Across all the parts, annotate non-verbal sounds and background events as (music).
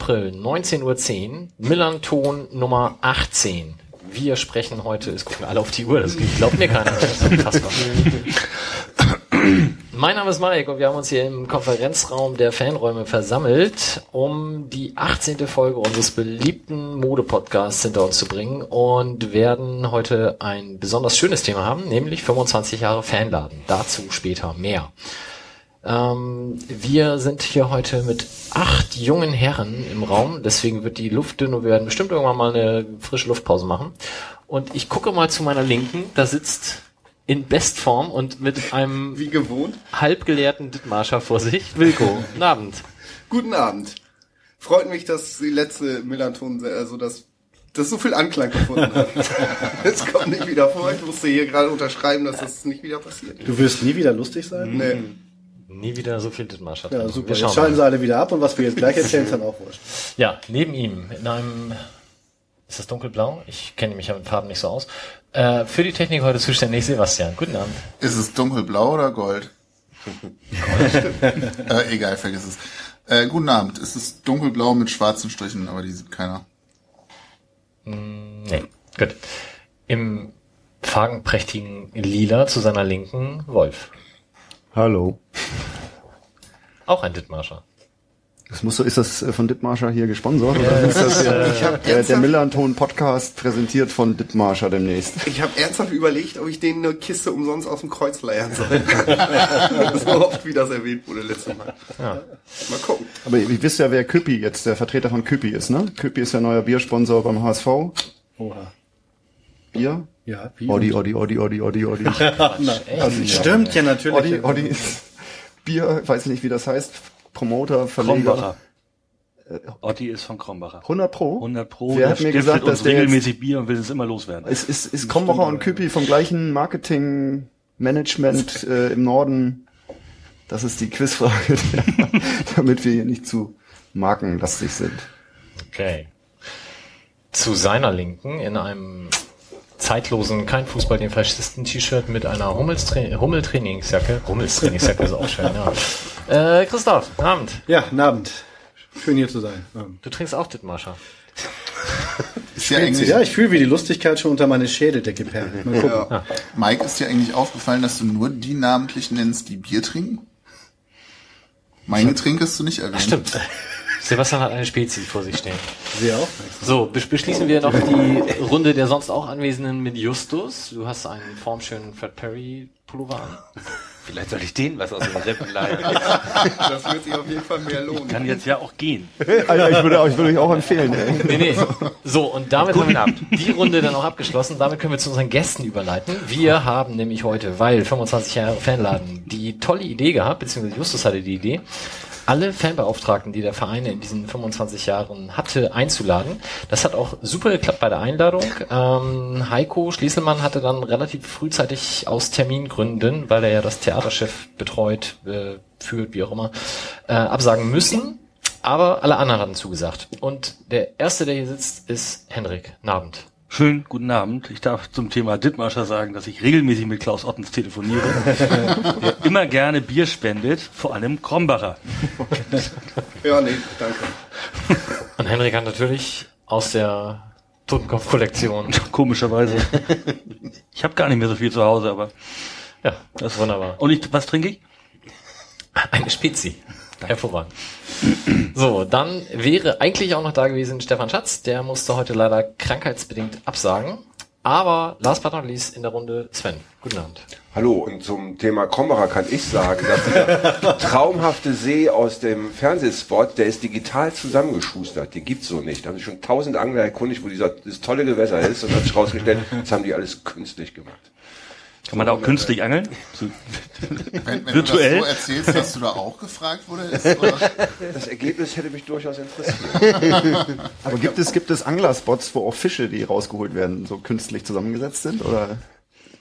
April, 19.10 Uhr, Millanton Nummer 18. Wir sprechen heute, es gucken alle auf die Uhr, das glaubt mir keiner. Mein Name ist Mike und wir haben uns hier im Konferenzraum der Fanräume versammelt, um die 18. Folge unseres beliebten Mode-Podcasts hinter uns zu bringen und werden heute ein besonders schönes Thema haben, nämlich 25 Jahre Fanladen. Dazu später mehr. Ähm, wir sind hier heute mit acht jungen Herren im Raum, deswegen wird die Luft dünn und wir werden bestimmt irgendwann mal eine frische Luftpause machen. Und ich gucke mal zu meiner Linken, da sitzt in Bestform und mit einem Wie gewohnt. halbgelehrten Dittmarscher vor sich. Wilko, (laughs) guten Abend. Guten Abend. Freut mich, dass die letzte Millanton, also dass das so viel Anklang gefunden hat. (laughs) Es kommt nicht wieder vor. Ich musste hier gerade unterschreiben, dass das nicht wieder passiert. Du wirst nie wieder lustig sein? Nee. Nie wieder so viel Dittmarscher. Ja, super. Wir Jetzt schauen schalten sie alle wieder ab und was wir jetzt gleich erzählen, ist dann auch wurscht. Ja, neben ihm in einem ist das dunkelblau? Ich kenne mich ja mit Farben nicht so aus. Äh, für die Technik heute zuständig Sebastian. Guten Abend. Ist es dunkelblau oder Gold? Gold. (laughs) äh, egal, vergiss es. Äh, guten Abend. Es ist dunkelblau mit schwarzen Strichen, aber die sieht keiner. Nee, gut. Im farbenprächtigen Lila zu seiner Linken Wolf. Hallo. Auch ein Dittmarscher. Das muss so, ist das äh, von Dittmarscher hier gesponsert? oder ist das äh, der, der ernsthaft- Millanton Podcast präsentiert von Dittmarscher demnächst? Ich habe ernsthaft überlegt, ob ich denen eine Kiste umsonst aus dem Kreuz leiern soll. (laughs) (laughs) so oft, wie das erwähnt wurde letztes Mal. Ja. Mal gucken. Aber ihr wisst ja, wer Küppi jetzt der Vertreter von Küppi ist, ne? Küppi ist ja neuer Biersponsor beim HSV. Oha. Bier? Ja, wie? Oddi, Oddi, Oddi, Oddi, Oddi, (laughs) Oddi. Also, stimmt ja natürlich. Oddi, Oddi ist Bier, weiß nicht, wie das heißt, Promoter, Verleger. Krombacher. Otti ist von Krombacher. 100 Pro? 100 Pro. Wer der hat mir gesagt, dass der jetzt- regelmäßig Bier und will es immer loswerden. Ist, ist, ist Krombacher und Küppi vom gleichen Marketing-Management (laughs) äh, im Norden? Das ist die Quizfrage, (laughs) damit wir hier nicht zu markenlastig sind. Okay. Zu seiner Linken in einem zeitlosen kein Fußball den Faschisten T-Shirt mit einer Hummel-Trainingsjacke. Hummels-Trainingsjacke ist auch schön, ja. (laughs) Äh, Christoph, Abend. Ja, Abend. Schön hier zu sein. Du trinkst auch Dittmarscher. (laughs) Ist ja eigentlich, Ja, ich fühle, wie die Lustigkeit schon unter meine Schädeldecke perlt. Ja. Mike, ist dir eigentlich aufgefallen, dass du nur die namentlich nennst, die Bier trinken? Mein Getränk hast du nicht erwähnt. Stimmt. (laughs) Sebastian hat eine Spezie vor sich stehen. Sehr auch. So, bes- beschließen wir noch die Runde der sonst auch Anwesenden mit Justus. Du hast einen formschönen Fred Perry Pullover an. Vielleicht soll ich den was aus den Rippen (laughs) leihen. Das wird sich auf jeden Fall mehr lohnen. Kann jetzt ja auch gehen. Alter, ich würde, ich würde euch auch empfehlen, ey. Nee, nee. So, und damit haben wir die Runde dann auch abgeschlossen. Damit können wir zu unseren Gästen überleiten. Wir haben nämlich heute, weil 25 Jahre Fanladen, die tolle Idee gehabt, beziehungsweise Justus hatte die Idee, alle Fanbeauftragten, die der Verein in diesen 25 Jahren hatte, einzuladen. Das hat auch super geklappt bei der Einladung. Ähm, Heiko Schlieselmann hatte dann relativ frühzeitig aus Termingründen, weil er ja das Theaterchef betreut, äh, führt, wie auch immer, äh, absagen müssen. Aber alle anderen hatten zugesagt. Und der erste, der hier sitzt, ist Henrik Nabend. Schönen guten Abend. Ich darf zum Thema Dittmarscher sagen, dass ich regelmäßig mit Klaus Ottens telefoniere, (laughs) der immer gerne Bier spendet, vor allem Krombacher. (laughs) Ja, nee, danke. Und Henrik hat natürlich aus der Totenkopf-Kollektion. (laughs) Komischerweise. Ich habe gar nicht mehr so viel zu Hause, aber Ja, das ist wunderbar. und ich, was trinke ich? Eine Spezi. Hervorragend. So, dann wäre eigentlich auch noch da gewesen Stefan Schatz. Der musste heute leider krankheitsbedingt absagen. Aber last but not least in der Runde Sven. Guten Abend. Hallo, und zum Thema Krombacher kann ich sagen, dass dieser (laughs) traumhafte See aus dem Fernsehspot, der ist digital zusammengeschustert. Die gibt's so nicht. Da haben sich schon tausend Angler erkundigt, wo dieser, das tolle Gewässer ist und hat sich rausgestellt, das haben die alles künstlich gemacht. Kann man da auch künstlich angeln? (laughs) Wenn, wenn Virtuell? du das so erzählst, dass du da auch gefragt? Oder? Das Ergebnis hätte mich durchaus interessiert. (laughs) Aber gibt es, gibt es Anglerspots, wo auch Fische, die rausgeholt werden, so künstlich zusammengesetzt sind? Oder?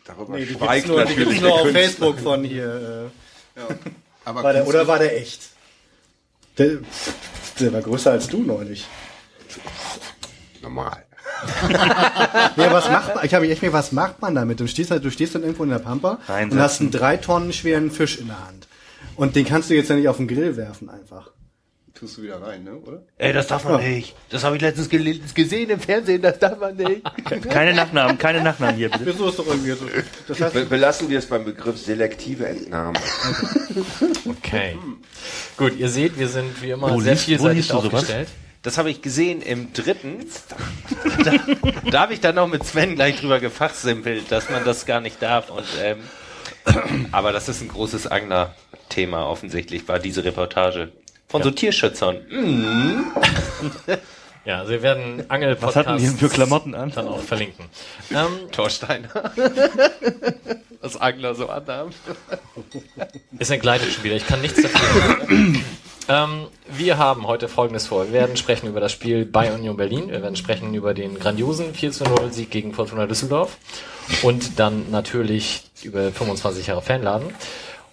Darüber Nee, die schweigt nur, die natürlich nur auf Künstler. Facebook von hier. Äh, Aber war der, oder war der echt? Der, der war größer als du neulich. normal. (laughs) Ja, was macht man? Ich habe mich echt mir, was macht man damit? Du stehst halt, du stehst dann irgendwo in der Pampa Reinsetzen. und hast einen drei Tonnen schweren Fisch in der Hand. Und den kannst du jetzt ja nicht auf den Grill werfen einfach. Tust du wieder rein, ne? Oder? Ey, das darf man nicht. Das habe ich letztens gesehen im Fernsehen, das darf man nicht. (laughs) Keine Nachnamen, keine Nachnamen hier, bitte. Wieso ist doch irgendwie so? Das heißt, Be belassen wir es beim Begriff selektive Entnahme. Okay. Gut, ihr seht, wir sind wie immer Wo sehr liest- vielseitig du sowas? Das habe ich gesehen im dritten. Da, da habe ich dann noch mit Sven gleich drüber gefachsimpelt, dass man das gar nicht darf. Und ähm, aber das ist ein großes Angler-Thema offensichtlich, war diese Reportage. Von so Tierschützern. (laughs) Ja, also wir werden angel Was hatten die denn für Klamotten an? dann auch verlinken. Ähm, Torsteiner. Was Angler so anhaben. ist ein schon wieder, ich kann nichts dafür. (laughs) ähm, wir haben heute folgendes vor. Wir werden sprechen über das Spiel bei Union Berlin. Wir werden sprechen über den grandiosen 4 zu 0 Sieg gegen Fortuna Düsseldorf. Und dann natürlich über 25 Jahre Fanladen.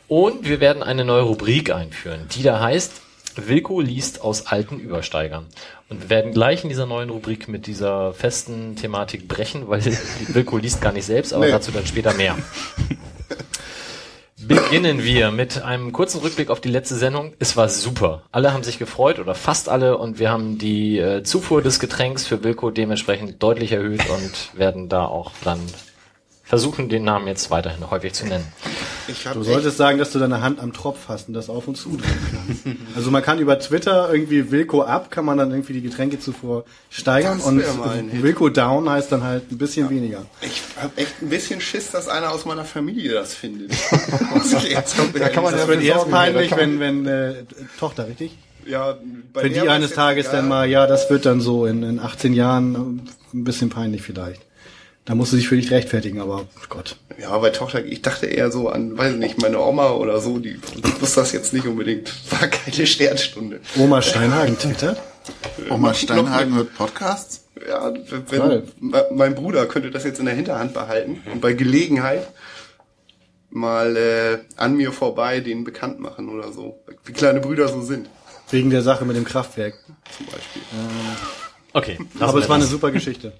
Und wir werden eine neue Rubrik einführen, die da heißt Wilko liest aus alten Übersteigern. Und wir werden gleich in dieser neuen Rubrik mit dieser festen Thematik brechen, weil (laughs) Wilko liest gar nicht selbst, aber Nee. dazu dann später mehr. Beginnen wir mit einem kurzen Rückblick auf die letzte Sendung. Es war super. Alle haben sich gefreut oder fast alle und wir haben die äh, Zufuhr des Getränks für Wilko dementsprechend deutlich erhöht und werden da auch dann versuchen, den Namen jetzt weiterhin häufig zu nennen. (laughs) Du echt, solltest sagen, dass du deine Hand am Tropf hast und das auf und zu drehen kannst. (laughs) Also man kann über Twitter irgendwie Wilko ab, kann man dann irgendwie die Getränke zuvor steigern und. Wilko down heißt dann halt ein bisschen weniger. ich hab echt ein bisschen Schiss, dass einer aus meiner Familie das findet. (laughs) Jetzt Da kann man Das ja wird erst peinlich, wenn, wenn äh, Tochter, richtig? ja, bei Wenn die eines Tages ja, dann mal, ja, das wird dann so in, in 18 Jahren ein bisschen peinlich vielleicht. Da musst du dich für dich rechtfertigen, aber Gott. Ja, bei Tochter, ich dachte eher so an, weiß nicht, meine Oma oder so, die wusste das jetzt nicht unbedingt. War keine Sternstunde. Oma Steinhagen twittert. Oma Steinhagen hört Podcasts? Ja, wenn, mein Bruder könnte das jetzt in der Hinterhand behalten und bei Gelegenheit mal äh, an mir vorbei den bekannt machen oder so. Wie kleine Brüder so sind, Wegen der Sache mit dem Kraftwerk. zum Beispiel. Okay. Aber es war eine super Geschichte.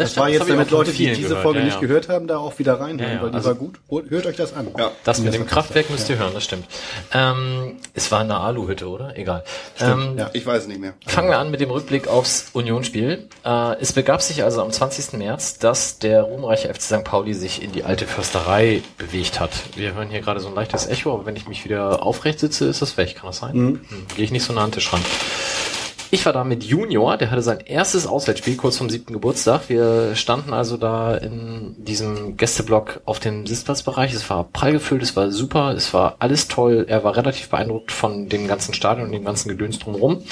Das, war jetzt, damit Leute, die diese Folge nicht gehört haben, da auch wieder reinhören, Ja, ja, weil die also- war gut. Hört euch das an. Ja. Das mit dem Kraftwerk müsst ihr hören, das stimmt. Ähm, es war eine Aluhütte, oder? Egal. ähm, ja. Ich weiß es nicht mehr. Fangen wir an mit dem Rückblick aufs Unionsspiel. Äh, es begab sich also am 20. März, dass der ruhmreiche FC St. Pauli sich in die alte Försterei bewegt hat. Wir hören hier gerade so ein leichtes Echo, aber wenn ich mich wieder aufrecht sitze, ist das weg. Kann das sein? Hm. Gehe ich nicht so nah an den Tisch ran. Ich war da mit Junior, der hatte sein erstes Auswärtsspiel kurz vom siebten Geburtstag. Wir standen also da in diesem Gästeblock auf dem Sitzplatzbereich. Es war prall gefüllt, es war super, es war alles toll. Er war relativ beeindruckt von dem ganzen Stadion und dem ganzen Gedöns drumherum.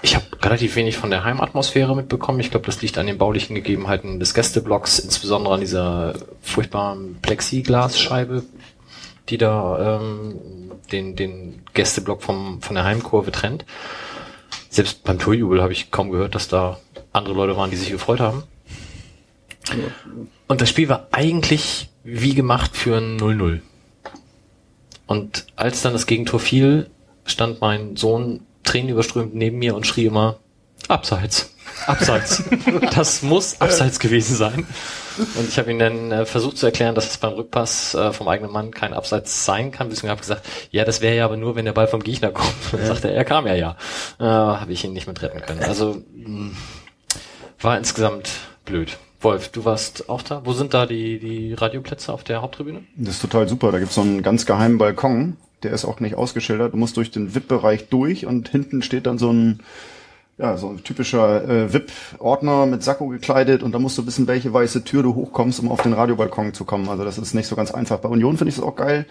Ich habe relativ wenig von der Heimatmosphäre mitbekommen. Ich glaube, das liegt an den baulichen Gegebenheiten des Gästeblocks, insbesondere an dieser furchtbaren Plexiglasscheibe, die da ähm, den, den Gästeblock vom, von der Heimkurve trennt. Selbst beim Torjubel habe ich kaum gehört, dass da andere Leute waren, die sich gefreut haben. Und das Spiel war eigentlich wie gemacht für ein 0-0. Und als dann das Gegentor fiel, stand mein Sohn tränenüberströmt neben mir und schrie immer, abseits, abseits. das muss abseits gewesen sein. Und ich habe ihm dann äh, versucht zu erklären, dass es beim Rückpass äh, vom eigenen Mann kein Abseits sein kann. Deswegen habe ich gesagt, ja, das wäre ja aber nur, wenn der Ball vom Gegner kommt. Und dann sagte er, er kam ja ja. Äh, habe ich ihn nicht mit retten können. Also mh, war insgesamt blöd. Wolf, du warst auch da. Wo sind da die, die Radioplätze auf der Haupttribüne? Das ist total super. Da gibt's so einen ganz geheimen Balkon. Der ist auch nicht ausgeschildert. Du musst durch den VIP-Bereich durch und hinten steht dann so ein, ja, so ein typischer äh, VIP-Ordner mit Sakko gekleidet und da musst du wissen, welche weiße Tür du hochkommst, um auf den Radiobalkon zu kommen. Also das ist nicht so ganz einfach. Bei Union finde ich das auch geil.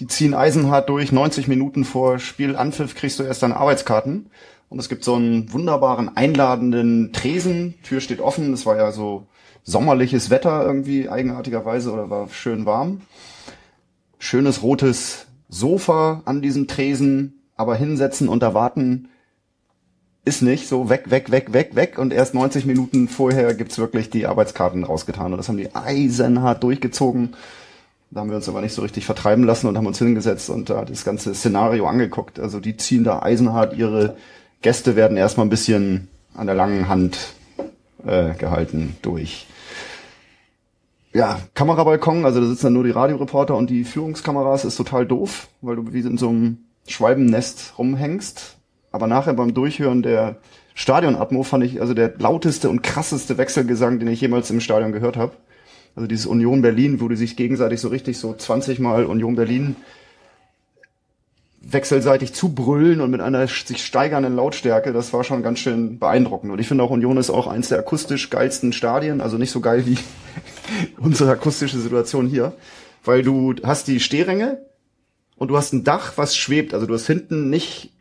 Die ziehen eisenhart durch. 90 Minuten vor Spielanpfiff kriegst du erst deine Arbeitskarten. Und es gibt so einen wunderbaren, einladenden Tresen. Tür steht offen. Es war ja so sommerliches Wetter irgendwie, eigenartigerweise, oder war schön warm. Schönes rotes Sofa an diesem Tresen, aber hinsetzen und erwarten ist nicht so weg, weg, weg, weg, weg. Und erst 90 Minuten vorher gibt's wirklich die Arbeitskarten rausgetan. Und das haben die eisenhart durchgezogen. Da haben wir uns aber nicht so richtig vertreiben lassen und haben uns hingesetzt und da das ganze Szenario angeguckt. Also die ziehen da eisenhart ihre Gäste werden erstmal ein bisschen an der langen Hand äh, gehalten durch. Ja, Kamerabalkon, also da sitzen dann nur die Radioreporter und die Führungskameras, ist total doof, weil du wie in so einem Schwalbennest rumhängst. Aber nachher beim Durchhören der Stadionatmo fand ich also der lauteste und krasseste Wechselgesang, den ich jemals im Stadion gehört habe. Also dieses Union Berlin, wo die sich gegenseitig so richtig so 20 Mal Union Berlin wechselseitig zubrüllen und mit einer sich steigernden Lautstärke, das war schon ganz schön beeindruckend. Und ich finde auch Union ist auch eins der akustisch geilsten Stadien, also nicht so geil wie (laughs) unsere akustische Situation hier, weil du hast die Stehränge und du hast ein Dach, was schwebt. Also du hast hinten nicht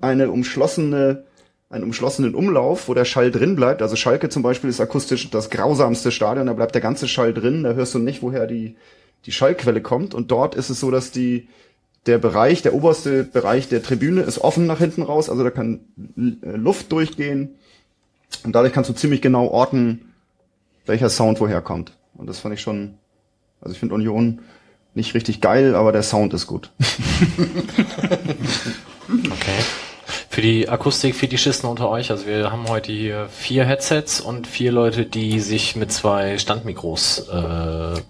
eine umschlossene einen umschlossenen Umlauf, wo der Schall drin bleibt. Also Schalke zum Beispiel ist akustisch das grausamste Stadion, da bleibt der ganze Schall drin, da hörst du nicht, woher die, die Schallquelle kommt. Und dort ist es so, dass die, der Bereich, der oberste Bereich der Tribüne ist offen nach hinten raus, also da kann Luft durchgehen. Und dadurch kannst du ziemlich genau orten, welcher Sound woher kommt. Und das fand ich schon, also ich finde Union nicht richtig geil, aber der Sound ist gut. (laughs) Okay. Für die Akustik-Fetischisten unter euch, also wir haben heute hier vier Headsets und vier Leute, die sich mit zwei Standmikros äh,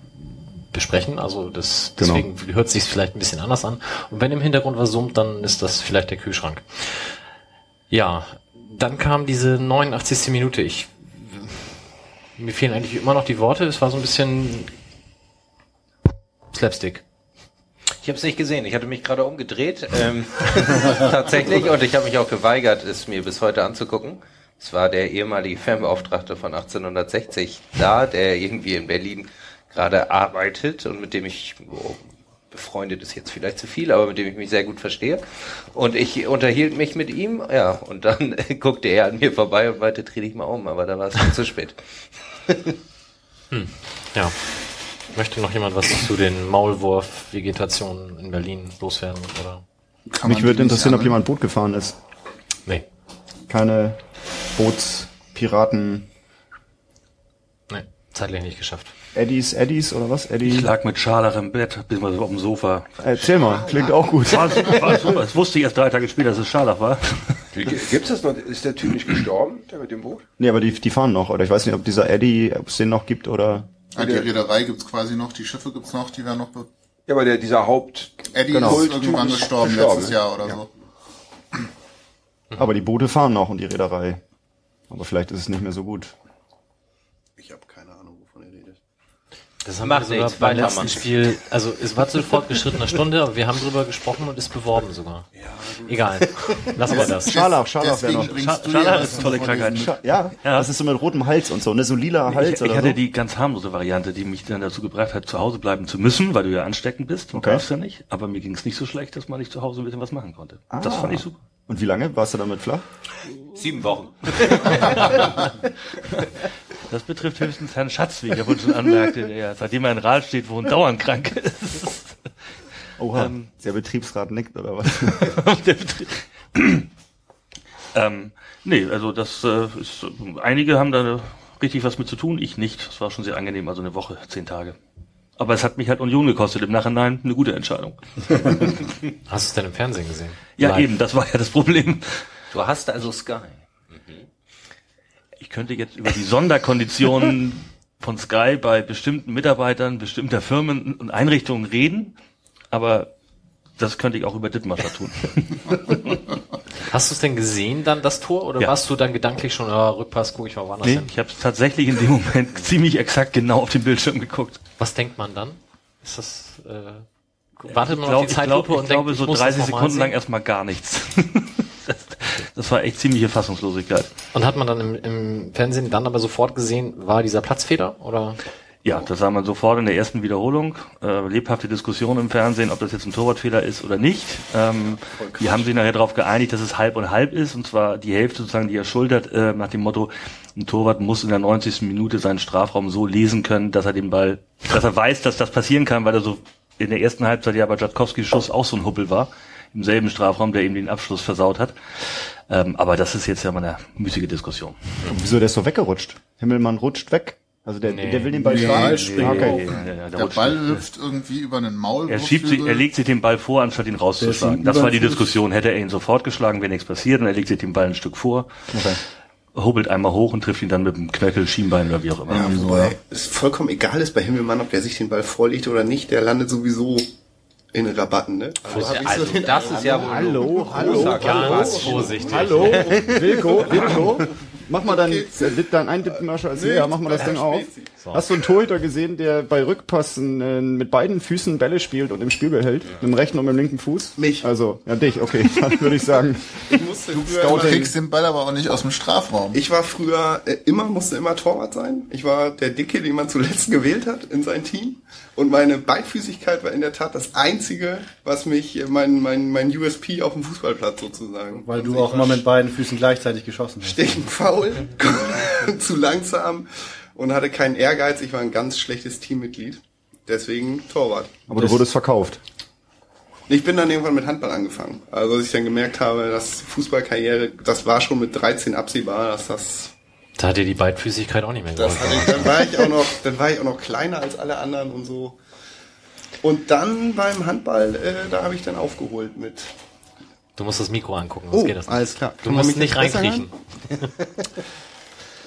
besprechen. Also das, Genau. deswegen hört sich vielleicht ein bisschen anders an. Und wenn im Hintergrund was summt, dann ist das vielleicht der Kühlschrank. Ja, dann kam diese 89. Minute. Ich mir fehlen eigentlich immer noch die Worte. Es war so ein bisschen Slapstick. Ich habe es nicht gesehen. Ich hatte mich gerade umgedreht. Ähm, (laughs) tatsächlich. Und ich habe mich auch geweigert, es mir bis heute anzugucken. Es war der ehemalige Fanbeauftragte von 1860 da, der irgendwie in Berlin gerade arbeitet und mit dem ich oh, befreundet ist jetzt vielleicht zu viel, aber mit dem ich mich sehr gut verstehe. Und ich unterhielt mich mit ihm, ja, und dann (laughs) guckte er an mir vorbei und meinte, dreh dich mal um, aber da war es schon zu spät. Ja. Möchte noch jemand was zu den Maulwurf-Vegetationen in Berlin loswerden? Oder? Kann Mich würde interessieren, ob jemand Boot gefahren ist. Nee. Keine Bootspiraten, Nee. Zeitlich nicht geschafft. Eddies, Eddies oder was? Eddie? Ich lag mit Scharlach im Bett, beziehungsweise auf dem Sofa. Erzähl mal, klingt auch gut. War, war super. Das wusste ich erst drei Tage später, dass es Scharlach war. Gibt's das noch? Ist der Typ nicht gestorben, der mit dem Boot? Nee, aber die, die fahren noch. Oder ich weiß nicht, ob dieser Eddie, ob es den noch gibt oder... Ah, die Reederei gibt's quasi noch, die Schiffe gibt's noch, die werden noch. Be Ja, aber der, dieser Haupt, Eddie Genau. ist irgendwann ist gestorben, gestorben, letztes ne? Jahr oder so. Aber die Boote fahren noch und die Reederei. Aber vielleicht ist es nicht mehr so gut. Ich habe keine Ahnung, wovon ihr redet. Das haben Macht wir sogar nichts, beim letzten Spiel, also es war zu fortgeschrittener Stunde, aber wir haben drüber gesprochen und ist beworben sogar. Egal. Lassen wir das. Scharlach, Scharlach wäre noch... Scha- Scharlach ja ist eine tolle Krankheit. Scha- Ja, Ja. das ist so mit rotem Hals und so, ne? So lila Hals Ich, oder ich hatte so. die ganz harmlose Variante, die mich dann dazu gebracht hat, zu Hause bleiben zu müssen, weil du ja ansteckend bist. Du Okay. darfst ja nicht. Aber mir ging es nicht so schlecht, dass man nicht zu Hause ein bisschen was machen konnte. Das Ah. fand ich super. Und wie lange? Warst du damit flach? Sieben Wochen. (laughs) Das betrifft höchstens Herrn Schatz, wie ich ja wohl schon anmerkte, der seitdem er in Ral steht, wohnt dauernd krank ist. Oha, Ähm. der Betriebsrat nickt oder was? (laughs) Der Betrieb- (clears throat) ähm, nee, also das äh, ist, einige haben da richtig was mit zu tun, ich nicht. Es war schon sehr angenehm, also eine Woche, zehn Tage. Aber es hat mich halt Union gekostet, im Nachhinein eine gute Entscheidung. Hast du es denn im Fernsehen gesehen? Ja, Live. eben, das war ja das Problem. Du hast also Sky. Ich könnte jetzt über die Sonderkonditionen (laughs) von Sky bei bestimmten Mitarbeitern bestimmter Firmen und Einrichtungen reden, aber das könnte ich auch über Dittmascher tun. (laughs) Hast du es denn gesehen, dann das Tor? Oder Ja. warst du dann gedanklich schon, ah, Rückpass, guck ich mal woanders Nee, hin? ich habe tatsächlich in dem Moment (laughs) ziemlich exakt genau auf den Bildschirm geguckt. Was denkt man dann? Ist das, äh, wartet man Ich glaub- auf die Zeitlupe ich, glaub, und ich glaube, denkt, so ich muss das 30 noch mal Sekunden lang erstmal gar nichts. Das, das war echt ziemliche Fassungslosigkeit. Und hat man dann im, im Fernsehen dann aber sofort gesehen, war dieser Platzfehler? Oder? Ja, das sah man sofort in der ersten Wiederholung. Äh, lebhafte Diskussion im Fernsehen, ob das jetzt ein Torwartfehler ist oder nicht. Ähm, die haben sich nachher darauf geeinigt, dass es halb und halb ist. Und zwar die Hälfte sozusagen, die er schultert, äh, nach dem Motto, ein Torwart muss in der 90. Minute seinen Strafraum so lesen können, dass er den Ball, dass er weiß, dass das passieren kann, weil er so in der ersten Halbzeit ja bei Jatkowskis Schuss auch so ein Huppel war. Im selben Strafraum, der ihm den Abschluss versaut hat. Ähm, aber das ist jetzt ja mal eine müßige Diskussion. Wieso, der ist so weggerutscht? Himmelmann rutscht weg. Also der, Nee. der will den Ball Nee, schlagen. nee, okay. Ja, ja, ja, Der rutscht Ball hüpft irgendwie über einen Maulwurf. Er schiebt sich, er legt sich den Ball vor, anstatt ihn rauszuschlagen. Das war die. Diskussion. Hätte er ihn sofort geschlagen, wäre nichts passiert, und er legt sich den Ball ein Stück vor. Okay. hobelt einmal hoch und trifft ihn dann mit dem Knöchel, Schienbein oder wie auch immer. Ja, wobei es vollkommen egal ist bei Himmelmann, ob der sich den Ball vorlegt oder nicht, der landet sowieso in den Rabatten, ne? Also, also das ist ja wohl Hallo, hallo, Ganz vorsichtig. hallo, (laughs) Wilko, Wilko. Mach mal dein, dein Eindippenmascher als Lea, mach mal das Ding auf. Hast du einen Torhüter gesehen, der bei Rückpassen äh, mit beiden Füßen Bälle spielt und im Spiegel hält? Mit dem rechten und mit dem linken Fuß? Mich. Also, ja, dich, okay. (laughs) Dann würde ich sagen, Ich musste früher Du kriegst den Ball aber auch nicht aus dem Strafraum. ich war früher äh, immer, musste immer Torwart sein. Ich war der Dicke, den man zuletzt gewählt hat in sein Team. Und meine Beidfüßigkeit war in der Tat das einzige, was mich, äh, mein, mein, mein USP auf dem Fußballplatz sozusagen. weil du auch immer mit beiden Füßen gleichzeitig geschossen hast. stechend faul, (laughs) zu langsam und hatte keinen Ehrgeiz. Ich war ein ganz schlechtes Teammitglied. Deswegen Torwart. Aber du wurdest verkauft. Ich bin dann irgendwann mit Handball angefangen. Also als ich dann gemerkt habe, dass Fußballkarriere, das war schon mit 13 absehbar, dass das, Da hat dir die Beidfüßigkeit auch nicht mehr das ich, dann war ich auch noch, dann war ich auch noch kleiner als alle anderen und so. Und dann beim Handball, äh, da habe ich dann aufgeholt mit. Du musst das Mikro angucken, sonst geht das nicht. Oh, alles klar. Du Kann musst mich nicht reinkriechen. (laughs)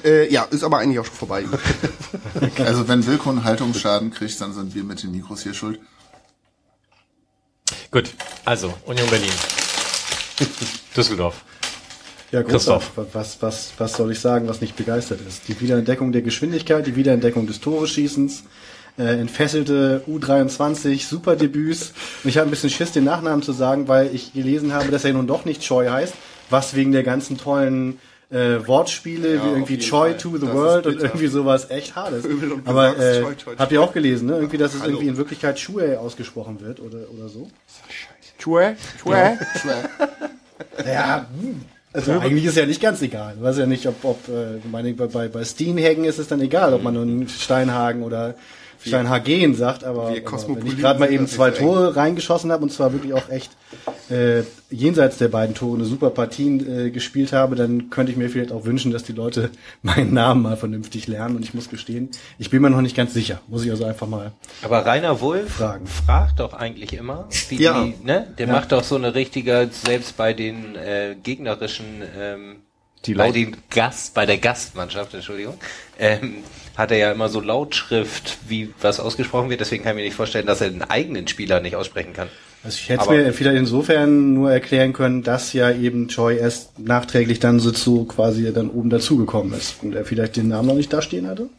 Äh, ja, ist aber eigentlich auch schon vorbei. (laughs) Also wenn Wilko einen Haltungsschaden kriegt, dann sind wir mit den Mikros hier schuld. Gut, also Union Berlin. (laughs) Düsseldorf. Ja, Christoph. Was, was, was soll ich sagen, was nicht begeistert ist? Die Wiederentdeckung der Geschwindigkeit, die Wiederentdeckung des Toreschießens, äh, entfesselte U23 Superdebüts. Und ich habe ein bisschen Schiss, den Nachnamen zu sagen, weil ich gelesen habe, dass er nun doch nicht Choi heißt, was wegen der ganzen tollen äh, Wortspiele Ja, wie irgendwie Choi to the Das World und irgendwie sowas echt hart ist. Aber äh, habt ihr auch gelesen, ne? Irgendwie, dass es Hallo. irgendwie in Wirklichkeit Chue ausgesprochen wird oder, oder so? Chue, chue. Ja, hm. Also eigentlich ist ja nicht ganz egal. Ich weiß ja nicht, ob, ob äh, meine, bei, bei, bei Steenhagen ist es dann egal, ob man nun Steinhagen oder Steinhagen sagt, aber, wir aber wenn ich gerade mal eben zwei Tore reingeschossen habe und zwar wirklich auch echt äh, jenseits der beiden Tore eine super Partien äh, gespielt habe, dann könnte ich mir vielleicht auch wünschen, dass die Leute (laughs) meinen Namen mal vernünftig lernen und ich muss gestehen, ich bin mir noch nicht ganz sicher. Muss ich also einfach mal Aber Rainer Wolf Fragen. fragt doch eigentlich immer, wie Ja. die, ne? Der macht doch so eine richtige, selbst bei den äh, gegnerischen, ähm, Die bei den Gast, bei der Gastmannschaft, Entschuldigung, ähm, hat er ja immer so Lautschrift, wie was ausgesprochen wird. Deswegen kann ich mir nicht vorstellen, dass er den eigenen Spieler nicht aussprechen kann. Also ich hätte Aber- mir vielleicht insofern nur erklären können, dass ja eben Choi erst nachträglich dann so zu quasi dann oben dazugekommen ist und er vielleicht den Namen noch nicht da stehen hatte.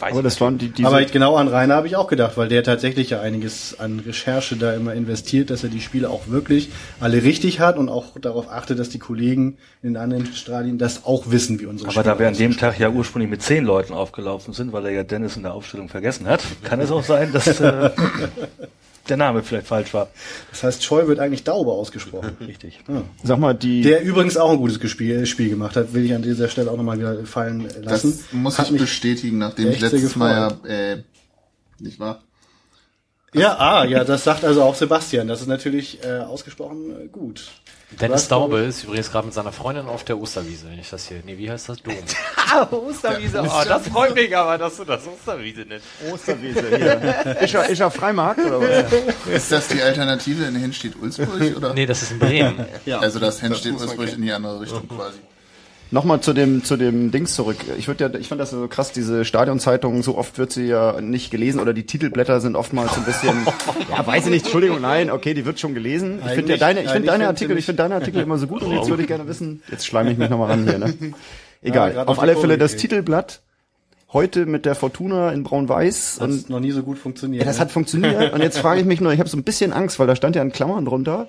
Weiß Aber ich das waren die, diese, Aber genau an Rainer habe ich auch gedacht, weil der tatsächlich ja einiges an Recherche da immer investiert, dass er die Spiele auch wirklich alle richtig hat und auch darauf achtet, dass die Kollegen in den anderen Stadien das auch wissen, wie unsere Aber da wir an dem. Tag ja ursprünglich mit zehn Leuten aufgelaufen sind, weil er ja Dennis in der Aufstellung vergessen hat, kann es auch sein, dass äh, (laughs) der Name vielleicht falsch war. Das heißt, Choi wird eigentlich Daube ausgesprochen. (laughs) Richtig. sag mal, die, Der übrigens auch ein gutes Spiel, Spiel gemacht hat, will ich an dieser Stelle auch nochmal wieder fallen Das lassen. muss Hat ich bestätigen, nachdem ich letztes Mal ja, äh, nicht wahr? Ja, ah, ja, das sagt also auch Sebastian. Das ist natürlich äh, ausgesprochen äh, gut. Dennis Daube ist übrigens gerade mit seiner Freundin auf der Osterwiese. Wenn ich das hier, nee, wie heißt das? Dom. (laughs) Ah, Osterwiese. Oh, das freut mich aber, dass du das Osterwiese nennst. Osterwiese (laughs) hier. Ist er, ist er Freimarkt oder was? Ist das die Alternative in Hinstedt-Ulzburg? (laughs) oder? Nee, das ist in Bremen. also das kennen. in die andere Richtung quasi. Nochmal zu dem, zu dem Dings zurück. Ich würde ja, ich fand das so krass, diese Stadionzeitung, so oft wird sie ja nicht gelesen oder die Titelblätter sind oftmals ein bisschen, (laughs) ja, weiß ich nicht, Entschuldigung, nein, okay, die wird schon gelesen. Ich finde ja deine, ich finde deine Artikel, ich finde deine Artikel immer so gut und jetzt würde ich gerne wissen, (laughs) jetzt schleime ich mich nochmal ran hier, ne? (laughs) Ja, Egal. grad Auf alle Fälle das. Titelblatt, heute mit der Fortuna in Braun-Weiß Hat und noch nie so gut funktioniert. ja, das ne? hat funktioniert und jetzt frage ich mich nur, ich habe so ein bisschen Angst, weil da stand ja in Klammern drunter,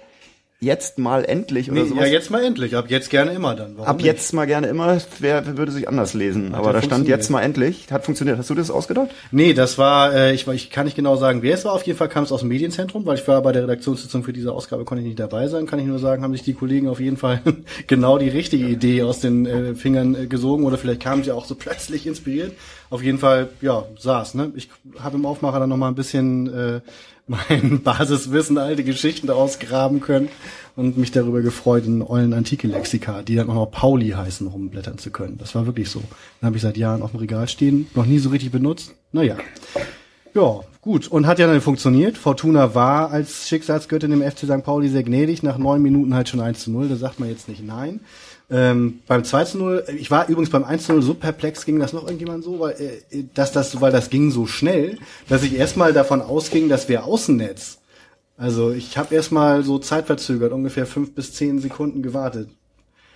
jetzt mal endlich oder nee, sowas. ja, jetzt mal endlich. Ab jetzt gerne immer dann. Warum Ab nicht? jetzt mal gerne immer, wer, wer würde sich anders lesen. Aber ja da stand jetzt mal endlich. Hat funktioniert. Hast du das ausgedacht? Nee, das war, äh, ich, ich kann nicht genau sagen, wer es war. Auf jeden Fall kam es aus dem Medienzentrum, weil ich war bei der Redaktionssitzung für diese Ausgabe, konnte ich nicht dabei sein. Kann ich nur sagen, haben sich die Kollegen auf jeden Fall (laughs) genau die richtige Idee aus den äh, Fingern äh, gesogen oder vielleicht kamen sie auch so plötzlich inspiriert. Auf jeden Fall, ja, saß. Ne? Ich habe im Aufmacher dann noch mal ein bisschen äh, mein (laughs) Basiswissen, alte Geschichten daraus graben können und mich darüber gefreut, in ollen antike Lexika, die dann auch noch Pauli heißen, rumblättern zu können. Das war wirklich so. Dann habe ich seit Jahren auf dem Regal stehen, noch nie so richtig benutzt. Naja. Ja, Gut, und hat ja dann funktioniert. Fortuna war als Schicksalsgöttin im FC St. Pauli sehr gnädig, nach neun Minuten halt schon 1 zu 0, da sagt man jetzt nicht nein. Ähm, beim 2 zu 0, ich war übrigens beim 1 zu 0 so perplex, ging das noch irgendjemand so, weil, äh, dass das, weil das ging so schnell, dass ich erstmal davon ausging, das wäre Außennetz. Also ich habe erstmal so zeitverzögert, ungefähr fünf bis zehn Sekunden gewartet.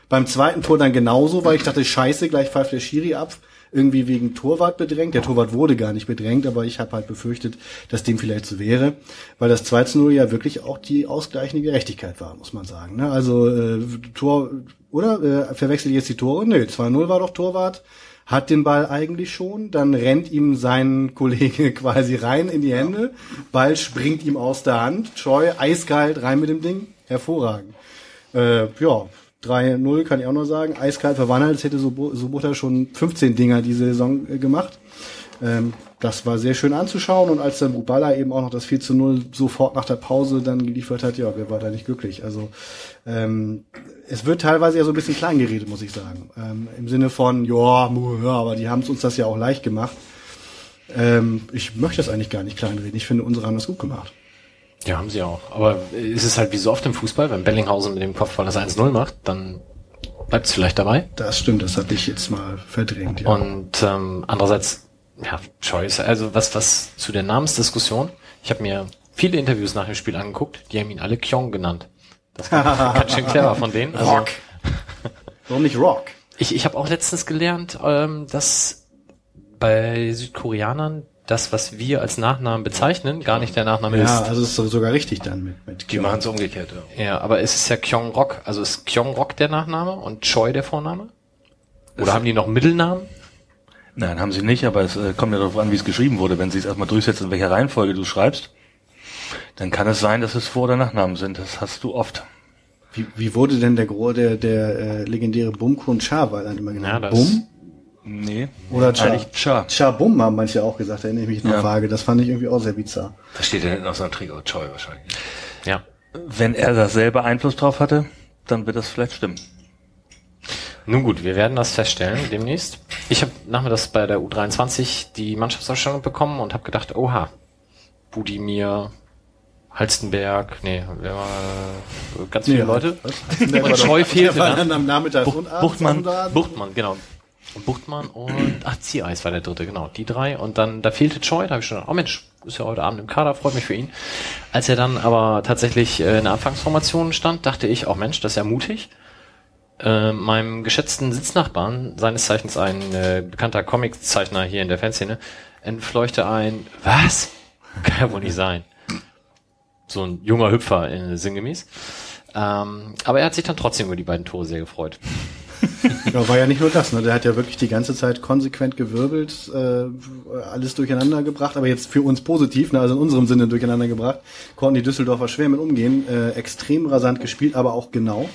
Beim zweiten Tor dann genauso, weil ich dachte, scheiße, gleich pfeift der Schiri ab irgendwie wegen Torwart bedrängt. Der Torwart wurde gar nicht bedrängt, aber ich habe halt befürchtet, dass dem vielleicht so wäre, weil das 2 zu 0 ja wirklich auch die ausgleichende Gerechtigkeit war, muss man sagen. Ne? Also äh, Tor, oder? Äh, verwechsel ich jetzt die Tore? Nö, 2-0 war doch Torwart hat den Ball eigentlich schon, dann rennt ihm sein Kollege (laughs) quasi rein in die Hände, Ball springt ihm aus der Hand, Scheu, eiskalt rein mit dem Ding, hervorragend. Äh, ja, 3-0 kann ich auch nur sagen. Eiskalt verwandelt, es hätte Sobota schon 15 Dinger diese Saison äh, gemacht. Ähm, das war sehr schön anzuschauen und als dann Bubala eben auch noch das 4 zu 0 sofort nach der Pause dann geliefert hat, ja, wer war da nicht glücklich? Also ähm, es wird teilweise ja so ein bisschen klein geredet, muss ich sagen. Ähm, Im Sinne von, ja, aber die haben uns das ja auch leicht gemacht. Ähm, ich möchte das eigentlich gar nicht kleinreden. Ich finde, unsere haben das gut gemacht. Ja, haben sie auch. Aber ist es halt wie so oft im Fußball, wenn Bellinghausen mit dem Kopfball das 1-0 macht, dann bleibt es vielleicht dabei. Das stimmt, das hatte ich jetzt mal verdrängt. Ja. Und ähm, andererseits, ja, Choice, also was, was zu der Namensdiskussion, ich habe mir viele Interviews nach dem Spiel angeguckt, die haben ihn alle Kyong genannt. Das war (laughs) ganz schön clever von denen. Also, Rock. Warum nicht Rock? Ich, ich habe auch letztens gelernt, ähm, dass bei Südkoreanern das, was wir als Nachnamen bezeichnen, gar nicht der Nachname ja, ist. Ja, also ist sogar richtig dann mit, mit Die machen es umgekehrt, ja. Ja, aber es ist ja Kyong Rock. Also ist Kyong Rock der Nachname und Choi der Vorname? Oder haben die noch Mittelnamen? Nein, haben sie nicht, aber es äh, kommt ja darauf an, wie es geschrieben wurde. Wenn sie es erstmal durchsetzen, in welcher Reihenfolge du schreibst, dann kann es sein, dass es Vor- oder Nachnamen sind. Das hast du oft. Wie, wie wurde denn der der, der äh, legendäre Bumkun Cha war dann immer genannt? Ja, Bum? Nee. Oder Cha. Cha. Cha Bum haben manche auch gesagt, erinnere ich mich noch Ja. vage. Das fand ich irgendwie auch sehr bizarr. Da steht ja hinten auf so einem Trikot Choi wahrscheinlich. Ja. Wenn er da selber Einfluss drauf hatte, dann wird das vielleicht stimmen. Nun gut, wir werden das feststellen demnächst. Ich habe nachmittags bei der U23 die Mannschaftsausstellung bekommen und habe gedacht, oha, Budimir, Halstenberg, nee, wer war, ganz viele Nee, Leute. Und Scheu fehlte dann. am Nachmittag abends Buchtmann, Buchtmann, genau. Buchtmann und, ach, Ziereis war der dritte, genau, die drei. Und dann, da fehlte Choi, da habe ich schon gedacht, oh Mensch, ist ja heute Abend im Kader, freut mich für ihn. Als er dann aber tatsächlich äh, in der Anfangsformation stand, dachte ich, oh Mensch, das ist ja mutig. Äh, meinem geschätzten Sitznachbarn, seines Zeichens ein äh, bekannter Comiczeichner hier in der Fanszene, entfleuchte ein, was? (laughs) Kann ja wohl nicht sein. So ein junger Hüpfer, äh, sinngemäß. Ähm, aber er hat sich dann trotzdem über die beiden Tore sehr gefreut. (laughs) Ja, war ja nicht nur das, ne? Der hat ja wirklich die ganze Zeit konsequent gewirbelt, äh, alles durcheinander gebracht, aber jetzt für uns positiv, ne? also in unserem Sinne durcheinander gebracht, konnten die Düsseldorfer schwer mit umgehen, äh, extrem rasant gespielt, aber auch genau.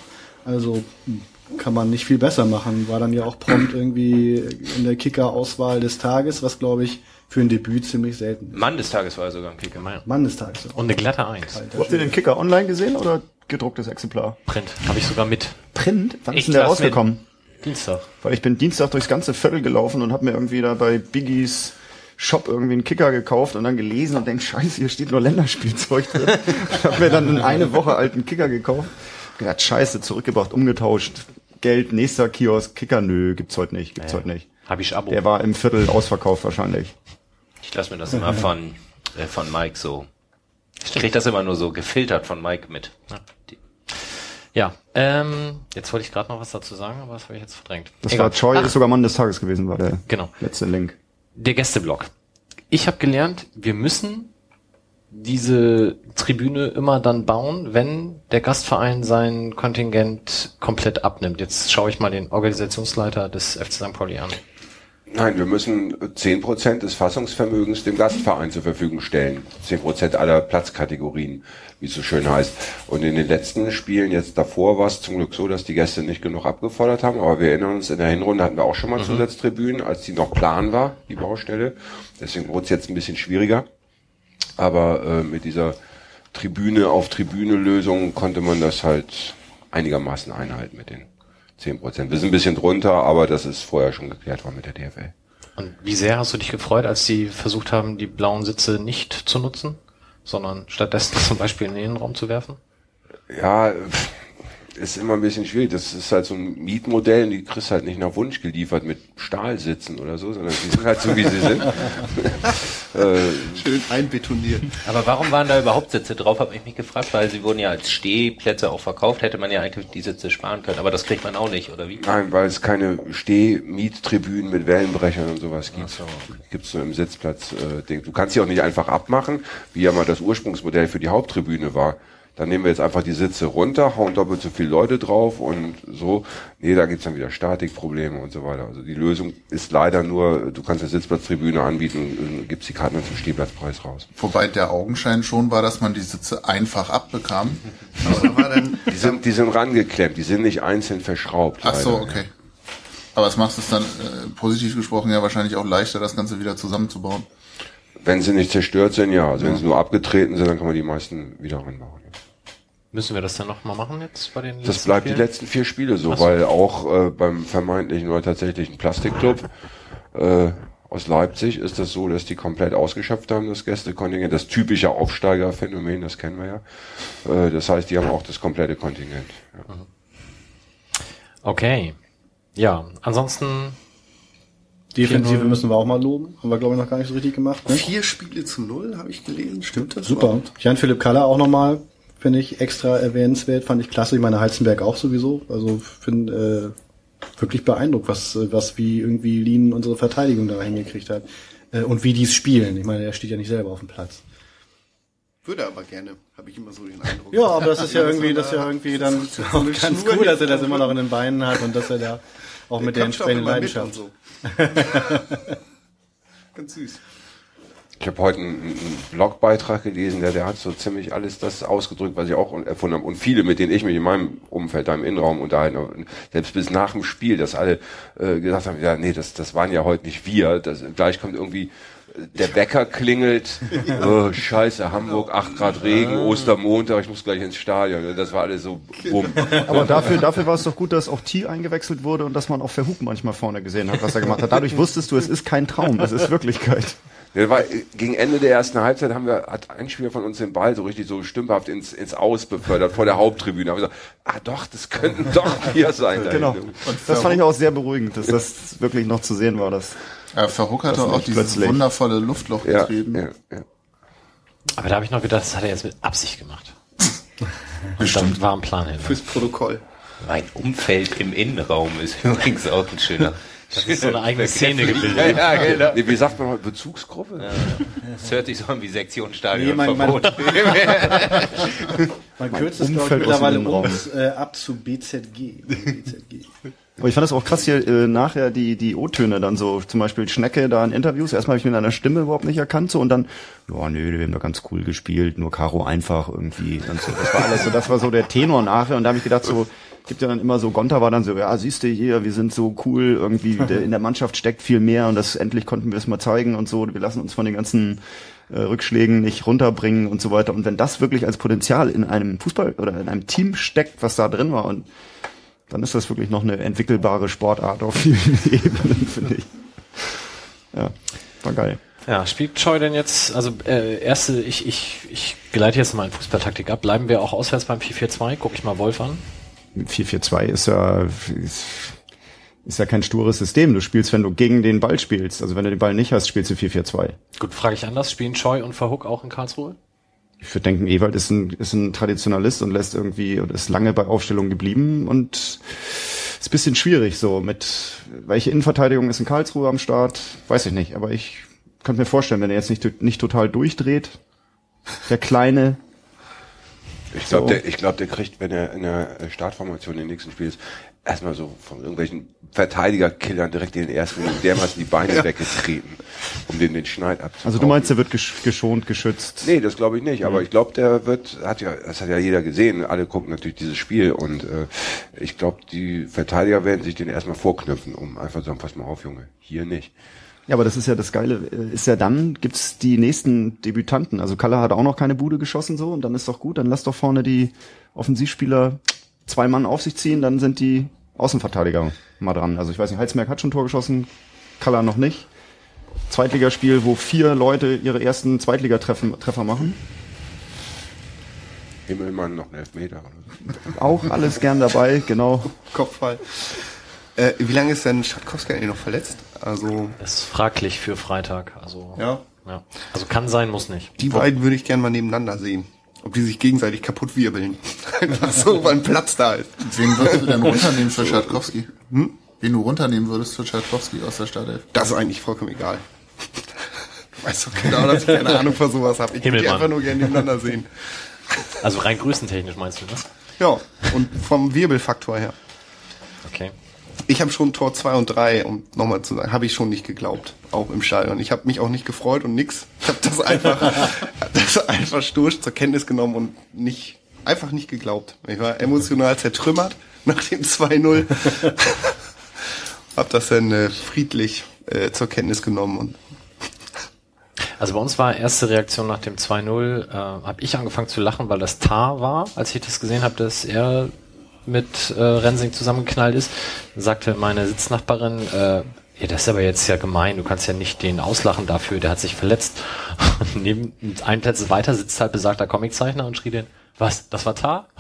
Also hm, kann man nicht viel besser machen. War dann ja auch prompt irgendwie in der Kicker-Auswahl des Tages, was glaube ich für ein Debüt ziemlich selten ist. Mann des Tages war er sogar im Kicker. Mann des Tages. Und eine glatte Eins. Habt ihr den Kicker online gesehen oder gedrucktes Exemplar? Print. Habe ich sogar mit. Print? Wann Ich ist denn der rausgekommen? Dienstag. Weil ich bin Dienstag durchs ganze Viertel gelaufen und habe mir irgendwie da bei Biggies Shop irgendwie einen Kicker gekauft und dann gelesen und denk, scheiße, hier steht nur Länderspielzeug drin. (laughs) ich habe mir dann einen eine Woche alten Kicker gekauft. Gedacht, scheiße, zurückgebracht, umgetauscht. Geld, nächster Kiosk, Kicker, nö, gibt's heute nicht, gibt's heute nicht. Habe ich Abo. Der war im Viertel ausverkauft wahrscheinlich. Ich lasse mir das immer von, äh, von Mike so. Ich krieg das immer nur so gefiltert von Mike mit. Die- Ja, ähm, jetzt wollte ich gerade noch was dazu sagen, aber das habe ich jetzt verdrängt. Das Egal. war Choi, Ach, ist sogar Mann des Tages gewesen, war der Genau. letzte Link. Der Gästeblock. Ich habe gelernt, wir müssen diese Tribüne immer dann bauen, wenn der Gastverein sein Kontingent komplett abnimmt. Jetzt schaue ich mal den Organisationsleiter des FC St. Pauli an. Nein, wir müssen 10% des Fassungsvermögens dem Gastverein zur Verfügung stellen. 10% aller Platzkategorien, wie es so schön heißt. Und in den letzten Spielen jetzt davor war es zum Glück so, dass die Gäste nicht genug abgefordert haben. Aber wir erinnern uns, in der Hinrunde hatten wir auch schon mal Zusatztribünen, als die noch plan war, die Baustelle. Deswegen wurde es jetzt ein bisschen schwieriger. Aber äh, mit dieser Tribüne auf Tribüne Lösung konnte man das halt einigermaßen einhalten mit den 10 Prozent. Wir sind ein bisschen drunter, aber das ist vorher schon geklärt worden mit der DFL. Und wie sehr hast du dich gefreut, als sie versucht haben, die blauen Sitze nicht zu nutzen, sondern stattdessen (laughs) zum Beispiel in den Innenraum zu werfen? Ja, ist immer ein bisschen schwierig. Das ist halt so ein Mietmodell und die kriegst halt nicht nach Wunsch geliefert mit Stahlsitzen oder so, sondern die sind halt so, wie sie sind. (laughs) äh, Schön einbetoniert. Aber warum waren da überhaupt Sitze drauf, habe ich mich gefragt, weil sie wurden ja als Stehplätze auch verkauft, hätte man ja eigentlich die Sitze sparen können, aber das kriegt man auch nicht, oder wie? Nein, weil es keine Steh-Miettribünen mit Wellenbrechern und sowas gibt. So. Gibt's nur im Sitzplatz äh, Ding. Du kannst sie auch nicht einfach abmachen, wie ja mal das Ursprungsmodell für die Haupttribüne war. Dann nehmen wir jetzt einfach die Sitze runter, hauen doppelt so viele Leute drauf und so. Nee, da gibt's dann wieder Statikprobleme und so weiter. Also die Lösung ist leider nur, du kannst eine Sitzplatztribüne anbieten und gibst die Karten zum Stehplatzpreis raus. Wobei der Augenschein schon war, dass man die Sitze einfach abbekam. Die sind, die sind rangeklemmt, die sind nicht einzeln verschraubt. Ach so, leider. okay. Aber es macht es dann äh, positiv gesprochen ja wahrscheinlich auch leichter, das Ganze wieder zusammenzubauen. Wenn sie nicht zerstört sind, ja. Also wenn sie nur abgetreten sind, dann kann man die meisten wieder ranbauen. Müssen wir das dann nochmal machen jetzt bei den Das bleibt die Spielen? letzten vier Spiele so, so. weil auch äh, beim vermeintlichen oder tatsächlichen Plastikclub äh, aus Leipzig ist das so, dass die komplett ausgeschöpft haben, das Gästekontingent. Das typische Aufsteigerphänomen, das kennen wir ja. Äh, das heißt, die haben auch das komplette Kontingent. Ja. Okay. Ja, ansonsten Defensive 4-0. müssen wir auch mal loben. Haben wir, glaube ich, noch gar nicht so richtig gemacht. Ne? vier Spiele zu null, habe ich gelesen. Stimmt das? Super. Jan-Philipp Kaller auch nochmal, finde ich, extra erwähnenswert. Fand ich klasse. Ich meine, Heizenberg auch sowieso. Also finde äh, wirklich beeindruckt, was, was wie irgendwie Lien unsere Verteidigung da hingekriegt hat. Äh, und wie die es spielen. Ich meine, er steht ja nicht selber auf dem Platz. Würde aber gerne, habe ich immer so den Eindruck. Ja, aber das ist ja irgendwie, das ist ja irgendwie (laughs) dann eine ganz cool, dass er das immer noch in den Beinen hat und dass er da (laughs) auch mit der Kämpft auch entsprechenden mit Leidenschaft. so. (laughs) Ganz süß. Ich habe heute einen, einen Blogbeitrag gelesen, der, der hat so ziemlich alles das ausgedrückt, was ich auch erfunden habe. Und viele, mit denen ich mich in meinem Umfeld, da im Innenraum unterhalten habe, selbst bis nach dem Spiel, dass alle äh, gesagt haben, ja, nee, das, das waren ja heute nicht wir. Das, gleich kommt irgendwie äh, der Wecker klingelt, (laughs) oh, scheiße, Hamburg, 8 Grad Regen, Ostermontag, ich muss gleich ins Stadion. Das war alles so bumm. (laughs) Aber dafür, dafür war es doch gut, dass auch T eingewechselt wurde und dass man auch Verhug manchmal vorne gesehen hat, was er gemacht hat. Dadurch wusstest du, es ist kein Traum, es ist Wirklichkeit. Ja, war, gegen Ende der ersten Halbzeit haben wir, hat ein Spieler von uns den Ball so richtig so stümperhaft ins, ins Aus befördert, vor der Haupttribüne. Haben wir gesagt, ah doch, das könnten (laughs) doch wir sein. (laughs) Genau. Das fand ich auch sehr beruhigend, dass das wirklich noch zu sehen war. Dass Ja, Verhook hat auch dieses plötzlich. wundervolle Luftloch Ja, getrieben. ja, ja. Aber da habe ich noch gedacht, das hat er jetzt mit Absicht gemacht. (laughs) Und dann war ein Plan hin. Fürs Protokoll. Mein Umfeld im Innenraum ist übrigens auch ein schöner. Das ist so eine eigene Szene gebildet. Ja, ja, genau. Nee, wie sagt man heute, Bezugsgruppe? Das hört sich so an wie Nee, Sektionsstadion. mein- mein- Verbot. Man kürzt es, glaube mittlerweile um äh, ab zu BZG. BZG. Aber ich fand das auch krass hier äh, nachher die die O-Töne dann so, zum Beispiel Schnecke da in Interviews. Erstmal habe ich mit einer Stimme überhaupt nicht erkannt so und dann, ja nö, wir haben da ganz cool gespielt, nur Caro einfach irgendwie und so. Das war alles so, das war so der Tenor nachher und da habe ich gedacht so, gibt ja dann immer so, Gonta war dann so, ja siehst du hier, wir sind so cool, irgendwie (laughs) der, in der Mannschaft steckt viel mehr und das endlich konnten wir es mal zeigen und so. Wir lassen uns von den ganzen äh, Rückschlägen nicht runterbringen und so weiter. Und wenn das wirklich als Potenzial in einem Fußball oder in einem Team steckt, was da drin war und dann ist das wirklich noch eine entwickelbare Sportart auf vielen (laughs) Ebenen, finde ich. Ja, war geil. Ja, spielt Choi denn jetzt, also äh, erste, ich, ich, ich geleite jetzt mal in Fußballtaktik ab. Bleiben wir auch auswärts beim 4-4-2? Guck ich mal Wolf an. 4-4-2 ist ja, ist, ist ja kein stures System. Du spielst, wenn du gegen den Ball spielst. Also wenn du den Ball nicht hast, spielst du 4-4-2. Gut, frage ich anders. Spielen Choi und Verhook auch in Karlsruhe? Ich würde denken, Ewald ist ein, ist ein Traditionalist und lässt irgendwie, und ist lange bei Aufstellung geblieben und ist ein bisschen schwierig so mit, welche Innenverteidigung ist in Karlsruhe am Start? Weiß ich nicht, aber ich könnte mir vorstellen, wenn er jetzt nicht, nicht total durchdreht, der Kleine, Ich glaube, So. der, ich glaub, der kriegt, wenn er in der Startformation im nächsten Spiel ist, erstmal so von irgendwelchen Verteidigerkillern direkt in den ersten Minuten dermaßen die Beine (laughs) weggetreten, um den den Schneid abzubauen. also du meinst, er wird gesch geschont, geschützt? Nee, das glaube ich nicht. Aber ich glaube, der wird, hat ja, das hat ja jeder gesehen. Alle gucken natürlich dieses Spiel und äh, ich glaube, die Verteidiger werden sich den erstmal vorknüpfen, um einfach zu sagen, pass mal auf, Junge, hier nicht. Ja, aber das ist ja das Geile, äh, ist ja dann, gibt's die nächsten Debütanten. Also Kalle hat auch noch keine Bude geschossen so und dann ist doch gut, dann lass doch vorne die Offensivspieler zwei Mann auf sich ziehen, dann sind die Außenverteidiger mal dran. Also ich weiß nicht, Heitzmerk hat schon ein Tor geschossen, Kalle noch nicht. Zweitligaspiel, wo vier Leute ihre ersten Zweitligatreffer Treffer machen. Himmelmann noch einen Elfmeter. Auch alles gern dabei, genau. Kopfball. Äh, wie lange ist denn Schatkowski eigentlich noch verletzt? Also, Das ist fraglich für Freitag. Also, ja. ja. Also kann sein, muss nicht. Die beiden würde ich gerne mal nebeneinander sehen. Ob die sich gegenseitig kaputt wirbeln. (laughs) Einfach so, weil ein Platz da ist. Wen würdest du denn (laughs) runternehmen für Schatkowski? Hm? Wen du runternehmen würdest für Schatkowski aus der Startelf? Das ist eigentlich vollkommen egal. (laughs) Du weißt doch genau, dass ich keine Ahnung von sowas habe. Ich würde die einfach nur gerne nebeneinander sehen. Also rein größentechnisch meinst du, ne? Ja, und vom Wirbelfaktor her. Okay. Ich habe schon Tor 2 und 3, um nochmal zu sagen, habe ich schon nicht geglaubt, auch im Stadion. Ich habe mich auch nicht gefreut und nix. Ich habe das einfach, (laughs) das einfach sturz zur Kenntnis genommen und nicht, einfach nicht geglaubt. Ich war emotional zertrümmert nach dem 2-0. (laughs) hab das dann äh, friedlich äh, zur Kenntnis genommen und Also bei uns war erste Reaktion nach dem 2-0, äh, habe ich angefangen zu lachen, weil das Tar war, als ich das gesehen habe, dass er mit äh, Rensing zusammengeknallt ist. Sagte meine Sitznachbarin, äh, ja, das ist aber jetzt ja gemein, du kannst ja nicht den auslachen dafür, der hat sich verletzt. (laughs) Und neben ein Plätze weiter sitzt halt besagter Comiczeichner und schrie den, was, das war Tar? (laughs)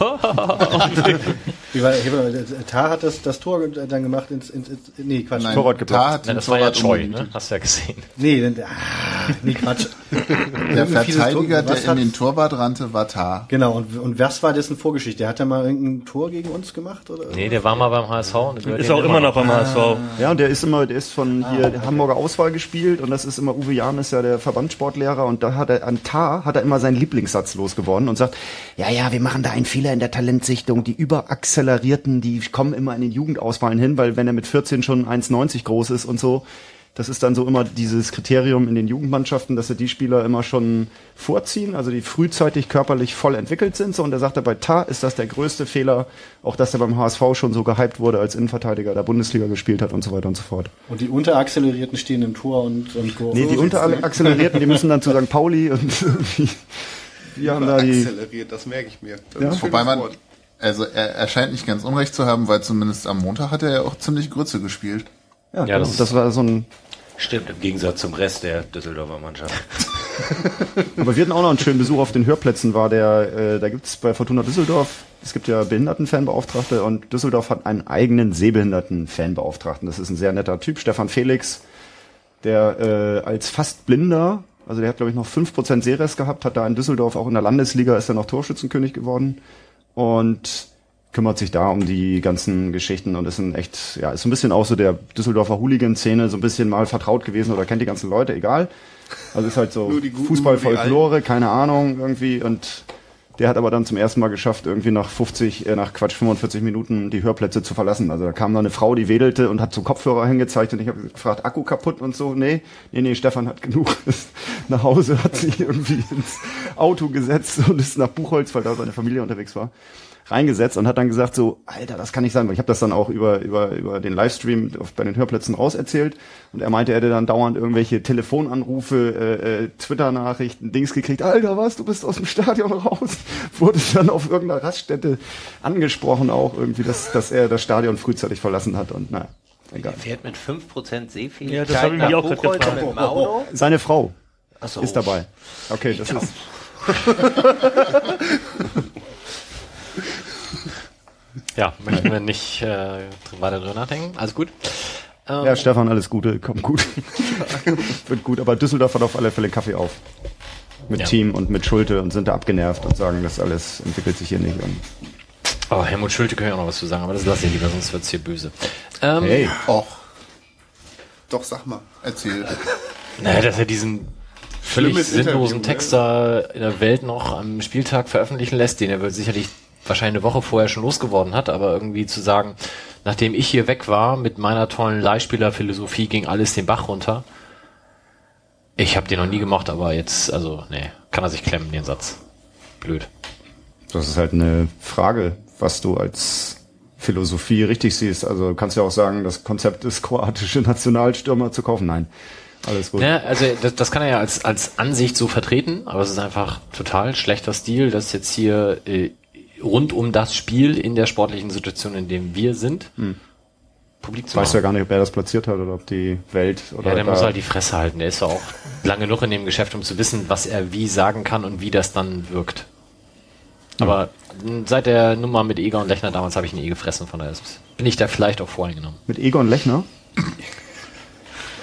Wie war, hier war- Tar hat das, das Tor dann gemacht ins, ins, ins nee, Quatsch. Nein, Torwart geblockt. da hat Nein, das war ja Choi, ne? Hast du ja gesehen. Nee, dann, ah, nee, Quatsch. (laughs) Der Verteidiger, der in den Torwart rannte, war Tar. Genau, und, und was war dessen Vorgeschichte? Der hat ja mal irgendein Tor gegen uns gemacht, oder? Nee, der war mal beim HSV. Und Ist auch immer noch beim HSV. Ja, und der ist immer, der ist von hier der Hamburger Auswahl gespielt und das ist immer, Uwe Jahn ist ja der Verbandssportlehrer und da hat er an Tar hat er immer seinen Lieblingssatz losgeworden und sagt, ja, ja, wir machen da einen Fehler in der Talentsichtung, die überaccelerierten, die kommen immer in den Jugendauswahlen hin, weil wenn er mit 14 schon 1,90 groß ist und so, das ist dann so immer dieses Kriterium in den Jugendmannschaften, dass sie die Spieler immer schon vorziehen, also die frühzeitig körperlich voll entwickelt sind. So, und er sagte, bei Tar ist das der größte Fehler, auch dass er beim HSV schon so gehypt wurde, als Innenverteidiger der Bundesliga gespielt hat und so weiter und so fort. Und die Unteraccelerierten stehen im Tor und, und Tor. Nee, die Unteraccelerierten, die müssen dann zu St. Pauli und wir haben da die, akzeleriert, das merke ich mir. Das Ja. Wobei man, Wort. Also er, er scheint nicht ganz unrecht zu haben, weil zumindest am Montag hat er ja auch ziemlich Grütze gespielt. ja, Ja, genau, das- das war so ein, Stimmt, im Gegensatz zum Rest der Düsseldorfer Mannschaft. (laughs) aber wir hatten auch noch einen schönen Besuch auf den Hörplätzen, war der, äh, da gibt's bei Fortuna Düsseldorf, es gibt ja Behindertenfanbeauftragte und Düsseldorf hat einen eigenen Sehbehindertenfanbeauftragten. Das ist ein sehr netter Typ, Stefan Felix, der äh, als fast Blinder, also der hat glaube ich noch 5% Sehrest gehabt, hat da in Düsseldorf auch in der Landesliga, ist er noch Torschützenkönig geworden und kümmert sich da um die ganzen Geschichten und ist ein echt, ja, ist so ein bisschen auch so der Düsseldorfer Hooligan-Szene, so ein bisschen mal vertraut gewesen oder kennt die ganzen Leute, egal. Also ist halt so (laughs) Fußball-Folklore, keine Ahnung, irgendwie und der hat aber dann zum ersten Mal geschafft, irgendwie nach 50, äh, nach Quatsch 45 Minuten die Hörplätze zu verlassen. Also da kam da eine Frau, die wedelte und hat zum Kopfhörer hingezeigt und ich habe gefragt, Akku kaputt und so. Nee, nee, nee, Stefan hat genug. (laughs) Nach Hause hat sich irgendwie ins Auto gesetzt und ist nach Buchholz, weil da seine Familie unterwegs war, reingesetzt und hat dann gesagt so, Alter, das kann nicht sein, weil ich habe das dann auch über über über den Livestream auf, bei den Hörplätzen rauserzählt und er meinte, er hätte dann dauernd irgendwelche Telefonanrufe, äh, äh, Twitter-Nachrichten, Dings gekriegt. Alter, was, du bist aus dem Stadion raus? (laughs) Wurde dann auf irgendeiner Raststätte angesprochen auch irgendwie, dass dass er das Stadion frühzeitig verlassen hat und naja, egal. Er fährt mit 5% Sehfähigkeit Ja, das hab ich nach auch Buchholz gefragt. mit dem Auto. Seine Frau so. ist dabei. Okay, das ist (laughs) Ja, möchten wir nicht äh, weiter drüber nachdenken. Alles gut. Ähm, ja, Stefan, alles Gute, kommt gut. (laughs) Wird gut, aber Düsseldorf hat auf alle Fälle Kaffee auf. Mit Ja. Team und mit Schulte und sind da abgenervt und sagen, das alles entwickelt sich hier nicht. Und Oh, Helmut Schulte können ja auch noch was zu sagen, aber das lasse ich lieber, sonst wird's hier böse. Ähm, hey, Och, Doch, sag mal. erzähl. (laughs) Naja, dass er diesen völlig Schlimmes sinnlosen Interview, Text da in der Welt noch am Spieltag veröffentlichen lässt, den er wohl sicherlich wahrscheinlich eine Woche vorher schon losgeworden hat, aber irgendwie zu sagen, nachdem ich hier weg war mit meiner tollen Leihspielerphilosophie ging alles den Bach runter. Ich habe den noch nie gemacht, aber jetzt, also, nee, kann er sich klemmen, den Satz. Blöd. das ist halt eine Frage, was du als Philosophie richtig siehst. Also du kannst ja auch sagen, das Konzept ist, kroatische Nationalstürmer zu kaufen. Nein, alles gut. Ja, also das, das kann er ja als, als Ansicht so vertreten, aber es ist einfach total schlechter Stil, dass jetzt hier äh, rund um das Spiel in der sportlichen Situation, in dem wir sind, publik zu Weißt du ja gar nicht, ob er das platziert hat oder ob die Welt oder Ja, der muss halt die Fresse halten. Der ist ja auch lang genug in dem Geschäft, um zu wissen, was er wie sagen kann und wie das dann wirkt. Aber mh, seit der Nummer mit Eger und Lechner damals habe ich ihn eh gefressen, von daher ist- bin ich da vielleicht auch voreingenommen. mit Egon Lechner.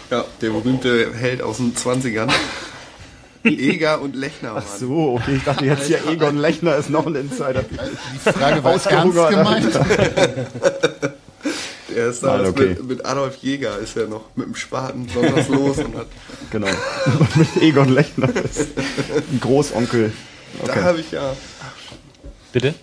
Ja, der berühmte Held aus den 20ern. Eger und Lechner. Mann. So, okay, ich dachte jetzt hier Egon Lechner ist noch ein Insider. Die Frage war ernst gemeint. (laughs) Der ist da Nein, okay. mit, mit Adolf Jäger ist er noch mit dem Spaten sonntags los und hat, Genau. (laughs) mit Egon Lechner. Ein Großonkel. da Okay. habe ich ja Bitte?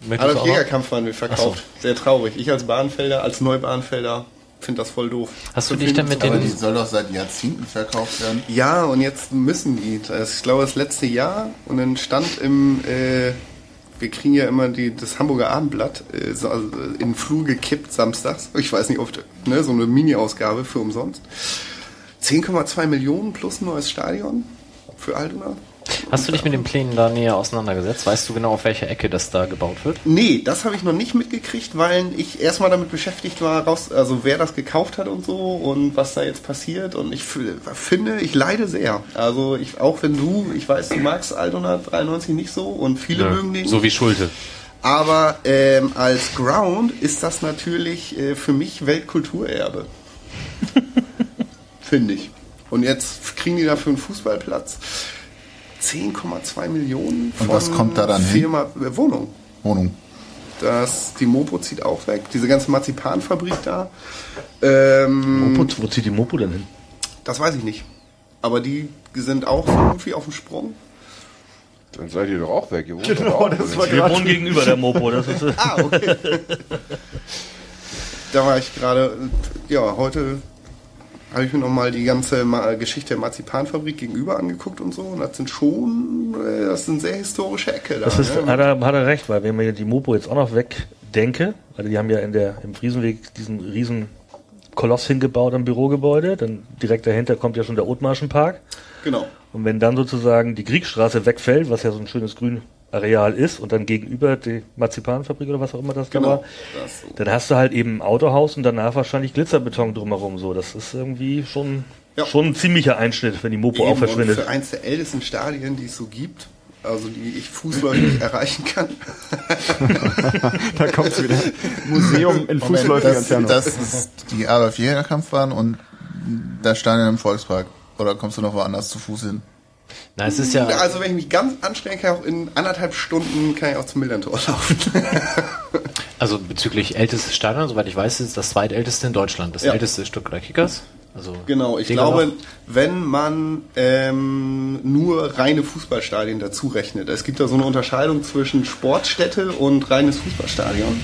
Möchtest Adolf auch noch? Jäger Kampfbahn wird verkauft. Sehr traurig. Ich als Bahnfelder, als Neubahnfelder finde das voll doof. Hast du dich dann mit Aber den die soll doch seit Jahrzehnten verkauft werden. Ja, und jetzt müssen die. Das, ich glaube, das letzte Jahr und dann stand im, äh, wir kriegen ja immer die, das Hamburger Abendblatt äh, so, also in den Flur gekippt samstags. Ich weiß nicht, oft, ne, so eine Mini-Ausgabe für umsonst. 10,2 Millionen plus ein neues Stadion für Altona. Hast du dich mit den Plänen da näher auseinandergesetzt? Weißt du genau, auf welcher Ecke das da gebaut wird? Nee, das habe ich noch nicht mitgekriegt, weil ich erstmal damit beschäftigt war, raus, also wer das gekauft hat und so und was da jetzt passiert. Und ich finde, ich leide sehr. Also ich, auch wenn du, ich weiß, du magst Altona 93 nicht so und viele mögen den. So wie Schulte. Aber ähm, als Ground ist das natürlich äh, für mich Weltkulturerbe. (laughs) Finde ich. Und jetzt kriegen die dafür einen Fußballplatz 10,2 Millionen Und was kommt da dann hin? Firma, äh, Wohnung. Wohnung. Das, die Mopo zieht auch weg. Diese ganze Marzipanfabrik da. Ähm, Mopo, wo zieht die Mopo denn hin? das weiß ich nicht. Aber die sind auch so irgendwie auf dem Sprung. Dann seid ihr doch auch weg. Ihr wohnt Genau, doch auch, das war? Wir wohnen gegenüber der Mopo. Das ist, (laughs) Ah, okay. (laughs) da war ich gerade, ja, heute habe ich mir nochmal die ganze Geschichte der Marzipanfabrik gegenüber angeguckt und so. Und das sind schon, äh, das sind sehr historische Ecke da. das ist, ne? hat, er, hat er recht, weil wenn man die Mopo jetzt auch noch wegdenke, weil die haben ja in der, im Friesenweg diesen riesen Koloss hingebaut am Bürogebäude, dann direkt dahinter kommt ja schon der Othmarschenpark. Genau. Und wenn dann sozusagen die Kriegstraße wegfällt, was ja so ein schönes Grünareal ist, und dann gegenüber die Marzipanfabrik oder was auch immer das da Genau. war, Das, dann hast du halt eben ein Autohaus und danach wahrscheinlich Glitzerbeton drumherum. So, das ist irgendwie schon, Ja. schon ein ziemlicher Einschnitt, wenn die Mopo auch Eben, und verschwindet. für eins der ältesten Stadien, die es so gibt, also die ich fußläufig (clears throat) erreichen kann. (laughs) Da kommt's wieder. Museum in fußläufiger das, Entfernung. das ist die Adolf Jäger Kampfbahn und das Stadion im Volkspark. Oder kommst du noch woanders zu Fuß hin? Na, es ist ja. Also wenn ich mich ganz anstrenge, kann ich auch in anderthalb Stunden kann ich auch zum Millantor laufen. (laughs) (laughs) Also bezüglich ältestes Stadion, soweit ich weiß, ist es das zweitälteste in Deutschland. Das Ja. älteste Stück der Kickers. Also Genau, ich Degerloch. glaube, wenn man ähm, nur reine Fußballstadien dazu rechnet. Es gibt da so eine Unterscheidung zwischen Sportstätte und reines Fußballstadion.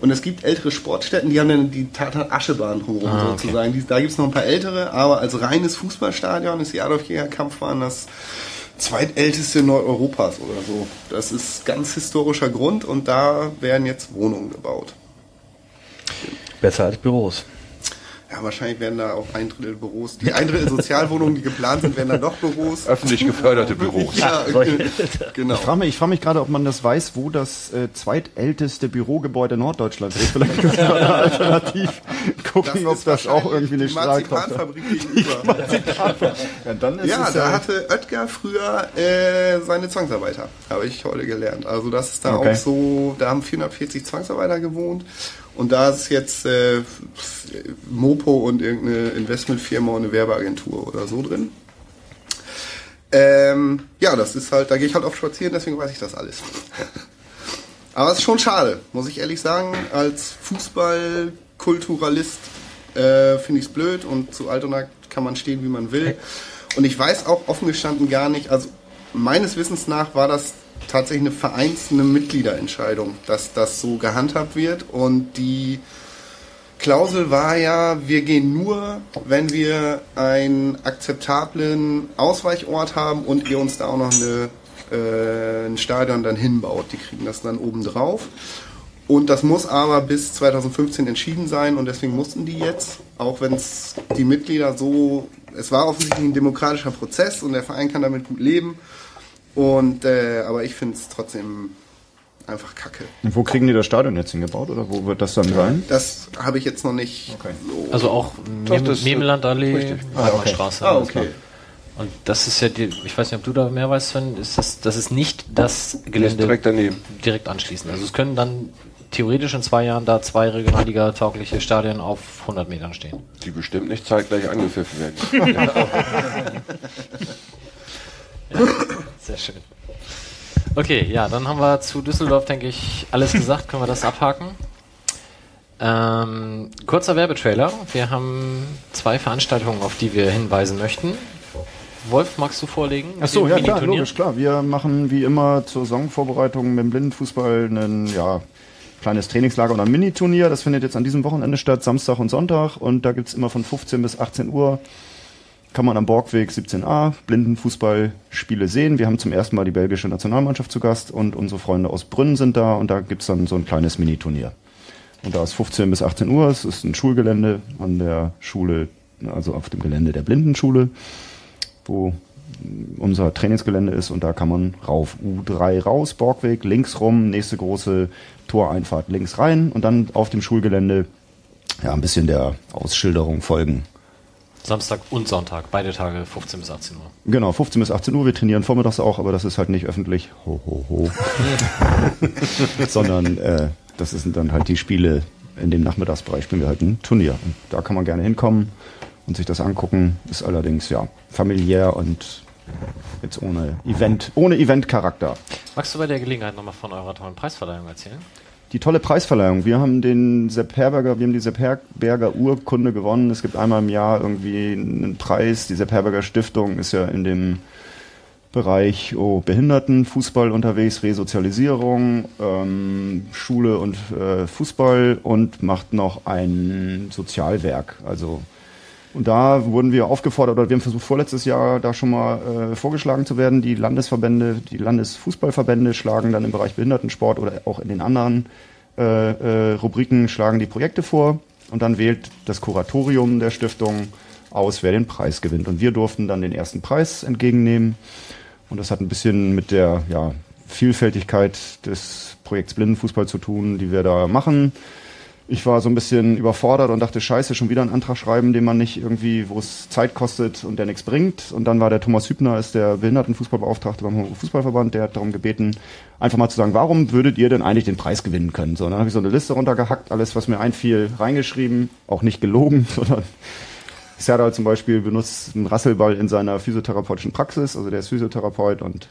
Und es gibt ältere Sportstätten, die haben dann die Tatan Aschebahn drumherum Ah, okay. sozusagen. Die, da gibt es noch ein paar ältere, aber als reines Fußballstadion ist die Adolf Jäger Kampfbahn das zweitälteste Nordeuropas oder so. Das ist ganz historischer Grund und da werden jetzt Wohnungen gebaut. Besser als Büros. Ja, wahrscheinlich werden da auch ein Drittel Büros. Die ein Drittel Sozialwohnungen, die geplant sind, werden dann doch Büros. Öffentlich geförderte Büros. Ja, (laughs) (laughs) genau. Ich frage mich, ich frag mich gerade, ob man das weiß, wo das äh, zweitälteste Bürogebäude Norddeutschlands ist. Vielleicht können wir da alternativ gucken, ob ist das auch irgendwie eine die Strahlkraft hat. Marzipanfabrik gegenüber. Ja, dann ist Ja, es da hatte Oetker früher äh, seine Zwangsarbeiter, habe ich heute gelernt. Also das ist da Okay. auch so, da haben 440 Zwangsarbeiter gewohnt und da ist jetzt äh, Mopo und irgendeine Investmentfirma und eine Werbeagentur oder so drin. Ähm, ja, das ist halt, da gehe ich halt oft spazieren, deswegen weiß ich das alles. (laughs) Aber es ist schon schade, muss ich ehrlich sagen. Als Fußballkulturalist äh, finde ich es blöd und zu Altona kann man stehen, wie man will. Und ich weiß auch offen gestanden gar nicht, also meines Wissens nach war das tatsächlich eine vereinzelte Mitgliederentscheidung, dass das so gehandhabt wird. Und die Klausel war ja, wir gehen nur, wenn wir einen akzeptablen Ausweichort haben und ihr uns da auch noch eine, äh, ein Stadion dann hinbaut. Die kriegen das dann oben drauf. Und das muss aber bis 2015 entschieden sein und deswegen mussten die jetzt, auch wenn es die Mitglieder so, es war offensichtlich ein demokratischer Prozess und der Verein kann damit gut leben. Und äh, aber ich finde es trotzdem einfach kacke. Und wo kriegen die das Stadion jetzt hingebaut oder wo wird das dann sein? Das habe ich jetzt noch nicht so. Also auch das- Memelandallee, Richtig. Heimatstraße. Ah, okay. Und das ist ja die, ich weiß nicht, ob du da mehr weißt, Sven, ist das, das ist nicht das Gelände direkt daneben. direkt anschließend. Also es können dann theoretisch in zwei Jahren da zwei Regionalliga-taugliche Stadien auf 100 Metern stehen. Die bestimmt nicht zeitgleich angepfiffen werden. (laughs) (laughs) (laughs) (laughs) Sehr schön. Okay, ja, dann haben wir zu Düsseldorf, denke ich, alles gesagt. Können wir das abhaken? Ähm, kurzer Werbetrailer. Wir haben zwei Veranstaltungen, auf die wir hinweisen möchten. Wolf, magst du vorlegen? Ach so, ja klar, logisch, klar. Wir machen wie immer zur Saisonvorbereitung mit dem Blindenfußball ein ja, kleines Trainingslager oder ein Miniturnier. Das findet jetzt an diesem Wochenende statt, Samstag und Sonntag. Und da gibt's immer von 15 bis 18 Uhr, kann man am Borgweg 17a Blindenfußballspiele sehen. Wir haben zum ersten Mal die belgische Nationalmannschaft zu Gast und unsere Freunde aus Brünn sind da und da gibt's dann so ein kleines Miniturnier. Und da ist 15 bis 18 Uhr. Es ist ein Schulgelände an der Schule, also auf dem Gelände der Blindenschule, wo unser Trainingsgelände ist und da kann man rauf. U3 raus, Borgweg, links rum, nächste große Toreinfahrt links rein und dann auf dem Schulgelände ja ein bisschen der Ausschilderung folgen. Samstag und Sonntag, beide Tage 15 bis 18 Uhr. Genau, 15 bis 18 Uhr. Wir trainieren vormittags auch, aber das ist halt nicht öffentlich. Ho, ho, ho. (laughs) Sondern äh, das sind dann halt die Spiele. In dem Nachmittagsbereich spielen wir halt ein Turnier. Und da kann man gerne hinkommen und sich das angucken. Ist allerdings ja familiär und jetzt ohne Event, ohne Eventcharakter. Magst du bei der Gelegenheit nochmal von eurer tollen Preisverleihung erzählen? Die tolle Preisverleihung. Wir haben den Sepp Herberger, wir haben die Sepp Herberger Urkunde gewonnen. Es gibt einmal im Jahr irgendwie einen Preis. Die Sepp Herberger Stiftung ist ja in dem Bereich oh, Behindertenfußball unterwegs, Resozialisierung, ähm, Schule und äh, Fußball und macht noch ein Sozialwerk. Also und da wurden wir aufgefordert, oder wir haben versucht, vorletztes Jahr da schon mal äh, vorgeschlagen zu werden. Die Landesverbände, die Landesfußballverbände schlagen dann im Bereich Behindertensport oder auch in den anderen äh, äh, Rubriken schlagen die Projekte vor. Und dann wählt das Kuratorium der Stiftung aus, wer den Preis gewinnt. Und wir durften dann den ersten Preis entgegennehmen. Und das hat ein bisschen mit der ja, Vielfältigkeit des Projekts Blindenfußball zu tun, die wir da machen. Ich war so ein bisschen überfordert und dachte, scheiße, schon wieder einen Antrag schreiben, den man nicht irgendwie, wo es Zeit kostet und der nichts bringt. Und dann war der Thomas Hübner, ist der Behindertenfußballbeauftragte beim Fußballverband, der hat darum gebeten, einfach mal zu sagen, warum würdet ihr denn eigentlich den Preis gewinnen können? So, dann habe ich so eine Liste runtergehackt, alles, was mir einfiel, reingeschrieben, auch nicht gelogen, (laughs) sondern Serdal zum Beispiel benutzt einen Rasselball in seiner physiotherapeutischen Praxis, also der ist Physiotherapeut und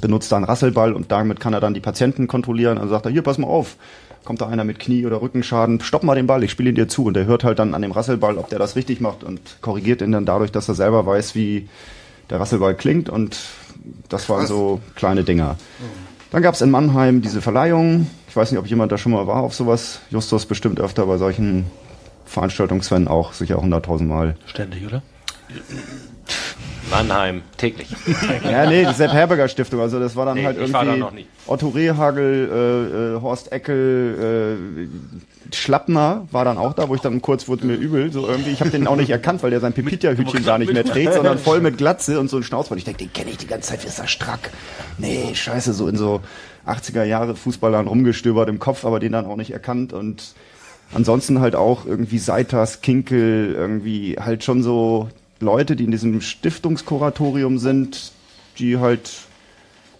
benutzt da einen Rasselball und damit kann er dann die Patienten kontrollieren. Also sagt er, hier, pass mal auf, kommt da einer mit Knie- oder Rückenschaden, stopp mal den Ball, ich spiele ihn dir zu. Und der hört halt dann an dem Rasselball, ob der das richtig macht und korrigiert ihn dann dadurch, dass er selber weiß, wie der Rasselball klingt. Und das waren so kleine Dinger. Dann gab es in Mannheim diese Verleihung. Ich weiß nicht, ob jemand da schon mal war auf sowas. Justus bestimmt öfter bei solchen Veranstaltungen, Sven auch, sicher auch 100.000 Mal. Ständig, oder? Mannheim, täglich. Ja, nee, die Sepp Herberger Stiftung. Also das war dann Nee, halt ich war da irgendwie noch nie. Otto Rehagel, äh, äh, Horst Eckel, äh, Schlappner war dann auch da, wo ich dann kurz wurde mir übel. So irgendwie, ich habe den auch nicht erkannt, weil der sein Pepita-Hütchen gar nicht mehr trägt, sondern voll mit (laughs) Glatze und so ein Schnauzbart. Ich denke, den kenne ich die ganze Zeit, wie ist er strack. Nee, scheiße, so in so 80er Jahre Fußballern rumgestöbert im Kopf, aber den dann auch nicht erkannt und ansonsten halt auch irgendwie Seitas, Kinkel, irgendwie halt schon so Leute, die in diesem Stiftungskuratorium sind, die halt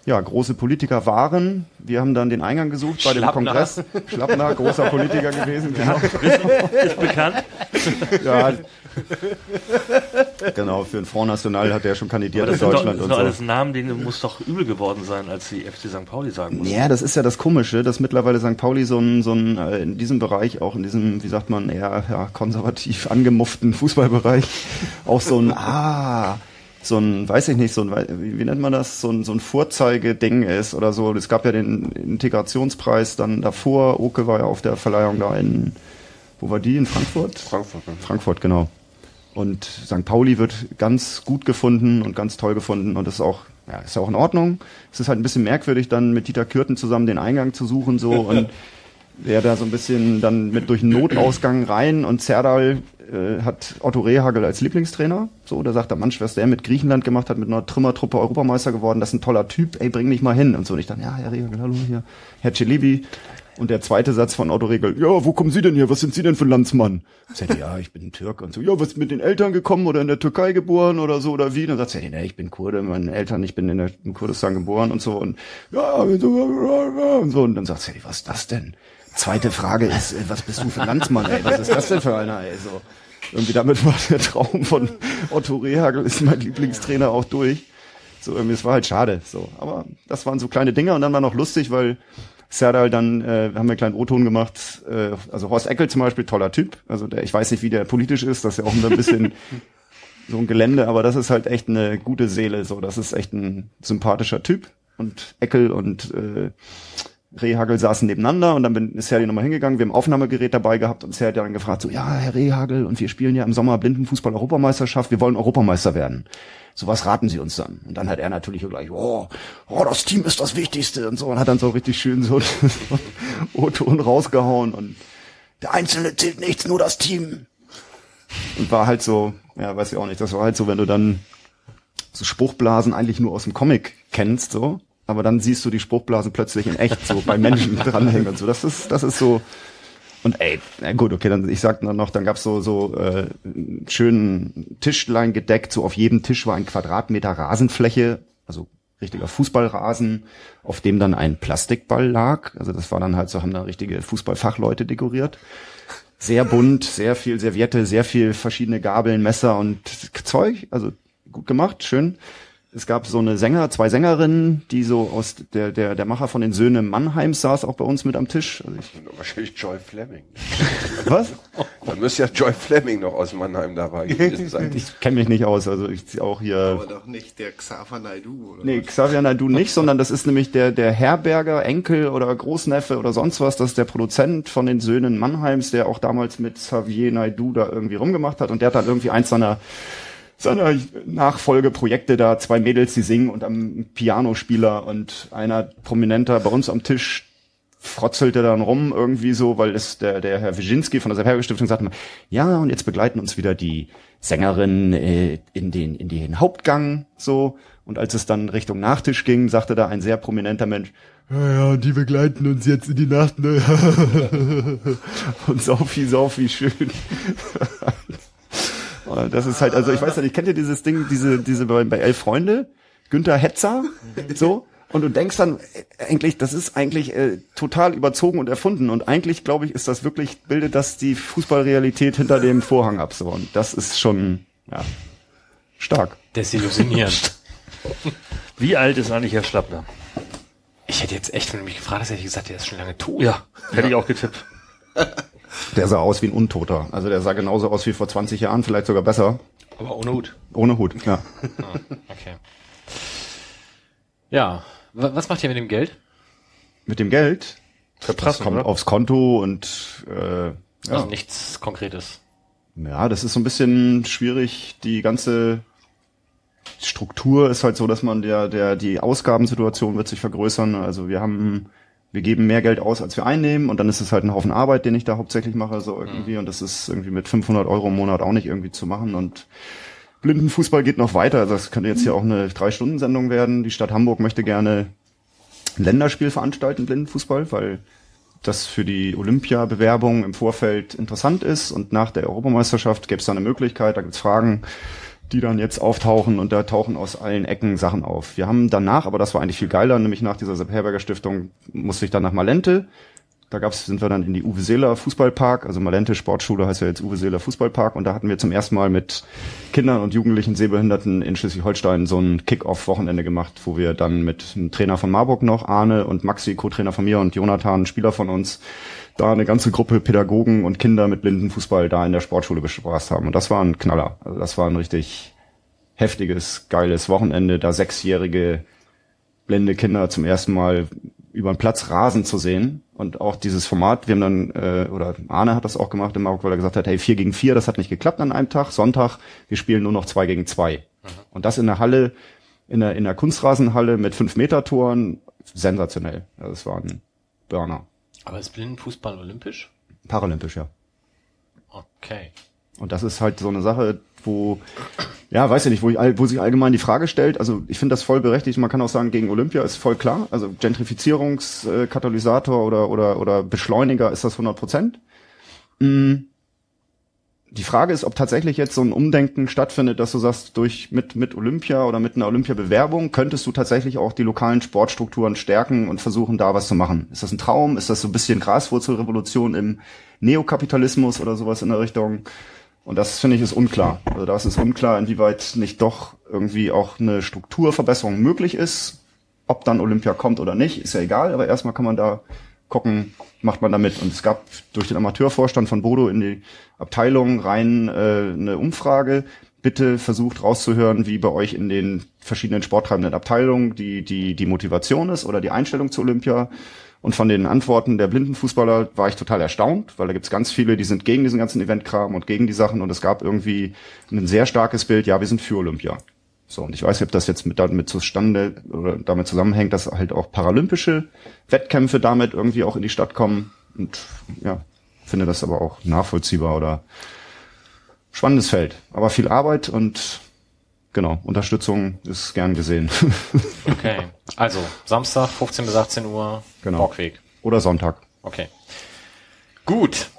ja, große Politiker waren. Wir haben dann den Eingang gesucht bei dem Schlappner. Kongress. Schlappner, großer Politiker gewesen, genau. Ist bekannt. Ja. (laughs) genau, für den Front National hat er schon kandidiert in sind doch, Deutschland das sind doch so. alles Namen, denen muss doch übel geworden sein, als die FC St. Pauli sagen muss. Ja, das ist ja das Komische, dass mittlerweile St. Pauli so ein, so ein äh, in diesem Bereich, auch in diesem, wie sagt man, eher ja, konservativ angemufften Fußballbereich, (laughs) auch so ein, ah, so ein, weiß ich nicht, so ein, wie, wie nennt man das, so ein, so ein Vorzeigeding ist oder so. Es gab ja den Integrationspreis dann davor, Oke war ja auf der Verleihung da in, wo war die, in Frankfurt? Frankfurt. ne? Frankfurt, genau. Und St. Pauli wird ganz gut gefunden und ganz toll gefunden und das ist auch, ja, ist auch in Ordnung. Es ist halt ein bisschen merkwürdig, dann mit Dieter Kürten zusammen den Eingang zu suchen, so (laughs) und der da so ein bisschen dann mit durch einen Notausgang rein und Zerdal äh, hat Otto Rehagel als Lieblingstrainer. So, da sagt der Mann, was der mit Griechenland gemacht hat, mit einer Trümmertruppe Europameister geworden, das ist ein toller Typ, ey, bring mich mal hin. Und so, und ich dann, ja, Herr Rehagel, hallo hier, Herr Celibi. Und der zweite Satz von Otto Regel, ja, wo kommen Sie denn her? Was sind Sie denn für ein Landsmann? Sagt die, ja, ich bin Türk und so, ja, was mit den Eltern gekommen oder in der Türkei geboren oder so oder wie? Dann sagt sie, nee, ich bin Kurde, meine Eltern, ich bin in, der, in Kurdistan geboren und so und ja, und so und dann sagt sie, was ist das denn? Zweite Frage ist, äh, was bist du für ein Landsmann, ey? Was ist das denn für einer, ey? So. Irgendwie damit war der Traum von Otto Rehagel, ist mein Lieblingstrainer auch durch. So, irgendwie, es war halt schade, so. Aber das waren so kleine Dinge und dann war noch lustig, weil Serdal dann, äh, haben wir einen kleinen O-Ton gemacht, äh, also Horst Eckel zum Beispiel, toller Typ. Also der, ich weiß nicht, wie der politisch ist, das ist ja auch ein bisschen (laughs) so ein Gelände, aber das ist halt echt eine gute Seele, so, das ist echt ein sympathischer Typ. Und Eckel und äh, Rehagel saßen nebeneinander und dann bin, ist Serdi nochmal hingegangen, wir haben Aufnahmegerät dabei gehabt und Serdi hat dann gefragt, so, ja, Herr Rehagel, und wir spielen ja im Sommer Blindenfußball-Europameisterschaft, wir wollen Europameister werden. So was raten Sie uns dann? Und dann hat er natürlich gleich, oh, oh, das Team ist das Wichtigste und so und hat dann so richtig schön so (laughs) O-Ton rausgehauen und der Einzelne zählt nichts, nur das Team. Und war halt so, ja, weiß ich auch nicht, das war halt so, wenn du dann so Spruchblasen eigentlich nur aus dem Comic kennst, so, aber dann siehst du die Spruchblasen plötzlich in echt so bei Menschen (laughs) dranhängen und so. Das ist, das ist so. Und ey, na gut, okay, dann ich sag dann noch, dann gab's so so äh, schönen Tischlein gedeckt, so auf jedem Tisch war ein Quadratmeter Rasenfläche, also richtiger Fußballrasen, auf dem dann ein Plastikball lag. Also das war dann halt so, haben da richtige Fußballfachleute dekoriert. Sehr bunt, sehr viel Serviette, sehr viel verschiedene Gabeln, Messer und Zeug. Also gut gemacht, schön es gab so eine Sänger, zwei Sängerinnen, die so aus der der der Macher von den Söhnen Mannheims saß auch bei uns mit am Tisch. Also ich, (laughs) Wahrscheinlich Joy Fleming. was? (laughs) Dann müsste ja Joy Fleming noch aus Mannheim dabei gewesen sein. Ich kenne mich nicht aus, also ich auch hier. Aber doch nicht der Xaver Naidu, oder? Nee, Xavier Naidu nicht, sondern das ist nämlich der, der Herberger, Enkel oder Großneffe oder sonst was. Das ist der Produzent von den Söhnen Mannheims, der auch damals mit Xavier Naidu da irgendwie rumgemacht hat. Und der hat dann irgendwie eins seiner seiner Nachfolgeprojekte da, zwei Mädels, die singen und am Pianospieler und einer Prominenter bei uns am Tisch frotzelte dann rum irgendwie so, weil es der, der Herr Wyszynski von der Seperge-Stiftung sagte, ja, und jetzt begleiten uns wieder die Sängerin äh, in den in den Hauptgang so und als es dann Richtung Nachtisch ging, sagte da ein sehr prominenter Mensch, ja, ja, die begleiten uns jetzt in die Nacht. Ne? (laughs) und Sophie, Sophie, schön. (laughs) Das ist halt, also ich weiß nicht, kennt ihr dieses Ding, diese, diese bei, bei Elf Freunde? Günther Hetzer, so? Und du denkst dann, äh, eigentlich, das ist eigentlich äh, total überzogen und erfunden. Und eigentlich, glaube ich, ist das wirklich, bildet das die Fußballrealität hinter dem Vorhang ab. So. Und das ist schon, ja, stark. Desillusionierend. (laughs) Wie alt ist eigentlich Herr Schlappner? Ich hätte jetzt echt, wenn du mich gefragt hast, hätte ich gesagt, der ist schon lange tot. Ja, hätte ich auch getippt. (laughs) Der sah aus wie ein Untoter. Also der sah genauso aus wie vor 20 Jahren, vielleicht sogar besser. Aber ohne Hut. Ohne Hut, ja. Ah, okay. Ja, wa- was macht ihr mit dem Geld? Mit dem Geld, das Verprassen, kommt oder? aufs Konto und äh, ja. Also nichts Konkretes. ja, das ist so ein bisschen schwierig. Die ganze Struktur ist halt so, dass man der, der, die Ausgabensituation wird sich vergrößern. Also wir haben, wir geben mehr Geld aus, als wir einnehmen und dann ist es halt ein Haufen Arbeit, den ich da hauptsächlich mache, so irgendwie. Und das ist irgendwie mit 500 Euro im Monat auch nicht irgendwie zu machen und Blindenfußball geht noch weiter. Also das könnte jetzt hier auch eine Drei-Stunden-Sendung werden. Die Stadt Hamburg möchte gerne ein Länderspiel veranstalten, Blindenfußball, weil das für die Olympia-Bewerbung im Vorfeld interessant ist und nach der Europameisterschaft gäbe es da eine Möglichkeit, da gibt's Fragen, die dann jetzt auftauchen und da tauchen aus allen Ecken Sachen auf. Wir haben danach, aber das war eigentlich viel geiler, nämlich nach dieser Sepp Herberger Stiftung musste ich dann nach Malente. Da gab's, sind wir dann in die Uwe Seeler Fußballpark, also Malente Sportschule heißt ja jetzt Uwe Seeler Fußballpark und da hatten wir zum ersten Mal mit Kindern und Jugendlichen Sehbehinderten in Schleswig-Holstein so ein Kick-Off-Wochenende gemacht, wo wir dann mit einem Trainer von Marburg noch, Arne und Maxi, Co-Trainer von mir und Jonathan, Spieler von uns, da eine ganze Gruppe Pädagogen und Kinder mit Blindenfußball da in der Sportschule bespaßt haben. Und das war ein Knaller. Also das war ein richtig heftiges, geiles Wochenende, da sechsjährige blinde Kinder zum ersten Mal über den Platz rasen zu sehen. Und auch dieses Format, wir haben dann, äh, oder Arne hat das auch gemacht in Marburg, weil er gesagt hat, hey, vier gegen vier, das hat nicht geklappt an einem Tag. Sonntag, wir spielen nur noch zwei gegen zwei. Und das in der Halle, in der, in der Kunstrasenhalle mit fünf Meter Toren, sensationell. Also es war ein Burner. Aber ist Blindenfußball olympisch? Paralympisch, ja. Okay. Und das ist halt so eine Sache, wo, ja, weiß ich nicht, wo, ich, wo sich allgemein die Frage stellt, also ich finde das voll berechtigt, man kann auch sagen, gegen Olympia ist voll klar, also Gentrifizierungskatalysator oder, oder, oder Beschleuniger ist das 100 Prozent. Mm. Die Frage ist, ob tatsächlich jetzt so ein Umdenken stattfindet, dass du sagst, durch mit, mit Olympia oder mit einer Olympia-Bewerbung könntest du tatsächlich auch die lokalen Sportstrukturen stärken und versuchen, da was zu machen. Ist das ein Traum? Ist das so ein bisschen Graswurzelrevolution im Neokapitalismus oder sowas in der Richtung? Und das finde ich ist unklar. Also da ist unklar, inwieweit nicht doch irgendwie auch eine Strukturverbesserung möglich ist. Ob dann Olympia kommt oder nicht, ist ja egal, aber erstmal kann man da gucken, macht man da mit. Und es gab durch den Amateurvorstand von Bodo in die Abteilung rein äh, eine Umfrage. Bitte versucht rauszuhören, wie bei euch in den verschiedenen sporttreibenden Abteilungen die, die, die Motivation ist oder die Einstellung zu Olympia. Und von den Antworten der Blindenfußballer war ich total erstaunt, weil da gibt's ganz viele, die sind gegen diesen ganzen Eventkram und gegen die Sachen. Und es gab irgendwie ein sehr starkes Bild, ja, wir sind für Olympia. So, und ich weiß nicht, ob das jetzt mit, damit zustande oder damit zusammenhängt, dass halt auch paralympische Wettkämpfe damit irgendwie auch in die Stadt kommen. Und ja, finde das aber auch nachvollziehbar oder spannendes Feld. Aber viel Arbeit und genau, Unterstützung ist gern gesehen. (laughs) Okay. Also, Samstag, 15 bis 18 Uhr, Genau. Borgweg. oder Sonntag. Okay. Gut.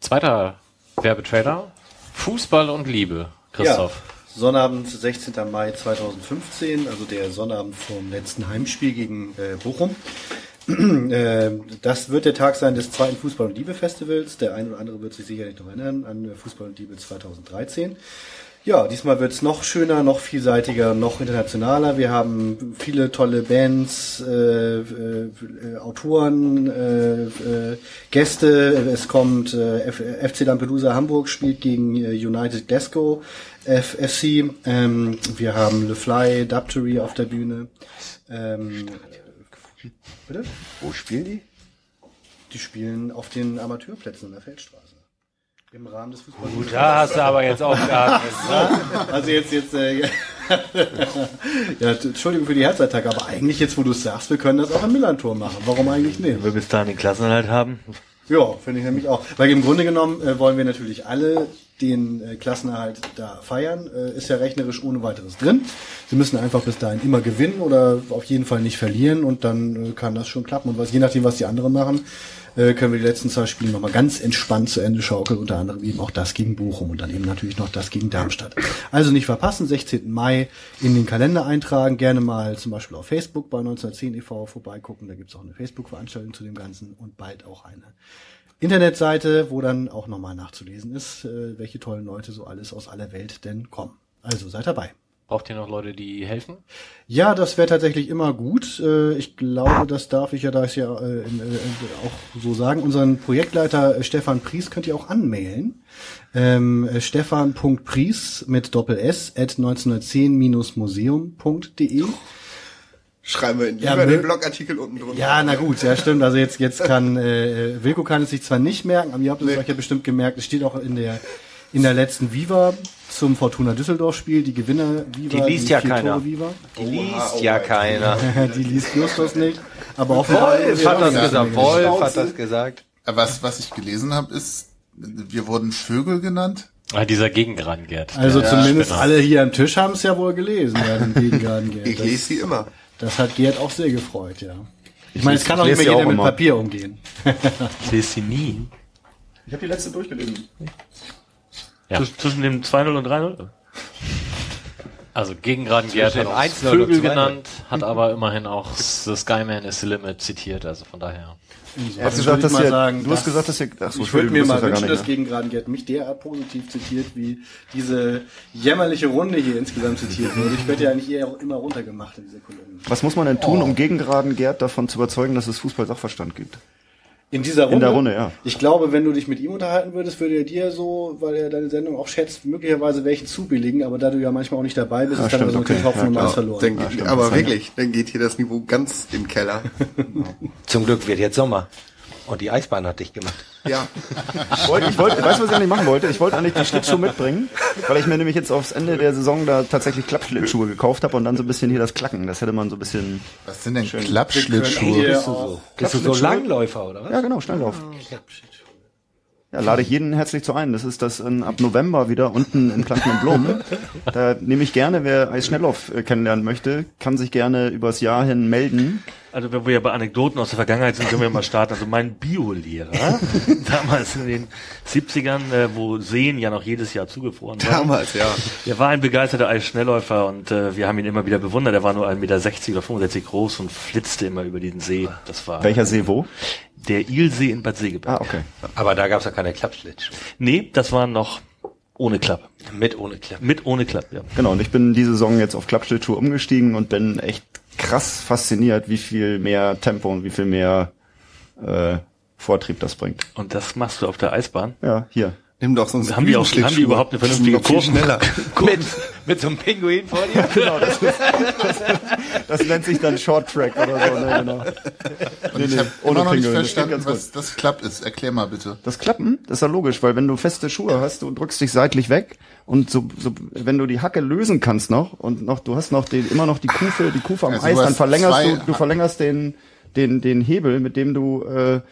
Zweiter Werbetrailer. Fußball und Liebe. Christoph. Ja, Sonnabend, 16. Mai 2015, also der Sonnabend vom letzten Heimspiel gegen äh, Bochum. (clears throat) Äh, das wird der Tag sein des zweiten Fußball- und Liebe-Festivals. Der eine oder andere wird sich sicherlich noch erinnern an äh, Fußball und Liebe 2013. Ja, diesmal wird's noch schöner, noch vielseitiger, noch internationaler. Wir haben viele tolle Bands, äh, äh, äh, Autoren, äh, äh, Gäste. Es kommt äh, F FC Lampedusa Hamburg spielt gegen äh, United Glasgow FC. Ähm, wir haben Le Fly, Dubtery auf der Bühne. Ähm, bitte? Wo spielen die? Die spielen auf den Amateurplätzen in der Feldstraße. Im Rahmen des Fußballs. Da hast du aber jetzt aufgeatmet. Also jetzt, jetzt, äh, (laughs) ja, Entschuldigung für die Herzattacke, aber eigentlich jetzt, wo du es sagst, wir können das auch im Millantor machen. Warum eigentlich nicht? Wenn wir bis dahin den Klassenerhalt haben. Ja, finde ich nämlich auch. Weil im Grunde genommen äh, wollen wir natürlich alle den äh, Klassenerhalt da feiern. Äh, ist ja rechnerisch ohne weiteres drin. Sie müssen einfach bis dahin immer gewinnen oder auf jeden Fall nicht verlieren und dann äh, kann das schon klappen. Und was, je nachdem, was die anderen machen, äh, können wir die letzten zwei Spiele nochmal ganz entspannt zu Ende schaukeln. Unter anderem eben auch das gegen Bochum und dann eben natürlich noch das gegen Darmstadt. Also nicht verpassen, 16. Mai in den Kalender eintragen. Gerne mal zum Beispiel auf Facebook bei 1910 e.V. vorbeigucken. Da gibt's auch eine Facebook-Veranstaltung zu dem Ganzen und bald auch eine Internetseite, wo dann auch nochmal nachzulesen ist, äh, welche tollen Leute so alles aus aller Welt denn kommen. Also seid dabei. Braucht ihr noch Leute, die helfen? Ja, das wäre tatsächlich immer gut. Äh, Ich glaube, das darf ich ja da ich ja äh, äh, auch so sagen. Unseren Projektleiter Stefan Pries könnt ihr auch anmailen. Ähm, äh, Stefan.pries mit Doppel S at 1910-museum.de. Schreiben wir in Ja, den Blogartikel unten drunter. Ja, na gut, ja stimmt. Also jetzt jetzt kann äh, Wilko kann es sich zwar nicht merken, aber ihr habt es euch ja bestimmt gemerkt. Es steht auch in der in der letzten Viva zum Fortuna Düsseldorf Spiel die Gewinner Viva. Die liest ja vier keiner. Viva. Die liest ja keiner. (laughs) die liest Justus nicht. Aber offenbar Wolf hat das Ja, gesagt. Wolf hat das gesagt. Äh, Was, was ich gelesen habe, ist, wir wurden Vögel genannt. Ah, dieser Gegengraden Gerd. Also Der zumindest Spinner. alle hier am Tisch haben es ja wohl gelesen, ja, den Gegengarten Gerd. (laughs) Ich lese sie immer. Das, hat Gerd auch sehr gefreut, ja. Ich meine, es kann auch ich nicht mehr jeder auch mit immer. Papier umgehen. Ich lese sie nie. Ich habe die letzte durchgelesen. Ja. Zwisch- Zwischen dem 2-0 und 3-0? Also Gegengraden Gerd hat dem auch 1-0 und Vögel 2-0. genannt, hat aber immerhin auch The Skyman is the Limit zitiert, also von daher. Hast Also gesagt, dass mal ihr, sagen, du hast das- gesagt, dass ihr, ach so, Ich würde mir mal ja wünschen, dass nicht, ne? Gegengraden Gerd mich derart positiv zitiert, wie diese jämmerliche Runde hier insgesamt zitiert wurde. Ich werde ja eigentlich eher immer runtergemacht in dieser Kolumne. Was muss man denn tun, Oh. um Gegengraden Gerd davon zu überzeugen, dass es Fußball-Sachverstand gibt? In dieser Runde? In der Runde, ja. Ich glaube, wenn du dich mit ihm unterhalten würdest, würde er dir so, weil er deine Sendung auch schätzt, möglicherweise welchen zubilligen, aber da du ja manchmal auch nicht dabei bist, Ja, ist dann stimmt, also okay. Hopfen Ja, und. Mais verloren. Dann, Ja, stimmt, aber wirklich, dann geht hier das Niveau ganz im Keller. (laughs) Zum Glück wird jetzt Sommer. Und die Eisbahn hat dich gemacht. Ja. Ich wollte, ich wollte, weißt du, was ich eigentlich machen wollte? Ich wollte eigentlich die Schlittschuhe mitbringen, weil ich mir nämlich jetzt aufs Ende der Saison da tatsächlich Klappschlittschuhe gekauft habe und dann so ein bisschen hier das Klacken. Das hätte man so ein bisschen. Was sind denn. Klappschlittschuhe? Bist du so, bist du so Langläufer, oder was? Ja, genau, Schnelllauf. Ja, lade ich jeden herzlich zu ein. Das ist das ähm, ab November wieder unten in Blumen. (laughs) Da nehme ich gerne, wer Eisschnelllauf äh, kennenlernen möchte, kann sich gerne übers Jahr hin melden. Also wenn wir ja bei Anekdoten aus der Vergangenheit sind, können wir mal starten. Also mein Biolehrer, (laughs) damals in den 70ern, äh, wo Seen ja noch jedes Jahr zugefroren waren. Damals, ja. Er war ein begeisterter Eisschnellläufer und äh, wir haben ihn immer wieder bewundert. Er war nur 1,60 Meter oder 65 groß und flitzte immer über den See. Das war Welcher See wo? Der Ilsee in Bad Segeberg. Ah, okay. Aber da gab's ja keine Klappschlittschuhe. Nee, das war noch ohne Klappe. Mit ohne Klappe. Mit ohne Klappe, ja. Genau, und ich bin diese Saison jetzt auf Klappschlittschuhe umgestiegen und bin echt krass fasziniert, wie viel mehr Tempo und wie viel mehr äh, Vortrieb das bringt. Und das machst du auf der Eisbahn. Ja, hier. Nimm doch so einen Haben die auch, haben die überhaupt eine vernünftige Noch viel Kurven? schneller. (laughs) Mit, mit so einem Pinguin vor dir? (laughs) Genau, das, ist, das, (laughs) das nennt sich dann Short Track oder so. Ne, genau. Und ich habe noch nicht das verstanden, gut. was das klappt ist. Erklär mal bitte. Das Klappen, das ist ja logisch, weil wenn du feste Schuhe hast, du drückst dich seitlich weg und so, so wenn du die Hacke lösen kannst noch und noch du hast noch den, immer noch die Kufe, die Kufe am Also Eis, dann verlängerst du, du verlängerst den den den Hebel, mit dem du äh,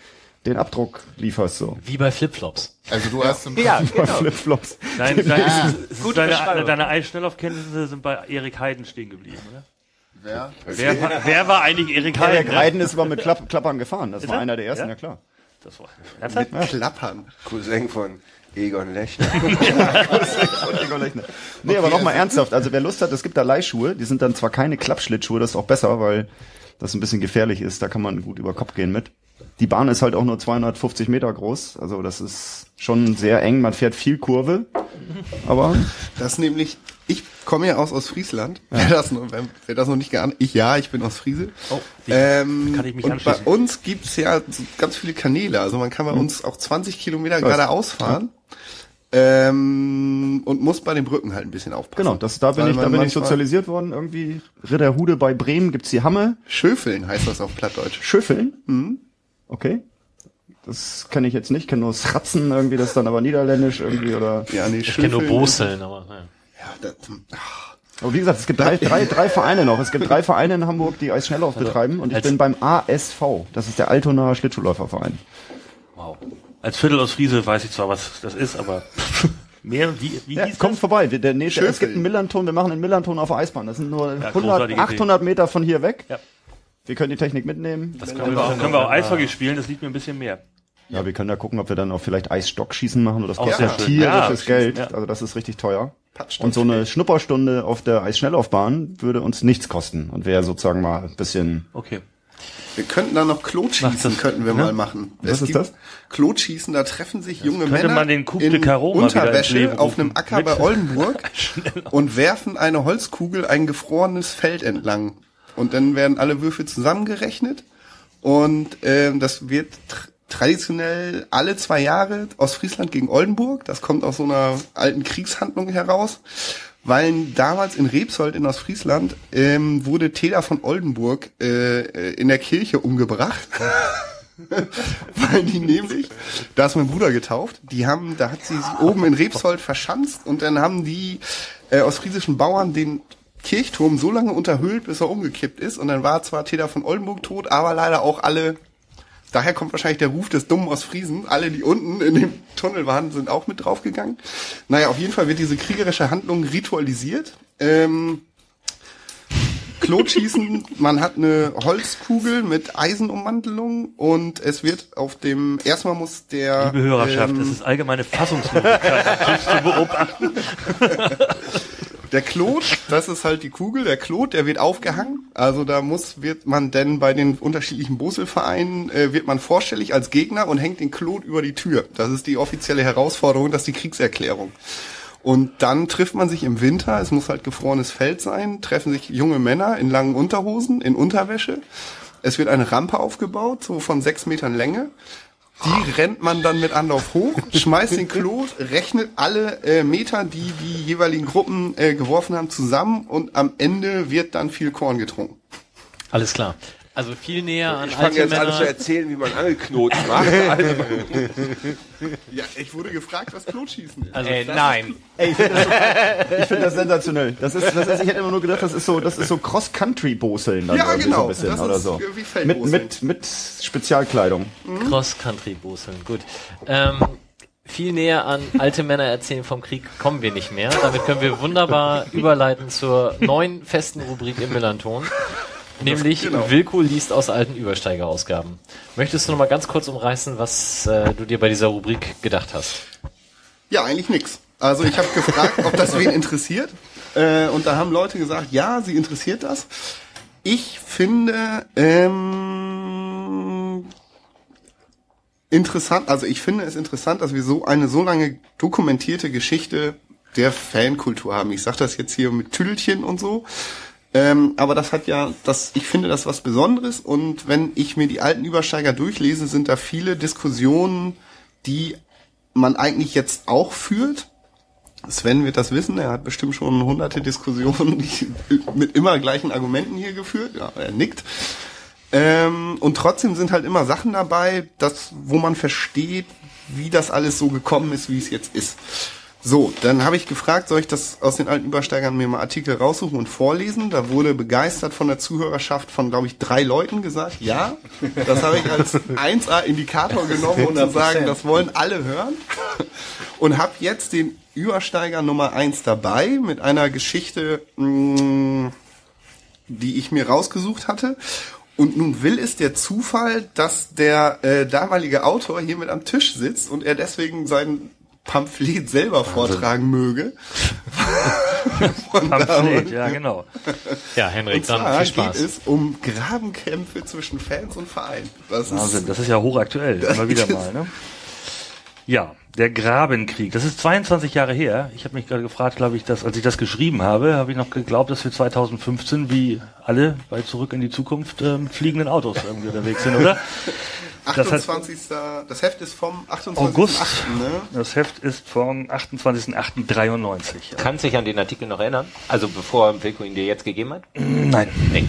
den Abdruck lieferst so. Wie bei Flipflops. Also du hast im (laughs) Ja, Prinzip genau. (laughs) Flipflops. Nein, es ist, Gute deine, deine Eisschnelllaufkenntnisse sind bei Erik Heiden stehen geblieben, oder? wer? Wer, war- wer war eigentlich Erik Erik Heiden? ne? Ist aber mit Klapp, Klappern gefahren. Das Ist war er? einer der ersten, Ja? ja, klar. Das war, ernsthaft? Klappern. (laughs) Cousin von Egon Lechner. Nee, aber nochmal ernsthaft. Also wer Lust hat, es gibt da Leihschuhe. Die sind dann zwar keine Klappschlittschuhe, das ist auch besser, weil das ein bisschen gefährlich ist. Da kann man gut über Kopf gehen mit. Die Bahn ist halt auch nur 250 Meter groß. Also das ist schon sehr eng. Man fährt viel Kurve. Aber Das nämlich, ich komme ja aus Ostfriesland. Wer, das noch, wer, wer das noch nicht geahnt, ich ja, ich bin aus Friese. Oh, die- Ähm, kann ich mich und bei uns gibt's ja ganz viele Kanäle. Also man kann bei uns auch 20 Kilometer geradeaus fahren. Ähm, und muss bei den Brücken halt ein bisschen aufpassen. genau, das, da bin Weil ich, da bin ich sozialisiert worden. Irgendwie Ritterhude bei Bremen gibt's die Hamme. Schöfeln heißt das auf Plattdeutsch. Schöffeln. Mhm. Okay. Das kenne ich jetzt nicht. Kenne nur Schratzen irgendwie. Das ist dann aber niederländisch irgendwie oder. Ja, nee, Ich kenne nur Schöfeln. Boseln, aber naja. Ja, das, ach, Aber wie gesagt, es gibt drei, drei, (laughs) drei Vereine noch. Es gibt drei Vereine in Hamburg, die Eisschnelllauf betreiben. Und ich bin beim ASV. Das ist der Altonaer Schlittschuhläuferverein. Wow. Als Viertel aus Friese weiß ich zwar, was das ist, aber (laughs) mehr, wie, wie Ja, hieß kommt das? vorbei. Wir, der nächste, es Schöfeln. gibt einen Millanton. Wir machen einen Millanton auf der Eisbahn. Das sind nur 100, großartige Idee. 800 Meter von hier weg. Ja. Wir können die Technik mitnehmen. Das können wir, auch, können wir auch Eishockey spielen, das liegt mir ein bisschen mehr. Ja, wir können da gucken, ob wir dann auch vielleicht Eisstockschießen machen. Oder das Auch kostet sehr schön. tierisches Ja, Geld. ja. Also das ist richtig teuer. Patschstock. Und so eine Schnupperstunde auf der Eisschnelllaufbahn würde uns nichts kosten und wäre sozusagen mal ein bisschen Okay. Wir könnten da noch Klotschießen, könnten wir ne? mal machen. Was es ist das? Klotschießen, da treffen sich junge könnte Männer man den Coup in ins Unterwäsche auf einem Acker Mit- bei (laughs) Oldenburg und werfen eine Holzkugel ein gefrorenes Feld entlang. Und dann werden alle Würfe zusammengerechnet und ähm, das wird tr traditionell alle zwei Jahre aus Friesland gegen Oldenburg. Das kommt aus so einer alten Kriegshandlung heraus. Weil damals in Rebsold in Ostfriesland ähm, wurde Teda von Oldenburg äh, äh, in der Kirche umgebracht. (laughs) Weil die nämlich, da ist mein Bruder getauft, die haben, da hat sie sich oben in Rebsold verschanzt und dann haben die äh, ostfriesischen Bauern den Kirchturm so lange unterhöhlt, bis er umgekippt ist und dann war zwar Teda von Oldenburg tot, aber leider auch alle, daher kommt wahrscheinlich der Ruf des dummen Ostfriesen, alle, die unten in dem Tunnel waren, sind auch mit draufgegangen. Naja, auf jeden Fall wird diese kriegerische Handlung ritualisiert. Ähm, Klotschießen, (laughs) man hat eine Holzkugel mit Eisenummantelung und es wird auf dem, erstmal muss der... Liebe Hörerschaft, ähm, es ist allgemeine Fassungslosigkeit (laughs) zu beobachten. (laughs) Der Klot, das ist halt die Kugel, der Klot, der wird aufgehangen. Also da muss, wird man denn bei den unterschiedlichen Boselvereinen, äh, wird man vorstellig als Gegner und hängt den Klot über die Tür. Das ist die offizielle Herausforderung, das ist die Kriegserklärung. Und dann trifft man sich im Winter, es muss halt gefrorenes Feld sein, treffen sich junge Männer in langen Unterhosen, in Unterwäsche. Es wird eine Rampe aufgebaut, so von sechs Metern Länge. Die rennt man dann mit Anlauf hoch, (laughs) schmeißt den Klot, rechnet alle äh, Meter, die die jeweiligen Gruppen äh, geworfen haben, zusammen und am Ende wird dann viel Korn getrunken. Alles klar. Also viel näher an Ich fange alte jetzt an zu Männer. erzählen, wie man Angelknoten macht. Also, (laughs) Ja, ich wurde gefragt, was Klotschießen ist. Also äh, nein. Ey, ich finde das, ich find das sensationell. Das ist, das ist, ich hätte immer nur gedacht, das ist so, das ist so Cross-Country-Boseln dann Ja, genau. so ein bisschen Das oder ist so. wie Mit, mit, mit Spezialkleidung. Cross-Country-Boseln, gut. Ähm, viel näher an alte Männer erzählen vom Krieg kommen wir nicht mehr. Damit können wir wunderbar überleiten zur neuen festen Rubrik im Millanton. (laughs) Nämlich genau. Wilko liest aus alten Übersteigerausgaben. Möchtest du noch mal ganz kurz umreißen, was äh, du dir bei dieser Rubrik gedacht hast? Ja, eigentlich nix. Also ich habe gefragt, ob das wen interessiert. Äh, und da haben Leute gesagt, ja, sie interessiert das. Ich finde ähm, interessant, also ich finde es interessant, dass wir so eine so lange dokumentierte Geschichte der Fankultur haben. Ich sage das jetzt hier mit Tüdelchen und so. Ähm, aber das hat ja, das, ich finde das was Besonderes und wenn ich mir die alten Übersteiger durchlese, sind da viele Diskussionen, die man eigentlich jetzt auch führt. Sven wird das wissen, er hat bestimmt schon hunderte Diskussionen (laughs) mit immer gleichen Argumenten hier geführt. Ja, er nickt. Ähm, und trotzdem sind halt immer Sachen dabei, das, wo man versteht, wie das alles so gekommen ist, wie es jetzt ist. So, dann habe ich gefragt, soll ich das aus den alten Übersteigern mir mal Artikel raussuchen und vorlesen? Da wurde begeistert von der Zuhörerschaft von, glaube ich, drei Leuten gesagt, ja. Das habe ich als (laughs) 1A-Indikator genommen, um zu sagen, das wollen alle hören. Und habe jetzt den Übersteiger Nummer eins dabei mit einer Geschichte, mh, die ich mir rausgesucht hatte. Und nun will es der Zufall, dass der äh, damalige Autor hier mit am Tisch sitzt und er deswegen sein Pamphlet selber vortragen möge. (laughs) Pamphlet, ja genau. Ja, Henrik, Und dann viel geht Spaß. es um Grabenkämpfe zwischen Fans und Verein. Das Wahnsinn, ist, das ist ja hochaktuell, immer wieder mal. Ne? Ja, der Grabenkrieg, das ist 22 Jahre her. Ich habe mich gerade gefragt, glaube ich, dass als ich das geschrieben habe, habe ich noch geglaubt, dass wir 2015 wie alle bei Zurück in die Zukunft äh, mit fliegenden Autos irgendwie unterwegs sind, oder? (laughs) Das heißt- 28. Das Heft ist vom 28.8. August. Ne? Das Heft ist vom 28.08.93. Kannst dich an den Artikel noch erinnern? Also bevor Wilko ihn dir jetzt gegeben hat? Nein. Nee.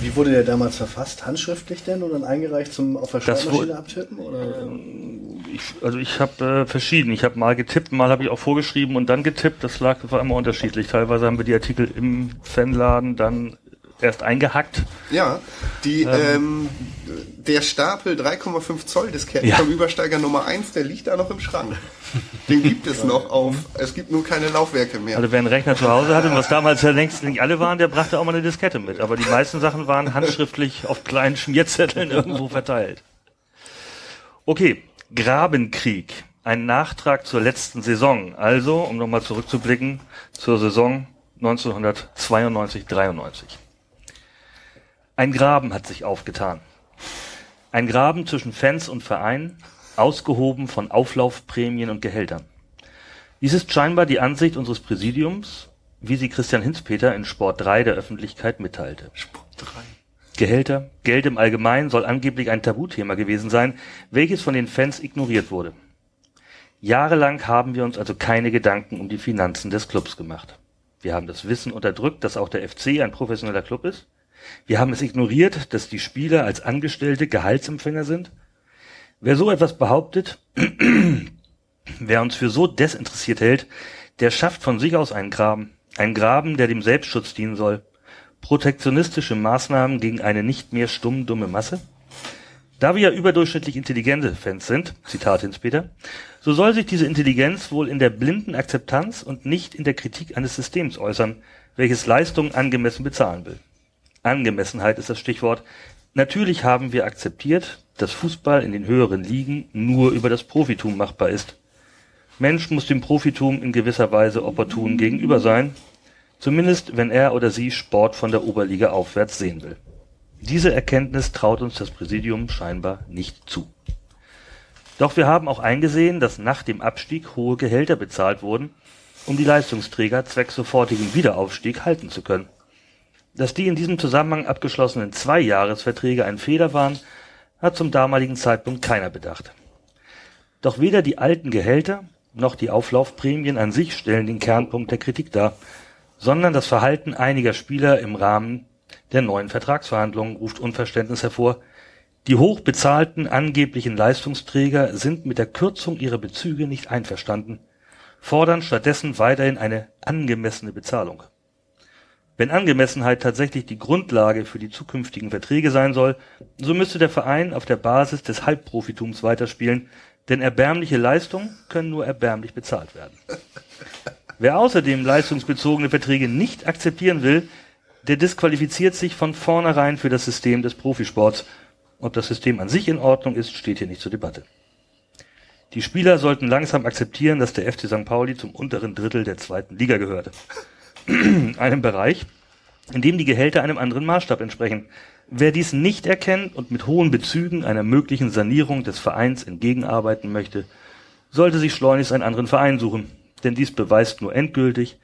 Wie wurde der damals verfasst? Handschriftlich denn und dann eingereicht zum auf der Schreibmaschine abtippen? Oder? Ich, also ich habe äh, verschieden. Ich habe mal getippt, mal habe ich auch vorgeschrieben und dann getippt. Das lag, war immer unterschiedlich. Teilweise haben wir die Artikel im Fanladen dann erst eingehackt. Ja, die, ähm, der Stapel 3,5 Zoll Disketten Ja. vom Übersteiger Nummer 1, der liegt da noch im Schrank. Den gibt es (laughs) noch auf, es gibt nur keine Laufwerke mehr. Also wer einen Rechner zu Hause hatte, was damals ja längst nicht alle waren, der brachte auch mal eine Diskette mit. Aber die meisten Sachen waren handschriftlich auf kleinen Schmierzetteln irgendwo verteilt. Okay, Grabenkrieg. Ein Nachtrag zur letzten Saison. Also, um nochmal zurückzublicken, zur Saison 1992-93. Ein Graben hat sich aufgetan. Ein Graben zwischen Fans und Verein, ausgehoben von Auflaufprämien und Gehältern. Dies ist scheinbar die Ansicht unseres Präsidiums, wie sie Christian Hinzpeter in Sport 3 der Öffentlichkeit mitteilte. Sport 3. Gehälter, Geld im Allgemeinen soll angeblich ein Tabuthema gewesen sein, welches von den Fans ignoriert wurde. Jahrelang haben wir uns also keine Gedanken um die Finanzen des Clubs gemacht. Wir haben das Wissen unterdrückt, dass auch der FC ein professioneller Club ist. Wir haben es ignoriert, dass die Spieler als Angestellte Gehaltsempfänger sind. Wer so etwas behauptet, (clears throat) wer uns für so desinteressiert hält, der schafft von sich aus einen Graben. Einen Graben, der dem Selbstschutz dienen soll. Protektionistische Maßnahmen gegen eine nicht mehr stumm dumme Masse? Da wir ja überdurchschnittlich intelligente Fans sind, Zitat Hinspeter, so soll sich diese Intelligenz wohl in der blinden Akzeptanz und nicht in der Kritik eines Systems äußern, welches Leistungen angemessen bezahlen will. Angemessenheit ist das Stichwort. Natürlich haben wir akzeptiert, dass Fußball in den höheren Ligen nur über das Profitum machbar ist. Mensch muss dem Profitum in gewisser Weise opportun gegenüber sein, zumindest wenn er oder sie Sport von der Oberliga aufwärts sehen will. Diese Erkenntnis traut uns das Präsidium scheinbar nicht zu. Doch wir haben auch eingesehen, dass nach dem Abstieg hohe Gehälter bezahlt wurden, um die Leistungsträger zwecks sofortigen Wiederaufstieg halten zu können. Dass die in diesem Zusammenhang abgeschlossenen Zweijahresverträge ein Fehler waren, hat zum damaligen Zeitpunkt keiner bedacht. Doch weder die alten Gehälter noch die Auflaufprämien an sich stellen den Kernpunkt der Kritik dar, sondern das Verhalten einiger Spieler im Rahmen der neuen Vertragsverhandlungen ruft Unverständnis hervor. Die hochbezahlten angeblichen Leistungsträger sind mit der Kürzung ihrer Bezüge nicht einverstanden, fordern stattdessen weiterhin eine angemessene Bezahlung. Wenn Angemessenheit tatsächlich die Grundlage für die zukünftigen Verträge sein soll, so müsste der Verein auf der Basis des Halbprofitums weiterspielen, denn erbärmliche Leistungen können nur erbärmlich bezahlt werden. Wer außerdem leistungsbezogene Verträge nicht akzeptieren will, der disqualifiziert sich von vornherein für das System des Profisports. Ob das System an sich in Ordnung ist, steht hier nicht zur Debatte. Die Spieler sollten langsam akzeptieren, dass der FC St. Pauli zum unteren Drittel der zweiten Liga gehörte. (clears throat) einem Bereich, in dem die Gehälter einem anderen Maßstab entsprechen. Wer dies nicht erkennt und mit hohen Bezügen einer möglichen Sanierung des Vereins entgegenarbeiten möchte, sollte sich schleunigst einen anderen Verein suchen. Denn dies beweist nur endgültig,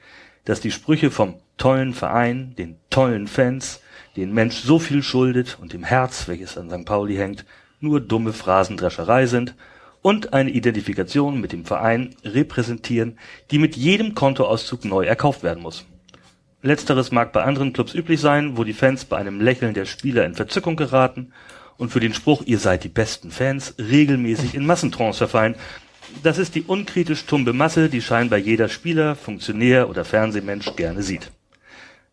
dass die Sprüche vom tollen Verein, den tollen Fans, den Mensch so viel schuldet und dem Herz, welches an St. Pauli hängt, nur dumme Phrasendrescherei sind und eine Identifikation mit dem Verein repräsentieren, die mit jedem Kontoauszug neu erkauft werden muss. Letzteres mag bei anderen Clubs üblich sein, wo die Fans bei einem Lächeln der Spieler in Verzückung geraten und für den Spruch, ihr seid die besten Fans, regelmäßig in Massentrance verfallen. Das ist die unkritisch tumbe Masse, die scheinbar jeder Spieler, Funktionär oder Fernsehmensch gerne sieht.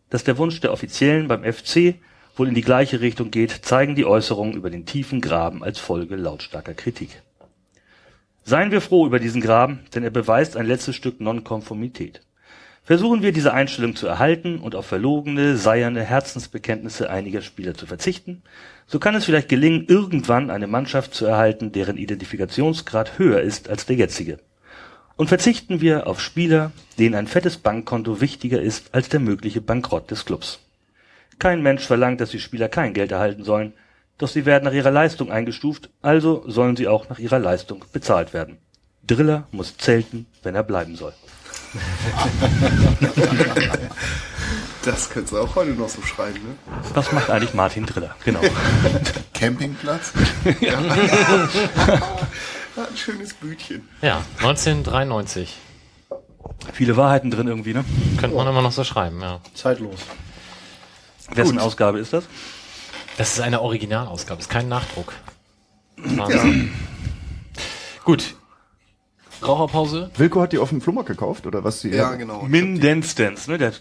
Dass der Wunsch der Offiziellen beim FC wohl in die gleiche Richtung geht, zeigen die Äußerungen über den tiefen Graben als Folge lautstarker Kritik. Seien wir froh über diesen Graben, denn er beweist ein letztes Stück Nonkonformität. Versuchen wir diese Einstellung zu erhalten und auf verlogene, seierne Herzensbekenntnisse einiger Spieler zu verzichten, so kann es vielleicht gelingen, irgendwann eine Mannschaft zu erhalten, deren Identifikationsgrad höher ist als der jetzige. Und verzichten wir auf Spieler, denen ein fettes Bankkonto wichtiger ist als der mögliche Bankrott des Clubs. Kein Mensch verlangt, dass die Spieler kein Geld erhalten sollen, doch sie werden nach ihrer Leistung eingestuft, also sollen sie auch nach ihrer Leistung bezahlt werden. Driller muss zelten, wenn er bleiben soll. (laughs) Das könntest du auch heute noch so schreiben, ne? Das macht eigentlich Martin Driller, genau. (laughs) Campingplatz? (laughs) Ja. Ein schönes Bütchen. Ja, 1993. Viele Wahrheiten drin irgendwie, ne? Könnte man immer noch so schreiben, ja. Zeitlos. Wessen Ausgabe ist das? Das ist eine Originalausgabe, ist kein Nachdruck. Wahnsinn. Gut. Raucherpause. Wilko hat die auf dem Flohmarkt gekauft, oder was? Die Ja, genau. Mindestens, ne? Der,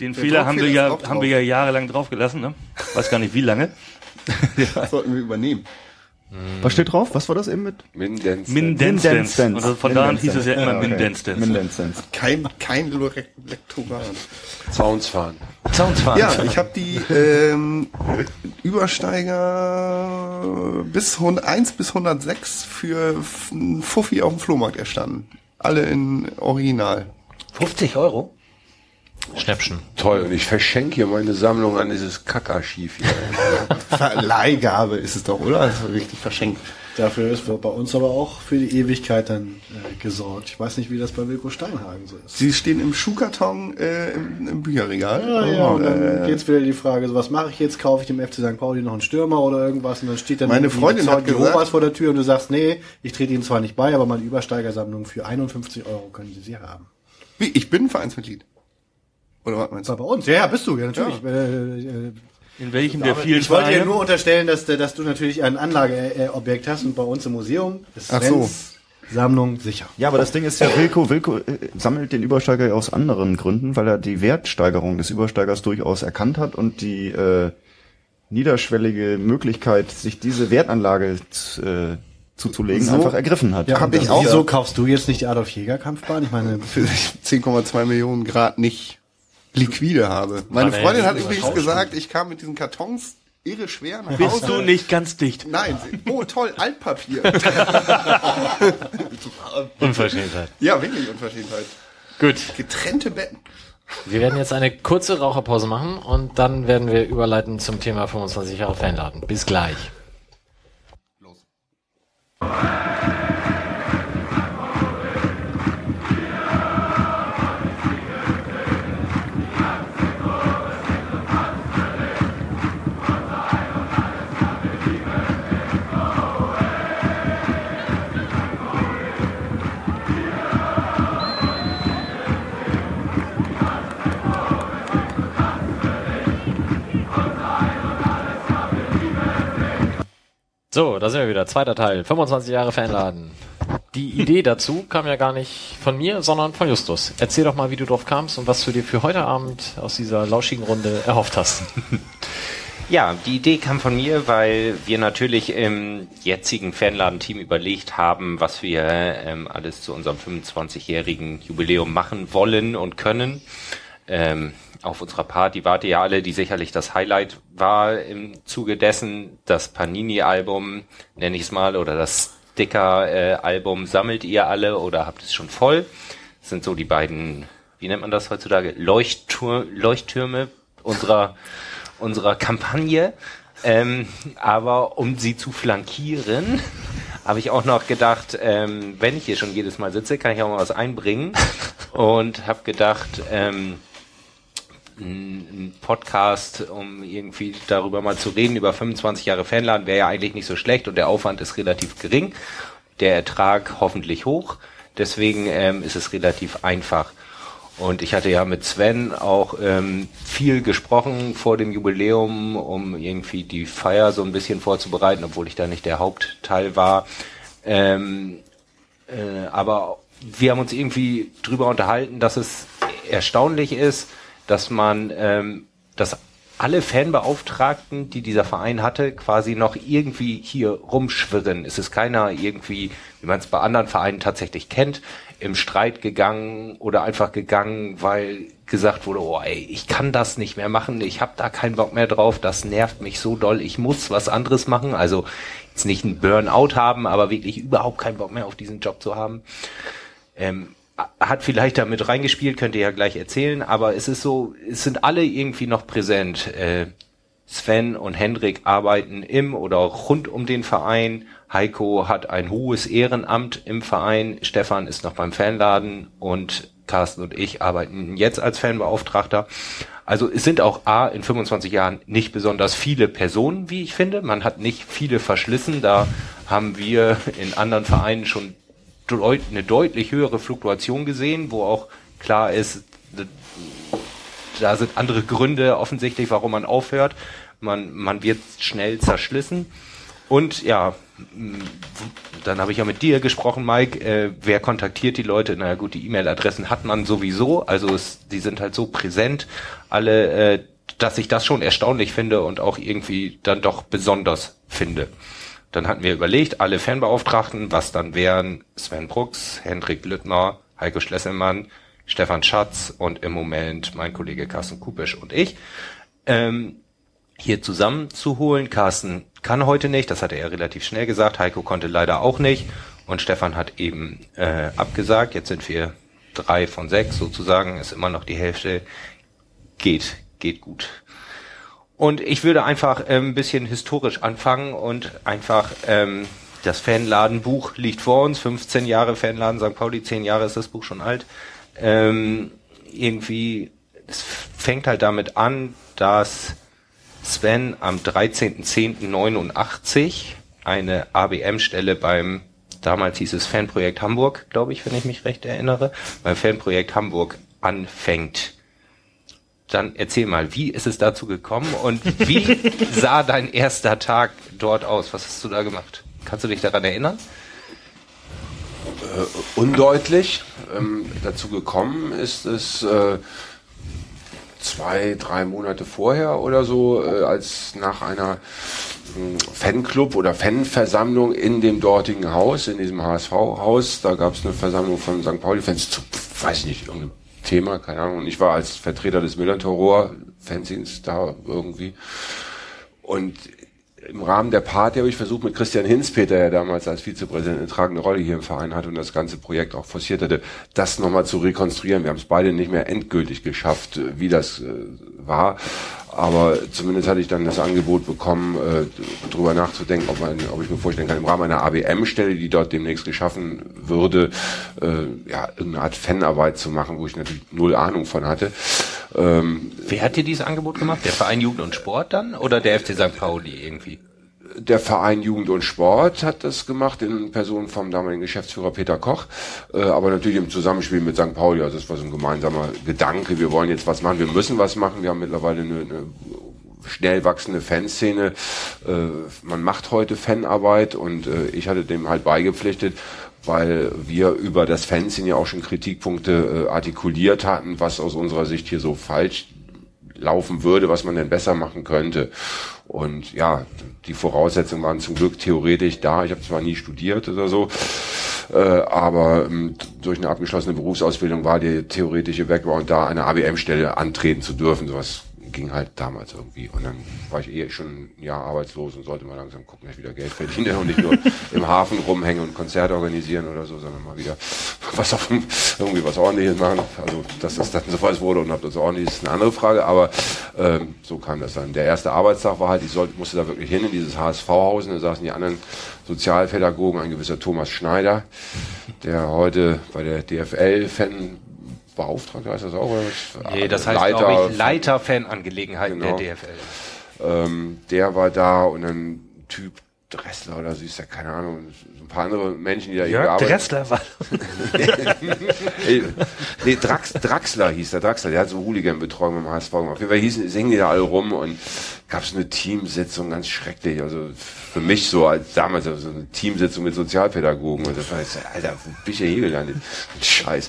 den Der Fehler haben wir ja, haben wir ja jahrelang draufgelassen, ne? Weiß gar nicht wie lange. (laughs) Das sollten wir übernehmen. Was steht drauf? Was war das eben mit? Mindestens. Mindestens. Mindestens. Und von da an hieß es ja immer Ja, okay. Mindestens. Mindestens. Kein, kein Lore- Lektorat. Zaunsfahren. Soundfahren. Ja, ich habe die ähm, Übersteiger bis 100, 1 bis 106 für Fuffi auf dem Flohmarkt erstanden. Alle in Original. 50 Euro? Schnäppchen. Toll. Und ich verschenke hier meine Sammlung an dieses Kackarchiv hier. (laughs) Verleihgabe ist es doch, oder? Das ist richtig verschenkt. Dafür ist bei uns aber auch für die Ewigkeit dann äh, gesorgt. Ich weiß nicht, wie das bei Wilko Steinhagen so ist. Sie stehen im Schuhkarton äh, im, im Bücherregal. Ja, ja, und dann äh, geht's wieder die Frage, so was mache ich jetzt? Kaufe ich dem FC St. Pauli noch einen Stürmer oder irgendwas? Und dann steht dann Meine Freundin hat gesagt- Jehovas vor der Tür und du sagst, nee, ich trete Ihnen zwar nicht bei, aber meine Übersteigersammlung für 51 Euro können Sie sie haben. wie, ich bin Vereinsmitglied. Oder was meinst Das du? war bei uns. Ja, ja, bist du, ja, natürlich. Äh, äh, In welchem der vielen ich wollte dir nur unterstellen, dass, du- dass du natürlich ein Anlageobjekt hast und bei uns im Museum ist Ach so. Sammlung sicher. Ja, aber das Ding ist ja, Wilko, Wilko äh, sammelt den Übersteiger ja aus anderen Gründen, weil er die Wertsteigerung des Übersteigers durchaus erkannt hat und die äh, niederschwellige Möglichkeit, sich diese Wertanlage äh, zuzulegen, So einfach ergriffen hat. Ja, Hab ich auch. Wieso kaufst du jetzt nicht die Adolf Jäger Kampfbahn? Ich meine, (laughs) Für 10,2 Millionen Grad nicht liquide habe. Meine der Freundin ja hat übrigens gesagt, ich kam mit diesen Kartons irre schwer nach Bist Hause. du nicht ganz dicht? Nein, oh toll, Altpapier. (laughs) Unverschämtheit. ja, wirklich Unverschämtheit. Gut. Getrennte Betten. Wir werden jetzt eine kurze Raucherpause machen und dann werden wir überleiten zum Thema 25 Jahre Fanladen. Bis gleich. So, da sind wir wieder. Zweiter Teil. 25 Jahre Fanladen. Die Idee (laughs) dazu kam ja gar nicht von mir, sondern von Justus. Erzähl doch mal, wie du drauf kamst und was du dir für heute Abend aus dieser lauschigen Runde erhofft hast. (laughs) Ja, die Idee kam von mir, weil wir natürlich im jetzigen Fanladen-Team überlegt haben, was wir ähm, alles zu unserem 25-jährigen Jubiläum machen wollen und können. Ähm, auf unserer Party wart ihr ja alle, die sicherlich das Highlight war im Zuge dessen. Das Panini-Album, nenne ich es mal, oder das Sticker-Album sammelt ihr alle oder habt es schon voll. Das sind so die beiden, wie nennt man das heutzutage? Leuchttur Leuchttürme unserer unserer Kampagne. Ähm, aber um sie zu flankieren, (laughs) habe ich auch noch gedacht, ähm, wenn ich hier schon jedes Mal sitze, kann ich auch mal was einbringen. (laughs) Und habe gedacht, ähm, ein Podcast, um irgendwie darüber mal zu reden, über 25 Jahre Fanladen, wäre ja eigentlich nicht so schlecht und der Aufwand ist relativ gering, der Ertrag hoffentlich hoch. Deswegen ähm, ist es relativ einfach. Und ich hatte ja mit Sven auch ähm, viel gesprochen vor dem Jubiläum, um irgendwie die Feier so ein bisschen vorzubereiten, obwohl ich da nicht der Hauptteil war. Ähm, äh, aber wir haben uns irgendwie drüber unterhalten, dass es erstaunlich ist, dass man, ähm, dass alle Fanbeauftragten, die dieser Verein hatte, quasi noch irgendwie hier rumschwirren. Es ist keiner irgendwie, wie man es bei anderen Vereinen tatsächlich kennt, im Streit gegangen oder einfach gegangen, weil gesagt wurde, oh ey, ich kann das nicht mehr machen, ich habe da keinen Bock mehr drauf, das nervt mich so doll, ich muss was anderes machen. Also jetzt nicht ein Burnout haben, aber wirklich überhaupt keinen Bock mehr auf diesen Job zu haben. Ähm, hat vielleicht damit reingespielt, könnt ihr ja gleich erzählen, aber es ist so, es sind alle irgendwie noch präsent. Äh, Sven und Hendrik arbeiten im oder rund um den Verein. Heiko hat ein hohes Ehrenamt im Verein. Stefan ist noch beim Fanladen und Carsten und ich arbeiten jetzt als Fanbeauftragter. Also es sind auch A in 25 Jahren nicht besonders viele Personen, wie ich finde. Man hat nicht viele verschlissen. Da haben wir in anderen Vereinen schon deut eine deutlich höhere Fluktuation gesehen, wo auch klar ist, da sind andere Gründe offensichtlich, warum man aufhört. Man, man wird schnell zerschlissen. Und ja, dann habe ich ja mit dir gesprochen, Mike. Äh, wer kontaktiert die Leute? Na gut, die E-Mail-Adressen hat man sowieso. Also es, die sind halt so präsent, alle, äh, dass ich das schon erstaunlich finde und auch irgendwie dann doch besonders finde. Dann hatten wir überlegt, alle Fanbeauftragten, was dann wären Sven Brooks, Hendrik Lüttner, Heiko Schlesselmann, Stefan Schatz und im Moment mein Kollege Carsten Kupisch und ich, ähm, hier zusammenzuholen. Carsten kann heute nicht, das hatte er relativ schnell gesagt. Heiko konnte leider auch nicht und Stefan hat eben äh, abgesagt. Jetzt sind wir drei von sechs sozusagen, ist immer noch die Hälfte. Geht, geht gut. Und ich würde einfach ähm, ein bisschen historisch anfangen und einfach ähm, das Fanladenbuch liegt vor uns, 15 Jahre Fanladen St. Pauli, 10 Jahre ist das Buch schon alt. Ähm, irgendwie, es fängt halt damit an, dass Sven am 13.10.89 eine ABM-Stelle beim, damals hieß es Fanprojekt Hamburg, glaube ich, wenn ich mich recht erinnere, beim Fanprojekt Hamburg anfängt dann erzähl mal, wie ist es dazu gekommen und wie (laughs) sah dein erster Tag dort aus? Was hast du da gemacht? Kannst du dich daran erinnern? Äh, undeutlich. Ähm, dazu gekommen ist es äh, zwei, drei Monate vorher oder so, äh, als nach einer äh, Fanclub oder Fanversammlung in dem dortigen Haus, in diesem HSV-Haus, da gab es eine Versammlung von St. Pauli-Fans zu, weiß ich nicht, irgendeinem Thema, keine Ahnung. Und ich war als Vertreter des Müller-Terror, Fanzines da irgendwie. Und im Rahmen der Party habe ich versucht, mit Christian Hinzpeter, der damals als Vizepräsident eine tragende Rolle hier im Verein hatte und das ganze Projekt auch forciert hatte, das nochmal zu rekonstruieren. Wir haben es beide nicht mehr endgültig geschafft, wie das äh, war. Aber zumindest hatte ich dann das Angebot bekommen, äh, darüber nachzudenken, ob, man, ob ich mir vorstellen kann, im Rahmen einer ABM-Stelle, die dort demnächst geschaffen würde, äh, ja, irgendeine Art Fanarbeit zu machen, wo ich natürlich null Ahnung von hatte. Ähm, Wer hat dir dieses Angebot gemacht? Der Verein Jugend und Sport dann oder der FC St. Pauli irgendwie? Der Verein Jugend und Sport hat das gemacht in Person vom damaligen Geschäftsführer Peter Koch, äh, aber natürlich im Zusammenspiel mit St. Pauli. Also das war so ein gemeinsamer Gedanke. Wir wollen jetzt was machen, wir müssen was machen. Wir haben mittlerweile eine, eine schnell wachsende Fanszene. Äh, man macht heute Fanarbeit und äh, ich hatte dem halt beigepflichtet, weil wir über das Fanszene ja auch schon Kritikpunkte äh, artikuliert hatten, was aus unserer Sicht hier so falsch laufen würde, was man denn besser machen könnte. Und ja, die Voraussetzungen waren zum Glück theoretisch da. Ich habe zwar nie studiert oder so, äh, aber ähm, durch eine abgeschlossene Berufsausbildung war der theoretische Background da, eine ABM-Stelle antreten zu dürfen. Sowas ging halt damals irgendwie. Und dann war ich eh schon ein Jahr arbeitslos und sollte mal langsam gucken, dass ich wieder Geld verdiene und nicht nur (laughs) im Hafen rumhängen und Konzerte organisieren oder so, sondern mal wieder was auf irgendwie was ordentliches machen. Also dass das dann so was wurde und ob das ordentlich ist, ist eine andere Frage, aber ähm, so kam das dann. Der erste Arbeitstag war halt, ich sollte, musste da wirklich hin in dieses HSV-Haus und da saßen die anderen Sozialpädagogen, ein gewisser Thomas Schneider, der heute bei der DFL-Fan Beauftragter heißt das auch? Oder? Nee, das heißt, Leiter, glaube ich, Leiter Fanangelegenheiten Genau. der DFL. ähm, der war da und ein Typ Dressler oder so ist ja keine Ahnung, so ein paar andere Menschen, die da Jörg gearbeitet Dressler war. (laughs) Nee, Drax, Draxler hieß der, Draxler, der hat so Hooligan-Betreuung beim HSV gemacht. Auf jeden Fall hießen, singen die da alle rum und gab es eine Teamsitzung, ganz schrecklich. Also für mich so als damals also eine Teamsitzung mit Sozialpädagogen. Jetzt, Alter, wo bin ich ja hier gelandet? Scheiß.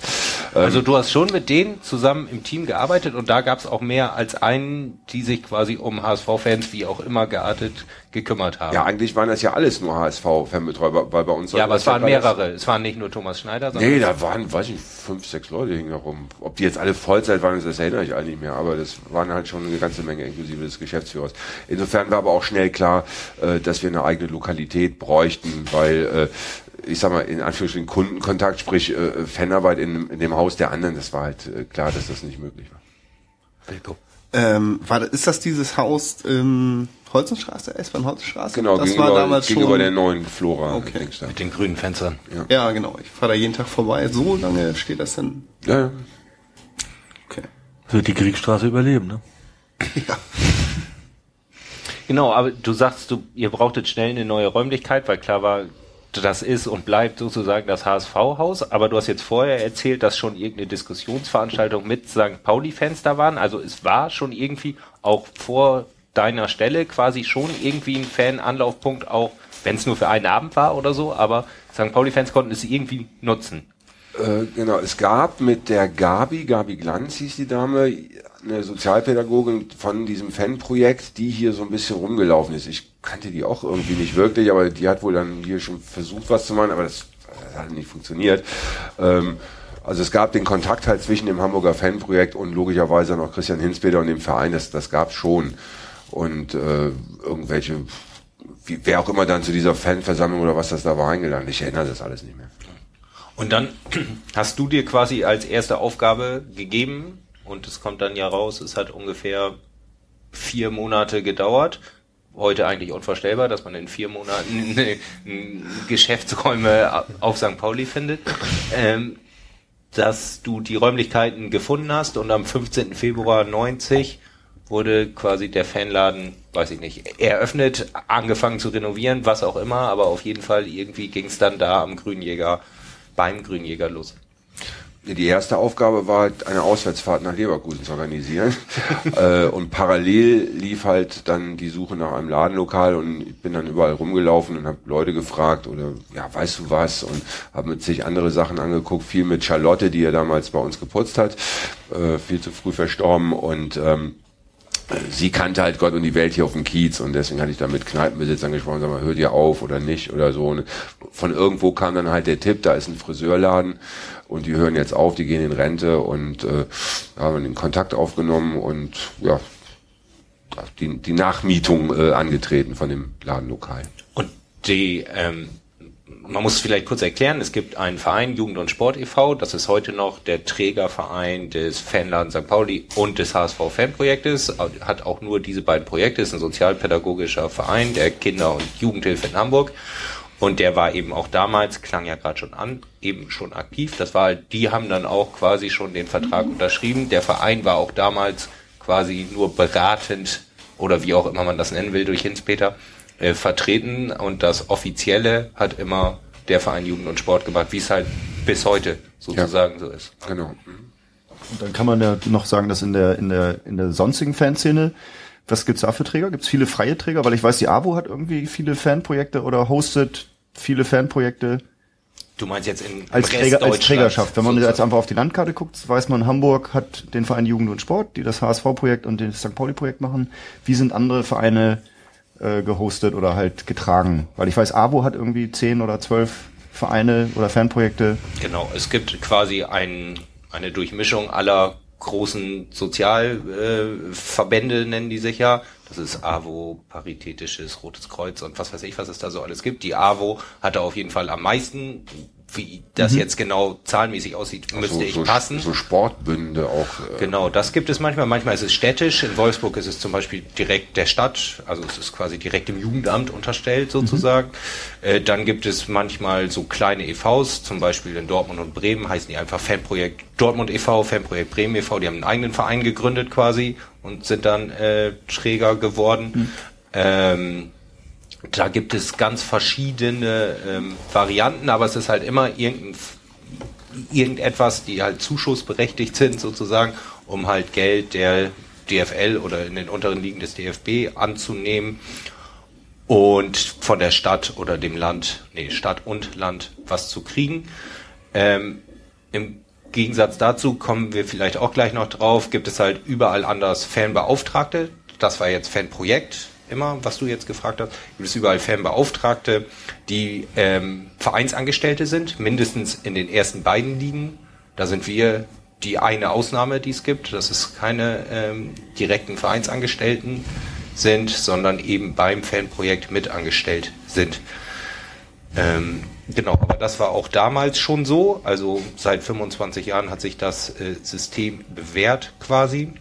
Ähm, Also du hast schon mit denen zusammen im Team gearbeitet und da gab es auch mehr als einen, die sich quasi um HSV-Fans, wie auch immer geartet, gekümmert haben. ja, eigentlich waren das ja alles nur HSV-Fanbetreuer, weil bei uns... Ja, aber es waren mehrere. Es waren nicht nur Thomas Schneider, sondern Nee, da waren, weiß ich, fünf, sechs Leute hingen da rum. Ob die jetzt alle Vollzeit waren, das erinnere ich eigentlich nicht mehr, aber das waren halt schon eine ganze Menge, inklusive des Geschäftsführers. Insofern war aber auch schnell klar, äh, dass wir eine eigene Lokalität bräuchten, weil, äh, ich sag mal, in Anführungsstrichen Kundenkontakt, sprich äh, Fanarbeit in, in dem Haus der anderen, das war halt äh, klar, dass das nicht möglich war. Ähm, war, das- ist das dieses Haus ähm, Holzenstraße, S-Bahn Holzenstraße? Genau, das gegenüber, war damals gegenüber schon. der neuen Flora. Okay. Mit den grünen Fenstern. Ja, genau. Ich fahre da jeden Tag vorbei. So lange steht das dann. Ja, ja. Okay. Wird die Kriegsstraße überleben, ne? (laughs) Genau, aber du sagst, du, ihr brauchtet schnell eine neue Räumlichkeit, weil klar war, das ist und bleibt sozusagen das HSV-Haus. Aber du hast jetzt vorher erzählt, dass schon irgendeine Diskussionsveranstaltung mit St. Pauli-Fans da waren. Also es war schon irgendwie auch vor deiner Stelle quasi schon irgendwie ein Fan-Anlaufpunkt, auch wenn es nur für einen Abend war oder so. Aber St. Pauli-Fans konnten es irgendwie nutzen. Äh, genau, es gab mit der Gabi, Gabi Glanz hieß die Dame, eine Sozialpädagogin von diesem Fanprojekt, die hier so ein bisschen rumgelaufen ist. Ich kannte die auch irgendwie nicht wirklich, aber die hat wohl dann hier schon versucht, was zu machen, aber das, das hat nicht funktioniert. Ähm, also es gab den Kontakt halt zwischen dem Hamburger Fanprojekt und logischerweise noch Christian Hinspeter und dem Verein, das, das gab schon. Und äh, irgendwelche, wie, wer auch immer dann zu dieser Fanversammlung oder was das da war eingeladen, ich erinnere das alles nicht mehr. Und dann (clears throat) hast du dir quasi als erste Aufgabe gegeben, und es kommt dann ja raus, es hat ungefähr vier Monate gedauert. Heute eigentlich unvorstellbar, dass man in vier Monaten (laughs) Geschäftsräume auf St. Pauli findet. Ähm, dass du die Räumlichkeiten gefunden hast und am 15. Februar 90 wurde quasi der Fanladen, weiß ich nicht, eröffnet, angefangen zu renovieren, was auch immer, aber auf jeden Fall irgendwie ging es dann da am Grünjäger, beim Grünjäger los. Die erste Aufgabe war halt, eine Auswärtsfahrt nach Leverkusen zu organisieren. (laughs) äh, und parallel lief halt dann die Suche nach einem Ladenlokal und ich bin dann überall rumgelaufen und habe Leute gefragt oder ja, weißt du was? Und habe mit sich andere Sachen angeguckt, viel mit Charlotte, die ja damals bei uns geputzt hat, äh, viel zu früh verstorben und ähm, sie kannte halt Gott und die Welt hier auf dem Kiez und deswegen hatte ich da mit Kneipenbesitzern gesprochen, sag mal, hört ihr auf oder nicht oder so. Und von irgendwo kam dann halt der Tipp, da ist ein Friseurladen und die hören jetzt auf, die gehen in Rente und äh, haben den Kontakt aufgenommen und ja, die, die Nachmietung äh, angetreten von dem Ladenlokal. Und die, ähm, man muss es vielleicht kurz erklären, es gibt einen Verein, Jugend und Sport e.V., das ist heute noch der Trägerverein des Fanladen St. Pauli und des HSV Fanprojektes, hat auch nur diese beiden Projekte, ist ein sozialpädagogischer Verein der Kinder- und Jugendhilfe in Hamburg. Und der war eben auch damals, klang ja gerade schon an, eben schon aktiv. Das war halt, die haben dann auch quasi schon den Vertrag unterschrieben. Der Verein war auch damals quasi nur beratend oder wie auch immer man das nennen will durch Hinspeter äh, vertreten und das Offizielle hat immer der Verein Jugend und Sport gemacht, wie es halt bis heute sozusagen so ist. Genau. Und dann kann man ja noch sagen, dass in der, in der, in der sonstigen Fanszene Was gibt's da für Träger? Gibt's viele freie Träger? Weil ich weiß, die AWO hat irgendwie viele Fanprojekte oder hostet viele Fanprojekte. Du meinst jetzt in als, Träger, als Trägerschaft. Wenn man jetzt einfach auf die Landkarte guckt, weiß man, Hamburg hat den Verein Jugend und Sport, die das HSV-Projekt und das St. Pauli-Projekt machen. Wie sind andere Vereine äh, gehostet oder halt getragen? Weil ich weiß, AWO hat irgendwie zehn oder zwölf Vereine oder Fanprojekte. Genau, es gibt quasi ein, eine Durchmischung aller großen Sozialverbände, äh, nennen die sich ja. Das ist AWO, Paritätisches, Rotes Kreuz und was weiß ich, was es da so alles gibt. Die AWO hatte auf jeden Fall am meisten wie das mhm. jetzt genau zahlenmäßig aussieht, müsste so, ich so, passen. So Sportbünde auch. Äh genau, das gibt es manchmal. Manchmal ist es städtisch. In Wolfsburg ist es zum Beispiel direkt der Stadt, also es ist quasi direkt dem Jugendamt unterstellt sozusagen. Mhm. Äh, dann gibt es manchmal so kleine EVs, zum Beispiel in Dortmund und Bremen heißen die einfach Fanprojekt Dortmund e.V., Fanprojekt Bremen e.V., die haben einen eigenen Verein gegründet quasi und sind dann äh, Träger geworden. Mhm. Ähm, da gibt es ganz verschiedene ähm, Varianten, aber es ist halt immer irgendein, irgendetwas, die halt zuschussberechtigt sind sozusagen, um halt Geld der DFL oder in den unteren Ligen des DFB anzunehmen und von der Stadt oder dem Land, nee, Stadt und Land was zu kriegen. Ähm, Im Gegensatz dazu kommen wir vielleicht auch gleich noch drauf, gibt es halt überall anders Fanbeauftragte. Das war jetzt Fanprojekt immer, was du jetzt gefragt hast, gibt es überall Fanbeauftragte, die ähm, Vereinsangestellte sind, mindestens in den ersten beiden Ligen. Da sind wir die eine Ausnahme, die es gibt, dass es keine ähm, direkten Vereinsangestellten sind, sondern eben beim Fanprojekt mitangestellt sind. Ähm, genau, aber das war auch damals schon so. Also seit 25 Jahren hat sich das äh, System bewährt quasi.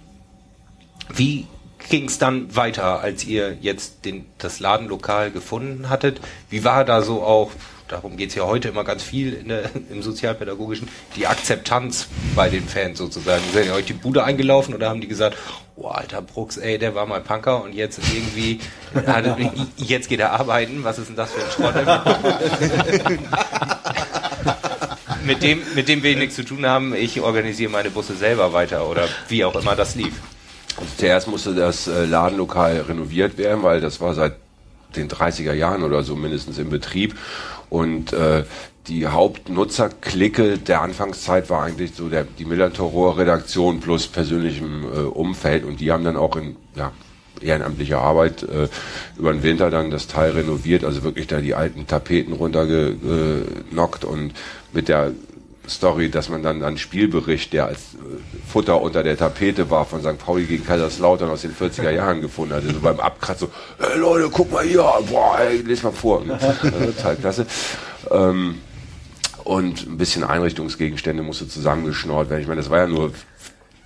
Wie ging es dann weiter, als ihr jetzt den, das Ladenlokal gefunden hattet? Wie war da so auch, darum geht es ja heute immer ganz viel der, (laughs) im Sozialpädagogischen, die Akzeptanz bei den Fans sozusagen? Sind ihr euch die Bude eingelaufen oder haben die gesagt, oh alter Brooks, ey, der war mal Punker und jetzt irgendwie, (laughs) jetzt geht er arbeiten, was ist denn das für ein Schrott? (laughs) mit dem, mit dem will ich nichts zu tun haben, ich organisiere meine Busse selber weiter oder wie auch immer das lief. Also zuerst musste das äh, Ladenlokal renoviert werden, weil das war seit den 30er Jahren oder so mindestens im Betrieb. Und äh, die Hauptnutzerklicke der Anfangszeit war eigentlich so der, die Millantor-Redaktion plus persönlichem äh, Umfeld. Und die haben dann auch in ja, ehrenamtlicher Arbeit äh, über den Winter dann das Teil renoviert, also wirklich da die alten Tapeten runtergenockt und mit der Story, dass man dann einen Spielbericht, der als äh, Futter unter der Tapete war, von St. Pauli gegen Kaiserslautern aus den 40er (laughs) Jahren gefunden hatte. So beim Abkratzen so, hey Leute, guck mal hier, boah, ey, les mal vor. (laughs) Also total klasse. Ähm, und ein bisschen Einrichtungsgegenstände musste zusammengeschnort werden. Ich meine, das war ja nur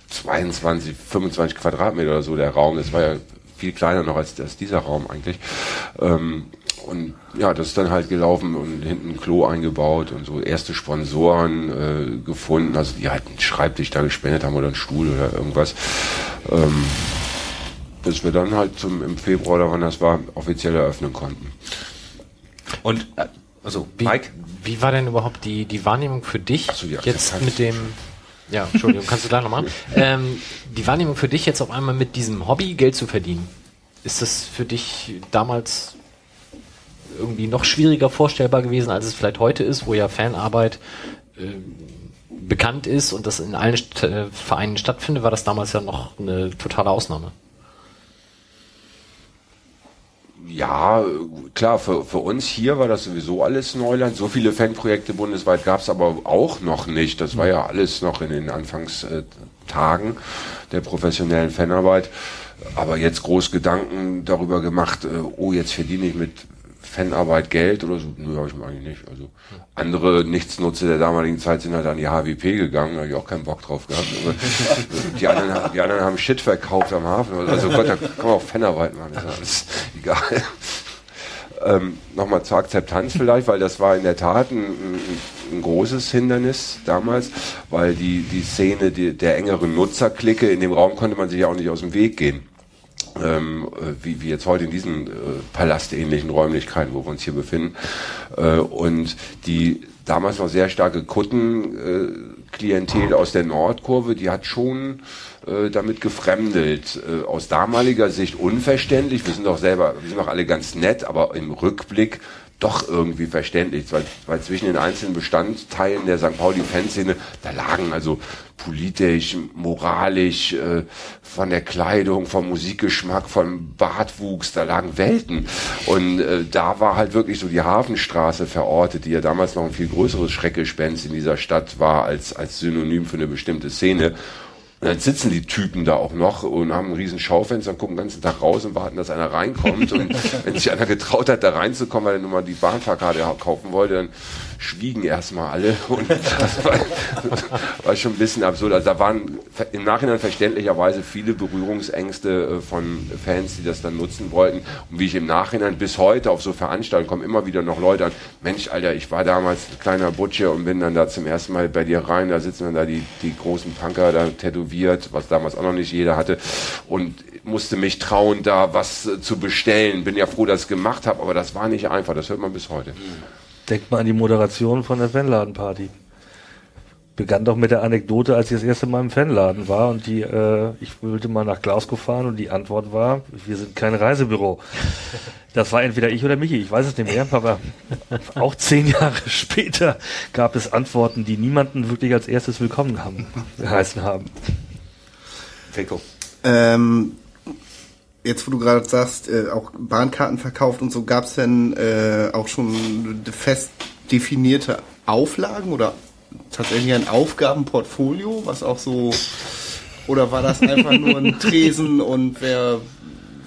22, 25 Quadratmeter oder so der Raum. Das war ja viel kleiner noch als, als dieser Raum eigentlich. Ähm, und ja, das ist dann halt gelaufen und hinten ein Klo eingebaut und so erste Sponsoren äh, gefunden, also die halt einen Schreibtisch da gespendet haben oder einen Stuhl oder irgendwas. Ähm, bis wir dann halt zum im Februar oder wann das war, offiziell eröffnen konnten. Und äh, also wie, Mike? Wie war denn überhaupt die, die Wahrnehmung für dich so, ja, jetzt mit dem ja, Entschuldigung, kannst du da noch machen? ähm, die Wahrnehmung für dich jetzt auf einmal mit diesem Hobby Geld zu verdienen. Ist das für dich damals irgendwie noch schwieriger vorstellbar gewesen, als es vielleicht heute ist, wo ja Fanarbeit äh, bekannt ist und das in allen St äh, Vereinen stattfindet, war das damals ja noch eine totale Ausnahme. Ja, klar, für, für uns hier war das sowieso alles Neuland. So viele Fanprojekte bundesweit gab es aber auch noch nicht. Das war ja alles noch in den Anfangstagen der professionellen Fanarbeit. Aber jetzt groß Gedanken darüber gemacht, äh, oh, jetzt verdiene ich mit Fanarbeit Geld oder so? Nö, habe ich mir eigentlich nicht. Also andere Nichtsnutze der damaligen Zeit sind halt an die HWP gegangen, da habe ich auch keinen Bock drauf gehabt. Aber (laughs) die, anderen, die anderen haben Shit verkauft am Hafen. Also Gott, da kann man auch Fanarbeit machen, das ist alles (laughs) egal. Ähm, Nochmal zur Akzeptanz vielleicht, weil das war in der Tat ein, ein, ein großes Hindernis damals, weil die, die Szene die, der engeren Nutzerklicke, in dem Raum konnte man sich ja auch nicht aus dem Weg gehen ähm, wie, wie jetzt heute in diesen äh, palastähnlichen Räumlichkeiten, wo wir uns hier befinden. Äh, und die damals noch sehr starke Kutten-Klientel aus der Nordkurve, die hat schon äh, damit gefremdelt. Äh, aus damaliger Sicht unverständlich. Wir sind doch selber, wir sind doch alle ganz nett, aber im Rückblick doch irgendwie verständlich, weil, weil zwischen den einzelnen Bestandteilen der St. Pauli-Fanszene, da lagen also politisch, moralisch, äh, von der Kleidung, vom Musikgeschmack, vom Bartwuchs, da lagen Welten. Und äh, da war halt wirklich so die Hafenstraße verortet, die ja damals noch ein viel größeres Schreckgespenst in dieser Stadt war als, als Synonym für eine bestimmte Szene. Und dann sitzen die Typen da auch noch und haben ein riesen Schaufenster und gucken den ganzen Tag raus und warten, dass einer reinkommt. Und (laughs) wenn sich einer getraut hat, da reinzukommen, weil er nur mal die Bahnfahrkarte kaufen wollte, dann schwiegen erstmal alle. (laughs) Und das war, war schon ein bisschen absurd. Also da waren im Nachhinein verständlicherweise viele Berührungsängste äh, von Fans, die das dann nutzen wollten. Und wie ich im Nachhinein bis heute auf so Veranstaltungen kommen immer wieder noch Leute an, Mensch, Alter, ich war damals ein kleiner Butcher und bin dann da zum ersten Mal bei dir rein, da sitzen dann da die, die großen Punker da tätowiert, was damals auch noch nicht jeder hatte. Und musste mich trauen, da was äh, zu bestellen. Bin ja froh, dass ich es gemacht habe, aber das war nicht einfach. Das hört man bis heute. Denkt mal an die Moderation von der Fanladenparty. Begann doch mit der Anekdote, als ich das erste Mal im Fanladen war und die, äh, ich wollte mal nach Glasgow fahren und die Antwort war, wir sind kein Reisebüro. Das war entweder ich oder Michi, ich weiß es nicht mehr, aber auch zehn Jahre später gab es Antworten, die niemanden wirklich als erstes willkommen haben, geheißen haben. Feko. Ähm, jetzt, wo du gerade sagst, äh, auch Bahnkarten verkauft und so, gab es denn äh, auch schon fest definierte Auflagen oder tatsächlich ein Aufgabenportfolio, was auch so, oder war das einfach nur ein (laughs) Tresen und wer,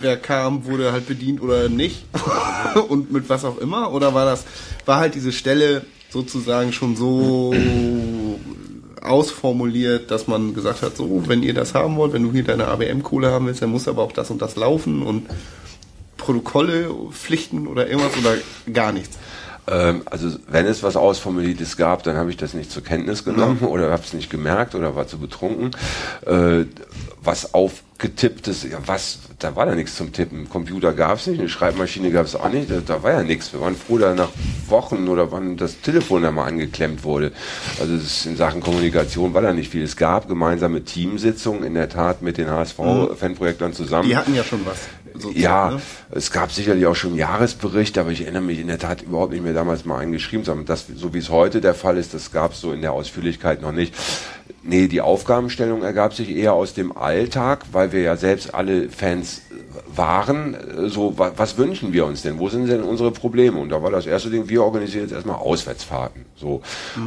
wer kam, wurde halt bedient oder nicht (laughs) und mit was auch immer? Oder war das, war halt diese Stelle sozusagen schon so ausformuliert, dass man gesagt hat, so, wenn ihr das haben wollt, wenn du hier deine ABM-Kohle haben willst, dann muss aber auch das und das laufen und Protokolle, Pflichten oder irgendwas oder gar nichts. Ähm, also wenn es was Ausformuliertes gab, dann habe ich das nicht zur Kenntnis genommen oder habe es nicht gemerkt oder war zu betrunken. Äh, was aufgetipptes, ja was, da war da nichts zum Tippen. Computer gab es nicht, eine Schreibmaschine gab es auch nicht, da, da, war ja nichts. Wir waren froh, da nach Wochen oder wann das Telefon da mal angeklemmt wurde. Also ist, in Sachen Kommunikation war da nicht viel. Es gab gemeinsame Teamsitzungen in der Tat mit den HSV-Fanprojektoren zusammen. Die hatten ja schon was. Ja, ne? es gab sicherlich auch schon einen Jahresbericht, aber ich erinnere mich in der Tat überhaupt nicht mehr damals mal einen geschrieben haben. Das, so wie es heute der Fall ist, das gab es so in der Ausführlichkeit noch nicht. Nee, die Aufgabenstellung ergab sich eher aus dem Alltag, weil wir ja selbst alle Fans waren. Äh, So, wa was wünschen wir uns denn? Wo sind denn unsere Probleme? Und da war das erste Ding, wir organisieren jetzt erstmal Auswärtsfahrten. So.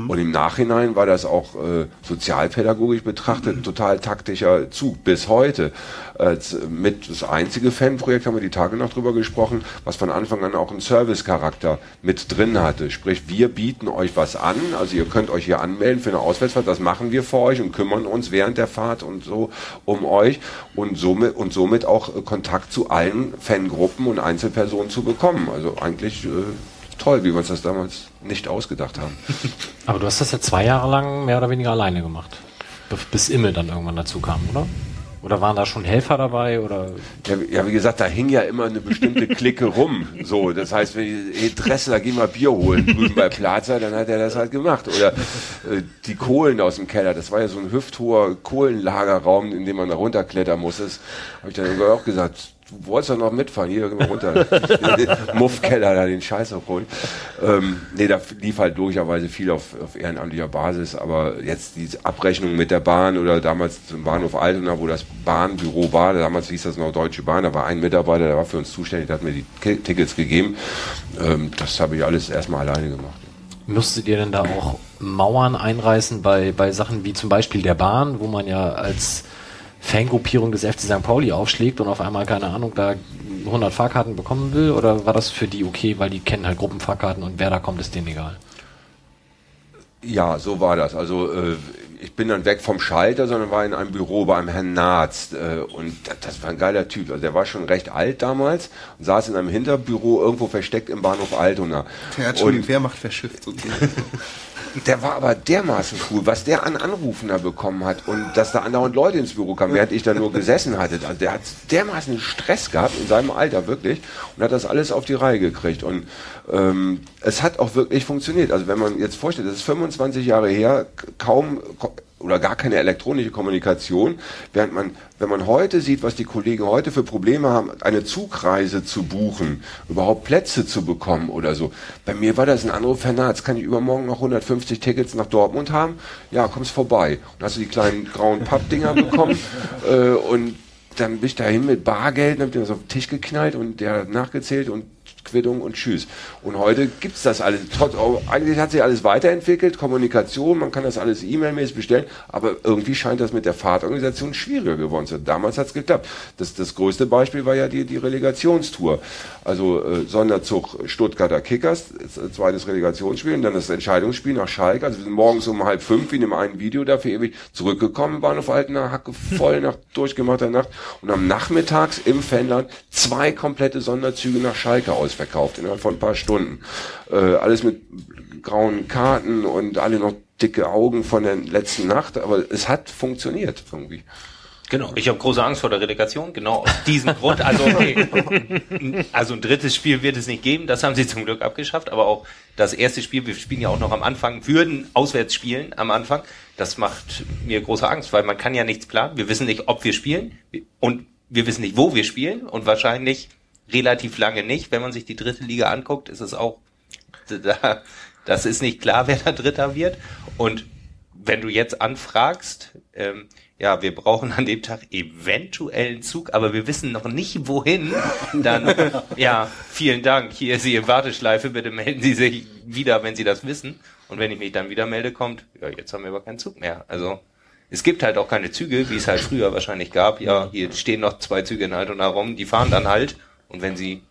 Und im Nachhinein war das auch äh, sozialpädagogisch betrachtet total taktischer Zug bis heute. Als, mit das einzige Fanprojekt haben wir die Tage noch drüber gesprochen, was von Anfang an auch einen Servicecharakter mit drin hatte. Sprich, wir bieten euch was an, also ihr könnt euch hier anmelden für eine Auswärtsfahrt, das machen wir für euch und kümmern uns während der Fahrt und so um euch und somit und somit auch äh, Kontakt zu allen Fangruppen und Einzelpersonen zu bekommen. Also eigentlich äh, toll, wie wir uns das damals nicht ausgedacht haben. (laughs) Aber du hast das ja zwei Jahre lang mehr oder weniger alleine gemacht. Bis Immel dann irgendwann dazu kam, oder? Oder waren da schon Helfer dabei? Oder Ja, ja, wie gesagt, da hing ja immer eine bestimmte Clique rum. So, das heißt, wenn ich, hey Dressler, geh mal Bier holen drüben bei Plaza, dann hat er das halt gemacht. Oder äh, die Kohlen aus dem Keller, das war ja so ein hüfthoher Kohlenlagerraum, in dem man da runterklettern muss. Das habe ich dann auch gesagt, du wolltest doch noch mitfahren, hier geh mal runter. (laughs) Muffkeller da den Scheiß holen. Ähm, nee, da lief halt logischerweise viel auf, auf ehrenamtlicher Basis, aber jetzt diese Abrechnung mit der Bahn oder damals zum Bahnhof Altona, wo das Bahnbüro war, damals hieß das noch Deutsche Bahn, da war ein Mitarbeiter, der war für uns zuständig, der hat mir die Ki- Tickets gegeben. Ähm, das habe ich alles erstmal alleine gemacht. musstet ihr denn da auch Mauern einreißen bei, bei Sachen wie zum Beispiel der Bahn, wo man ja als Fangruppierung des FC St. Pauli aufschlägt und auf einmal, keine Ahnung, da 100 Fahrkarten bekommen will? Oder war das für die okay, weil die kennen halt Gruppenfahrkarten und wer da kommt, ist denen egal? Ja, so war das. Also äh, ich bin dann weg vom Schalter, sondern war in einem Büro bei einem Herrn Naatz. Äh, und das, das war ein geiler Typ. Also der war schon recht alt damals und saß in einem Hinterbüro irgendwo versteckt im Bahnhof Altona. Der hat schon Und- die Wehrmacht verschifft sozusagen. (laughs) (laughs) der war aber dermaßen cool, was der an Anrufen da bekommen hat und dass da andauernd Leute ins Büro kamen, während ich da nur gesessen hatte. Also der hat dermaßen Stress gehabt in seinem Alter wirklich und hat das alles auf die Reihe gekriegt und ähm, es hat auch wirklich funktioniert. Also wenn man jetzt vorstellt, das ist 25 Jahre her, kaum oder gar keine elektronische Kommunikation, während man, wenn man heute sieht, was die Kollegen heute für Probleme haben, eine Zugreise zu buchen, überhaupt Plätze zu bekommen oder so. Bei mir war das ein Anruf, Herr Nahtz, kann ich übermorgen noch 150 Tickets nach Dortmund haben? Ja, kommst vorbei. Und hast du die kleinen grauen Pappdinger (laughs) bekommen äh, und dann bin ich dahin mit Bargeld, dann hab ich das auf den Tisch geknallt und der hat nachgezählt und Quittung und Tschüss. Und heute gibt's das alles. Trotz, eigentlich hat sich alles weiterentwickelt, Kommunikation, man kann das alles E-Mail-mäßig bestellen, aber irgendwie scheint das mit der Fahrtorganisation schwieriger geworden zu sein. Damals hat's geklappt. Das, das größte Beispiel war ja die, die Relegationstour. Also äh, Sonderzug Stuttgarter Kickers, zweites Relegationsspiel und dann das Entscheidungsspiel nach Schalke. Also wir sind morgens um halb fünf, wie in dem einen Video dafür ewig zurückgekommen, waren auf Altener Hacke (laughs) voll nach durchgemachter Nacht und am Nachmittags im Fanland zwei komplette Sonderzüge nach Schalke aus ausverkauft innerhalb von ein paar Stunden. Äh, alles mit grauen Karten und alle noch dicke Augen von der letzten Nacht, aber es hat funktioniert irgendwie. Genau, ich habe große Angst vor der Relegation, genau aus diesem (laughs) Grund. Also, okay. also ein drittes Spiel wird es nicht geben, das haben sie zum Glück abgeschafft, aber auch das erste Spiel, wir spielen ja auch noch am Anfang, würden auswärts spielen am Anfang, das macht mir große Angst, weil man kann ja nichts planen, wir wissen nicht, ob wir spielen und wir wissen nicht, wo wir spielen und wahrscheinlich relativ lange nicht. Wenn man sich die dritte Liga anguckt, ist es auch, da, das ist nicht klar, wer da Dritter wird. Und wenn du jetzt anfragst, ähm, ja, wir brauchen an dem Tag eventuell einen Zug, aber wir wissen noch nicht wohin, dann, (laughs) ja, vielen Dank. Hier ist in Warteschleife, bitte melden Sie sich wieder, wenn Sie das wissen. Und wenn ich mich dann wieder melde, kommt, ja, jetzt haben wir aber keinen Zug mehr. Also, es gibt halt auch keine Züge, wie es halt früher wahrscheinlich gab. Ja, hier stehen noch zwei Züge in Altona rum, die fahren dann halt und wenn sie,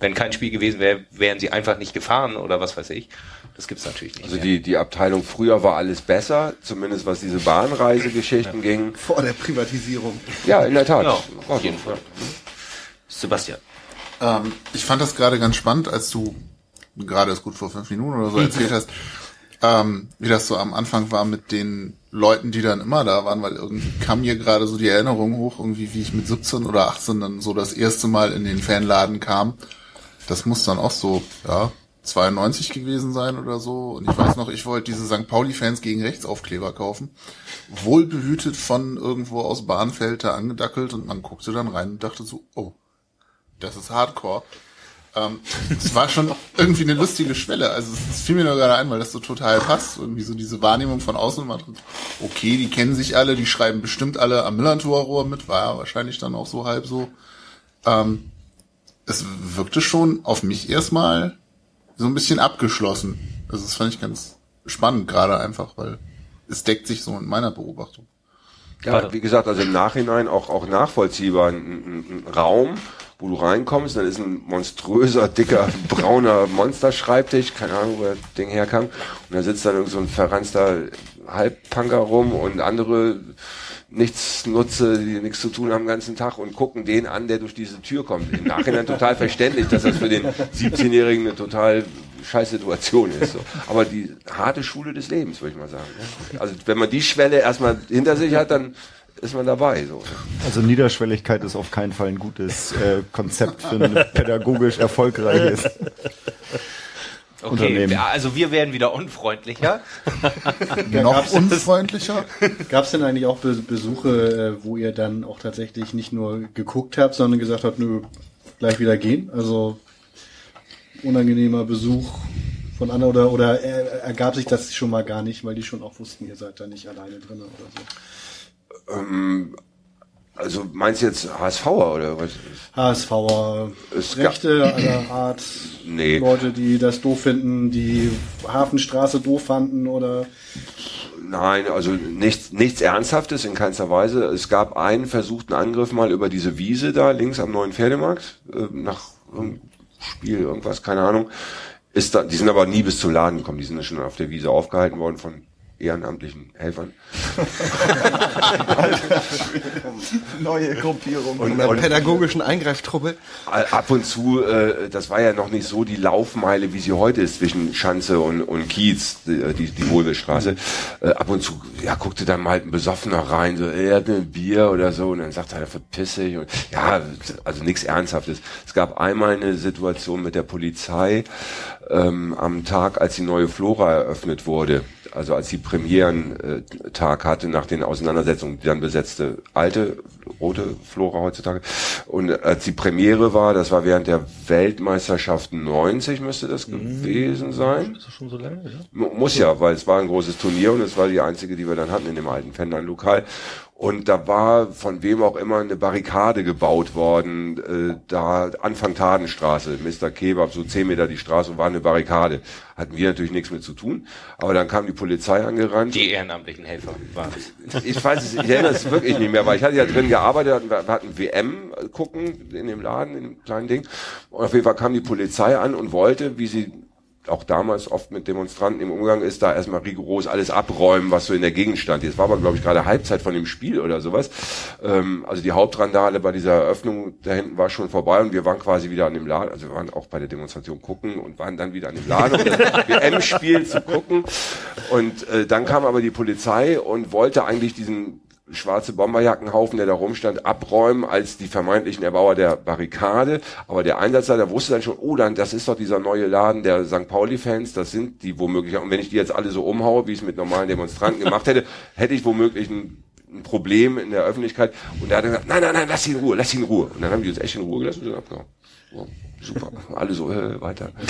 wenn kein Spiel gewesen wäre, wären sie einfach nicht gefahren oder was weiß ich. Das gibt's natürlich nicht. Also die, die Abteilung früher war alles besser, zumindest was diese Bahnreisegeschichten ja. ging. Vor der Privatisierung. Ja, in der Tat. Ja, auf jeden Fall. Sebastian. Ähm, ich fand das gerade ganz spannend, als du gerade ist gut vor fünf Minuten oder so (laughs) erzählt hast, ähm, wie das so am Anfang war mit den Leuten, die dann immer da waren, weil irgendwie kam mir gerade so die Erinnerung hoch, irgendwie wie ich mit 17 oder 18 dann so das erste Mal in den Fanladen kam. Das muss dann auch so, ja, 92 gewesen sein oder so. Und ich weiß noch, ich wollte diese St. Pauli-Fans gegen Rechtsaufkleber kaufen. Wohlbehütet von irgendwo aus Bahnfeld da angedackelt und man guckte dann rein und dachte so, oh, das ist Hardcore. Ähm, es war schon irgendwie eine lustige Schwelle. Also es, fiel mir nur gerade ein, weil das so total passt. Irgendwie so diese Wahrnehmung von außen. Okay, die kennen sich alle, die schreiben bestimmt alle am Millantor-Rohr mit, war ja wahrscheinlich dann auch so halb so. Ähm, es wirkte schon auf mich erstmal so ein bisschen abgeschlossen. Also das fand ich ganz spannend, gerade einfach, weil es deckt sich so in meiner Beobachtung. Ja, wie gesagt, also im Nachhinein auch, auch nachvollziehbar. Ein, ein, ein Raum, wo du reinkommst, dann ist ein monströser, dicker, (laughs) brauner Monsterschreibtisch, keine Ahnung, wo das Ding herkam. Und da sitzt dann irgend so ein verranster Halbpunker rum und andere nichts nutze, die nichts zu tun haben den ganzen Tag und gucken den an, der durch diese Tür kommt. Im Nachhinein total verständlich, dass das für den 17-Jährigen eine total scheiß Situation ist. So. Aber die harte Schule des Lebens, würde ich mal sagen. Ne? Also wenn man die Schwelle erstmal hinter sich hat, dann ist man dabei. So. Also Niederschwelligkeit ist auf keinen Fall ein gutes äh, Konzept für ein (laughs) pädagogisch erfolgreiches Okay, Unternehmen. also wir werden wieder unfreundlicher. (laughs) Noch unfreundlicher? Gab es denn eigentlich auch Besuche, äh, wo ihr dann auch tatsächlich nicht nur geguckt habt, sondern gesagt habt, nö, gleich wieder gehen? Also unangenehmer Besuch von anderen oder, oder ergab sich das schon mal gar nicht, weil die schon auch wussten, ihr seid da nicht alleine drin oder so? Ähm, also meinst du jetzt HSVer oder was? HSVer, es Rechte aller Art, nee. Leute, die das doof finden, die Hafenstraße doof fanden oder? Nein, also nichts, nichts Ernsthaftes in keinster Weise. Es gab einen versuchten Angriff mal über diese Wiese da links am neuen Pferdemarkt äh, nach Spiel, irgendwas, keine Ahnung. Ist da, die sind aber nie bis zum Laden gekommen. Die sind schon auf der Wiese aufgehalten worden von ehrenamtlichen Helfern. (laughs) Neue Gruppierung. Und, einer pädagogischen Eingreiftruppe. ab und zu, äh, das war ja noch nicht so die Laufmeile, wie sie heute ist zwischen Schanze und, und Kiez, die, die, die Wohlwillstraße. Äh, ab und zu, ja, guckte dann mal ein Besoffener rein, so, er hat ein Bier oder so, und dann sagt er, verpiss dich. Und, ja, also nichts Ernsthaftes. Es gab einmal eine Situation mit der Polizei ähm, am Tag, als die neue Flora eröffnet wurde also als die Premierentag hatte nach den Auseinandersetzungen, die dann besetzte alte rote Flora heutzutage. Und als die Premiere war, das war während der Weltmeisterschaft 90 müsste das gewesen sein. Ist das schon so lange? Ja? Mu- Muss ja, weil es war ein großes Turnier und es war die einzige, die wir dann hatten in dem alten Fendern-Lokal. Und da war von wem auch immer eine Barrikade gebaut worden, äh, da Anfang Tadenstraße, Mr. Kebab, so 10 Meter die Straße, war eine Barrikade. Hatten wir natürlich nichts mit zu tun. Aber dann kam die Polizei angerannt. Die ehrenamtlichen Helfer waren es. Ich weiß es, ich erinnere es wirklich nicht mehr, weil ich hatte ja drin gearbeitet, wir hatten WM gucken in dem Laden, in dem kleinen Ding. Und auf jeden Fall kam die Polizei an und wollte, wie sie auch damals oft mit Demonstranten im Umgang ist, da erstmal rigoros alles abräumen, was so in der Gegend stand. Jetzt war aber, glaube ich, gerade Halbzeit von dem Spiel oder sowas. Ähm, also die Hauptrandale bei dieser Eröffnung da hinten war schon vorbei und wir waren quasi wieder an dem Laden, also wir waren auch bei der Demonstration gucken und waren dann wieder an dem Laden, um das (laughs) WM-Spiel zu gucken. Und äh, dann kam aber die Polizei und wollte eigentlich diesen schwarze Bomberjackenhaufen, der da rumstand, abräumen als die vermeintlichen Erbauer der Barrikade. Aber der Einsatzleiter wusste dann schon, oh, dann, das ist doch dieser neue Laden der St. Pauli-Fans, das sind die womöglich. Und wenn ich die jetzt alle so umhaue, wie ich es mit normalen Demonstranten gemacht hätte, (laughs) hätte ich womöglich ein, ein Problem in der Öffentlichkeit. Und er hat dann gesagt, nein, nein, nein, lass ihn in Ruhe, lass ihn in Ruhe. Und dann haben die uns echt in Ruhe gelassen und sind abgehauen. So, super. Alle so, äh, weiter. (laughs)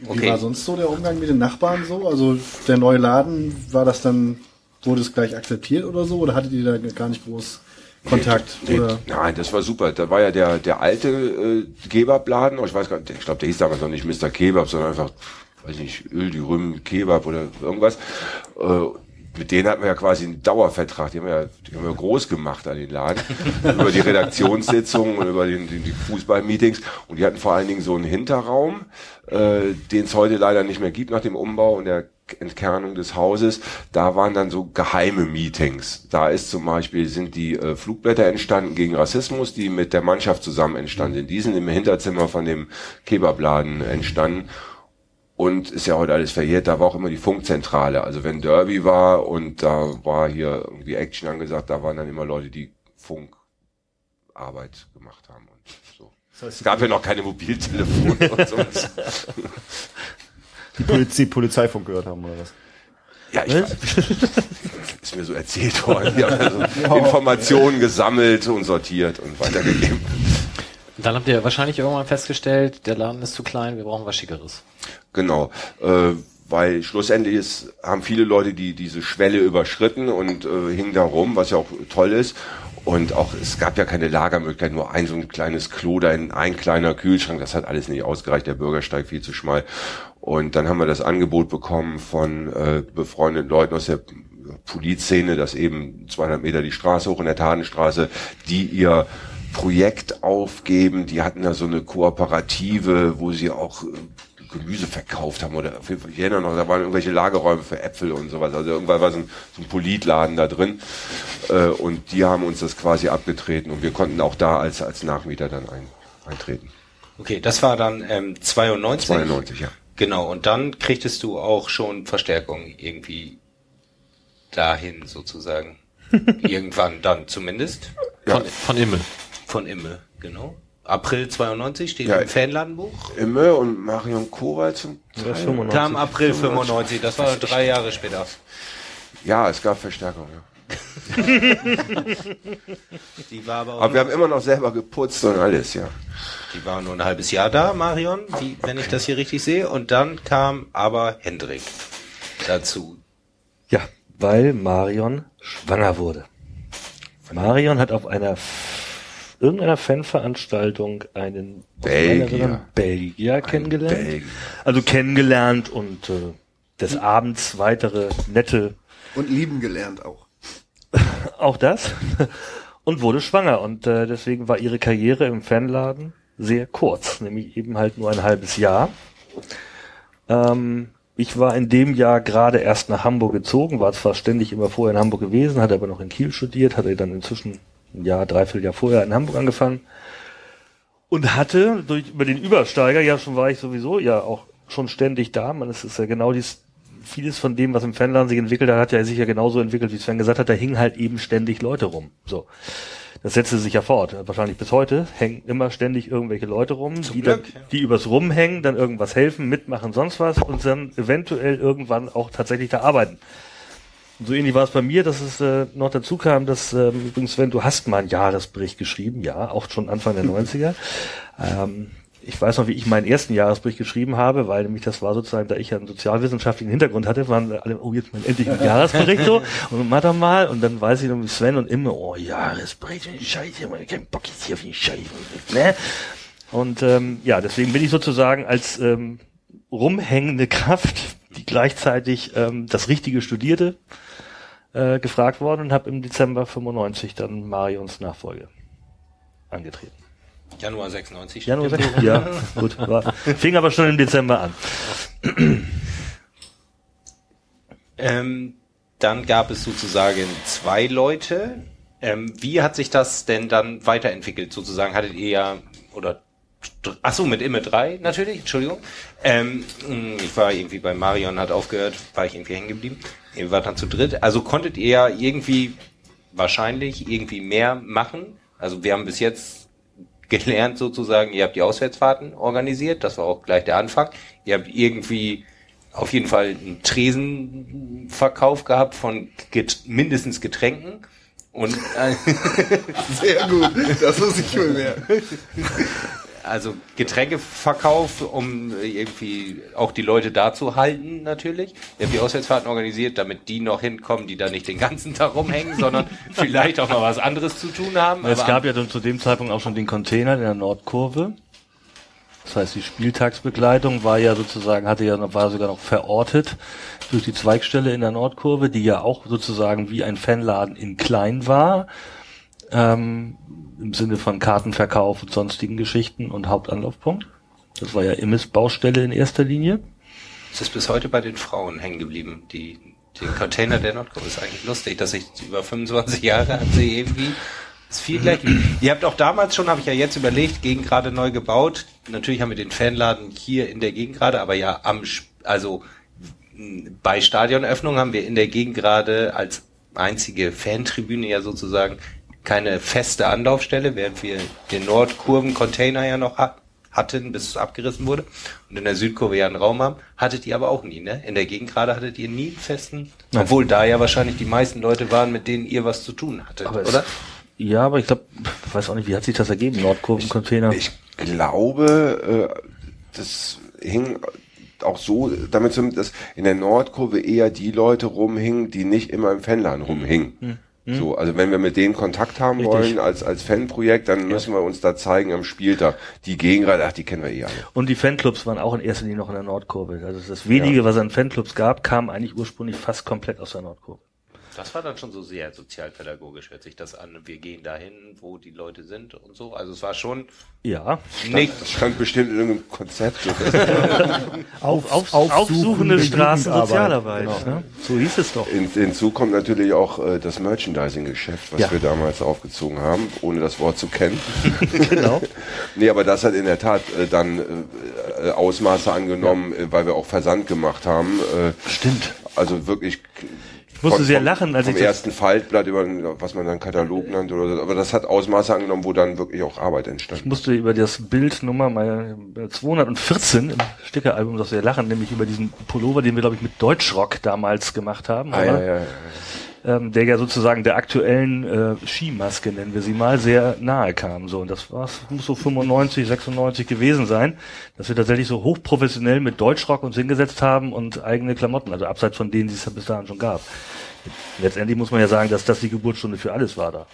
Wie war sonst so der Umgang mit den Nachbarn so? Also der neue Laden, war das dann, wurde es gleich akzeptiert oder so? Oder hattet ihr da gar nicht groß Kontakt? Nee, oder? Nein, das war super. Da war ja der, der alte äh, Kebabladen, oh, ich weiß gar nicht, ich glaube, der hieß damals noch nicht Mr. Kebab, sondern einfach, weiß nicht, Öl, die Rüm, Kebab oder irgendwas. Äh, mit denen hatten wir ja quasi einen Dauervertrag. Die haben wir ja, die haben wir groß gemacht an den Laden. über die Redaktionssitzungen und über die, die, die Fußballmeetings. Und die hatten vor allen Dingen so einen Hinterraum, äh, den es heute leider nicht mehr gibt nach dem Umbau und der Entkernung des Hauses, da waren dann so geheime Meetings. Da ist zum Beispiel, sind die äh, Flugblätter entstanden gegen Rassismus, die mit der Mannschaft zusammen entstanden sind. Die sind im Hinterzimmer von dem Kebabladen entstanden. Und ist ja heute alles verjährt, da war auch immer die Funkzentrale. Also wenn Derby war und da war hier irgendwie Action angesagt, da waren dann immer Leute, die Funkarbeit gemacht haben und so. Es gab ja noch keine Mobiltelefone (laughs) und sowas. Die, Poliz die Polizeifunk gehört haben oder was? Ja, ich weiß. ist mir so erzählt worden. Die haben (laughs) also Informationen gesammelt und sortiert und weitergegeben. Dann habt ihr wahrscheinlich irgendwann festgestellt, der Laden ist zu klein, wir brauchen was Schickeres. Genau. Äh, weil schlussendlich ist, haben viele Leute die diese Schwelle überschritten und äh, hingen da rum, was ja auch toll ist. Und auch, es gab ja keine Lagermöglichkeit, nur ein so ein kleines Klo, da in ein kleiner Kühlschrank, das hat alles nicht ausgereicht, der Bürgersteig viel zu schmal. Und dann haben wir das Angebot bekommen von äh, befreundeten Leuten aus der Polizszene, dass eben 200 Meter die Straße hoch in der Tadenstraße, die ihr Projekt aufgeben, die hatten da so eine Kooperative, wo sie auch äh, Gemüse verkauft haben oder auf jeden Fall, ich erinnere noch, da waren irgendwelche Lagerräume für Äpfel und sowas. Also irgendwann war so ein, so ein Politladen da drin äh, und die haben uns das quasi abgetreten und wir konnten auch da als, als Nachmieter dann ein, eintreten. Okay, das war dann ähm, 92. 92, ja. Genau, und dann kriegtest du auch schon Verstärkung irgendwie dahin sozusagen. (laughs) Irgendwann dann zumindest. Von, von Immel. Von Imme, genau. April 92 steht Ja. im Fanladenbuch. Imme und Marion Kowal zum 95. Kam April 95, das war drei Jahre später. Ja, es gab Verstärkung, ja. (laughs) Die war aber, Aber wir haben immer noch selber geputzt und alles, ja. die war nur ein halbes Jahr da, Marion, die, wenn ich das hier richtig sehe. Und dann kam aber Hendrik dazu. Ja, weil Marion schwanger wurde. Marion hat auf einer irgendeiner Fanveranstaltung einen Belgier. Belgier kennengelernt. Belgier. Also kennengelernt und äh, des Abends weitere nette Und lieben gelernt auch. (laughs) auch das (laughs) und wurde schwanger und äh, deswegen war ihre Karriere im Fanladen sehr kurz, nämlich eben halt nur ein halbes Jahr. Ähm, ich war in dem Jahr gerade erst nach Hamburg gezogen, war zwar ständig immer vorher in Hamburg gewesen, hatte aber noch in Kiel studiert, hatte dann inzwischen ein Jahr, dreiviertel Jahr vorher in Hamburg angefangen und hatte durch über den Übersteiger, ja schon war ich sowieso ja auch schon ständig da. Man, es ist ja genau dies, vieles von dem, was im Fanladen sich entwickelt hat, hat ja sich ja genauso entwickelt, wie Sven gesagt hat, da hingen halt eben ständig Leute rum. So. Das setzte sich ja fort. Wahrscheinlich bis heute hängen immer ständig irgendwelche Leute rum, die, dann, die übers Rumhängen dann irgendwas helfen, mitmachen, sonst was und dann eventuell irgendwann auch tatsächlich da arbeiten. Und so ähnlich war es bei mir, dass es äh, noch dazu kam, dass ähm, übrigens, Sven, du hast mal einen Jahresbericht geschrieben, ja, auch schon Anfang der 90er. (laughs) Ähm, ich weiß noch, wie ich meinen ersten Jahresbericht geschrieben habe, weil nämlich das war sozusagen, da ich ja einen sozialwissenschaftlichen Hintergrund hatte, waren alle, oh, jetzt mal endlich ein Jahresbericht so, (laughs) und mach mal, und dann weiß ich noch, mit Sven und immer, oh, Jahresbericht, Scheiße, man kein Bock jetzt hier auf den Scheiße, ne? Und ähm, ja, deswegen bin ich sozusagen als ähm, rumhängende Kraft, die gleichzeitig ähm, das Richtige studierte, äh, gefragt worden und habe im Dezember 95 dann Marions Nachfolge angetreten. Januar 96. Januar 96? Ja, gut. War, fing aber schon im Dezember an. Ähm, dann gab es sozusagen zwei Leute. Ähm, wie hat sich das denn dann weiterentwickelt? Sozusagen hattet ihr ja, oder, ach so, mit Imme 3 natürlich, Entschuldigung. Ähm, ich war irgendwie bei Marion, hat aufgehört, war ich irgendwie hängen geblieben. Ihr wart dann zu dritt. Also konntet ihr ja irgendwie, wahrscheinlich, irgendwie mehr machen. Also wir haben bis jetzt gelernt sozusagen, ihr habt die Auswärtsfahrten organisiert, das war auch gleich der Anfang. Ihr habt irgendwie auf jeden Fall einen Tresenverkauf gehabt von get mindestens Getränken. Und äh, (laughs) Sehr gut, das muss ich mir merken. Also Getränkeverkauf, um irgendwie auch die Leute da zu halten natürlich. Ihr habt die Auswärtsfahrten organisiert, damit die noch hinkommen, die da nicht den ganzen Tag rumhängen, sondern (laughs) vielleicht auch mal was anderes zu tun haben. Es gab ja dann zu dem Zeitpunkt auch schon den Container in der Nordkurve. Das heißt, die Spieltagsbegleitung war ja sozusagen, hatte ja noch, war sogar noch verortet durch die Zweigstelle in der Nordkurve, die ja auch sozusagen wie ein Fanladen in klein war. Ähm, Im Sinne von Kartenverkauf und sonstigen Geschichten und Hauptanlaufpunkt. Das war ja Immes Baustelle in erster Linie. es ist bis heute bei den Frauen hängen geblieben. Die, den Container der Nordkurve ist eigentlich lustig, dass ich über 25 Jahre sie irgendwie ist viel gleich. Ihr habt auch damals schon, habe ich ja jetzt überlegt, Gegend gerade neu gebaut. Natürlich haben wir den Fanladen hier in der Gegend gerade, aber ja am, also bei Stadionöffnung haben wir in der Gegend gerade als einzige Fantribüne ja sozusagen keine feste Anlaufstelle, während wir den Nordkurven-Container ja noch ha hatten, bis es abgerissen wurde und in der Südkurve ja einen Raum haben, hattet ihr aber auch nie, ne? In der Gegend gerade hattet ihr nie einen festen, obwohl da ja wahrscheinlich die meisten Leute waren, mit denen ihr was zu tun hattet, Aber es- oder? Ja, aber ich glaube, weiß auch nicht, wie hat sich das ergeben, Nordkurven-Container? Ich glaube, äh, das hing auch so damit zusammen, dass in der Nordkurve eher die Leute rumhingen, die nicht immer im Fanladen rumhingen. So, also wenn wir mit denen Kontakt haben Richtig. wollen als, als Fanprojekt, dann müssen wir uns da zeigen am Spieltag. Die Gegengrade, ach, die kennen wir eh alle. Und die Fanclubs waren auch in erster Linie noch in der Nordkurve. Also das wenige, was es an Fanclubs gab, kam eigentlich ursprünglich fast komplett aus der Nordkurve. Das war dann schon so sehr sozialpädagogisch, hört sich das an. Wir gehen dahin, wo die Leute sind und so. Also es war schon Ja. nicht. Das stand bestimmt in irgendeinem Konzept. (laughs) Auf, auf, aufsuchende aufsuchende Straßensozialarbeit. Jugendarbeit, Ne? So hieß es doch. In, hinzu kommt natürlich auch äh, das Merchandising-Geschäft, was Ja. wir damals aufgezogen haben, ohne das Wort zu kennen. (laughs) genau. (laughs) Nee, aber das hat in der Tat äh, dann äh, äh, Ausmaße angenommen, äh, weil wir auch Versand gemacht haben. Äh, Stimmt. also wirklich. Ich musste sehr lachen, als vom ich das- ersten Faltblatt über, was man dann Katalog nannte oder so. Aber das hat Ausmaße angenommen, wo dann wirklich auch Arbeit entstand. Ich musste über das Bild Nummer mal 214 im Stickeralbum doch sehr lachen, nämlich über diesen Pullover, den wir, glaube ich, mit Deutschrock damals gemacht haben. Ah, oder? ja, ja, ja. Ähm, der ja sozusagen der aktuellen äh, Skimaske, nennen wir sie mal, sehr nahe kam. So, und das war, muss so 95, 96 gewesen sein, dass wir tatsächlich so hochprofessionell mit Deutschrock uns hingesetzt haben und eigene Klamotten, also abseits von denen, die es ja bis dahin schon gab. Letztendlich muss man ja sagen, dass das die Geburtsstunde für alles war da.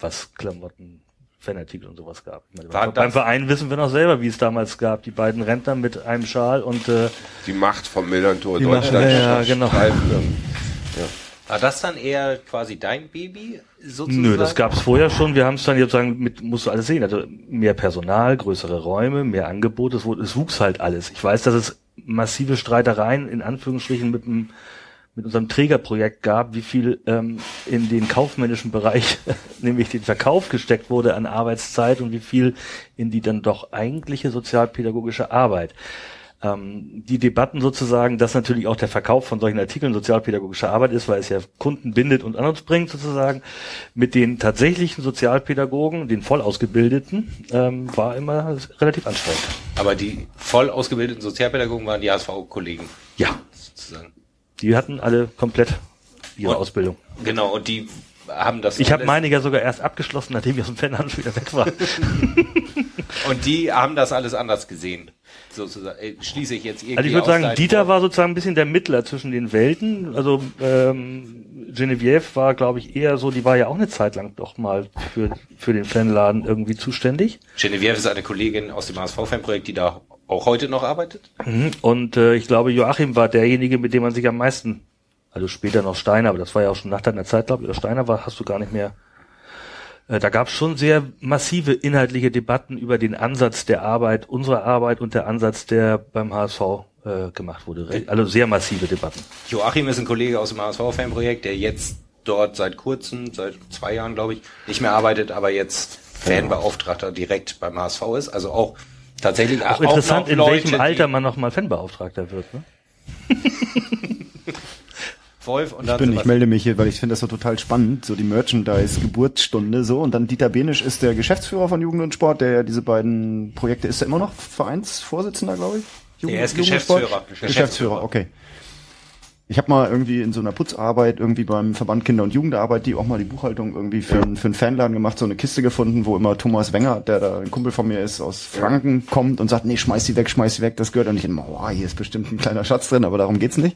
Was Klamotten, Fanartikel und sowas gab. Meine, beim das- Verein wissen wir noch selber, wie es damals gab. Die beiden Rentner mit einem Schal und äh, Die Macht vom Millantor Die Macht- Deutschland. ja, ja, genau. Streifen. War das dann eher quasi dein Baby sozusagen? Nö, das gab's vorher schon. Wir haben es dann jetzt sagen, mit, musst du alles sehen. Also mehr Personal, größere Räume, mehr Angebote. Es, wurde, es wuchs halt alles. Ich weiß, dass es massive Streitereien in Anführungsstrichen mit dem mit unserem Trägerprojekt gab, wie viel ähm, in den kaufmännischen Bereich, (laughs) nämlich den Verkauf gesteckt wurde an Arbeitszeit und wie viel in die dann doch eigentliche sozialpädagogische Arbeit. Ähm, die Debatten sozusagen, dass natürlich auch der Verkauf von solchen Artikeln sozialpädagogische Arbeit ist, weil es ja Kunden bindet und an uns bringt sozusagen, mit den tatsächlichen Sozialpädagogen, den voll ausgebildeten, ähm, war immer relativ anstrengend. Aber die voll ausgebildeten Sozialpädagogen waren die HSV-Kollegen. Ja. Sozusagen. Die hatten alle komplett ihre Und- Ausbildung. Genau, und die haben das. Ich habe meine ja sogar erst abgeschlossen, nachdem ich aus dem Fanhandel wieder weg war. (laughs) Und die haben das alles anders gesehen. Sozusagen. Äh, Schließe ich jetzt irgendwie Also ich würde sagen, Dieter Worten. war sozusagen ein bisschen der Mittler zwischen den Welten. Also ähm, Genevieve war, glaube ich, eher so, die war ja auch eine Zeit lang doch mal für, für den Fanladen irgendwie zuständig. Genevieve ist eine Kollegin aus dem HSV-Fanprojekt, die da auch heute noch arbeitet. Mhm. Und äh, ich glaube, Joachim war derjenige, mit dem man sich am meisten, also später noch Steiner, aber das war ja auch schon nach deiner Zeit, glaube ich, oder Steiner war, hast du gar nicht mehr. Äh, Da gab es schon sehr massive inhaltliche Debatten über den Ansatz der Arbeit, unserer Arbeit und der Ansatz, der beim HSV äh, gemacht wurde. Also sehr massive Debatten. Joachim ist ein Kollege aus dem HSV-Fanprojekt, der jetzt dort seit kurzem, seit zwei Jahren, glaube ich, nicht mehr arbeitet, aber jetzt Fanbeauftragter direkt beim HSV ist. Also auch tatsächlich Auch interessant, noch in Leute, welchem Alter man nochmal Fanbeauftragter wird. Ne? (laughs) Wolf und Ich dann bin, ich melde mich hier, weil ich finde das so total spannend, so die Merchandise-Geburtsstunde so und dann Dieter Benisch ist der Geschäftsführer von Jugend und Sport, der ja diese beiden Projekte, ist er immer noch Vereinsvorsitzender, glaube ich? Er ist Jugend Sport? Geschäftsführer. Geschäftsführer, okay. Ich habe mal irgendwie in so einer Putzarbeit irgendwie beim Verband Kinder- und Jugendarbeit, die auch mal die Buchhaltung irgendwie für, einen- für einen Fanladen gemacht, so eine Kiste gefunden, wo immer Thomas Wenger, der da ein Kumpel von mir ist, aus Franken kommt und sagt, nee, schmeiß sie weg, schmeiß sie weg, das gehört und ich immer, oh, hier ist bestimmt ein kleiner Schatz drin, aber darum geht's nicht.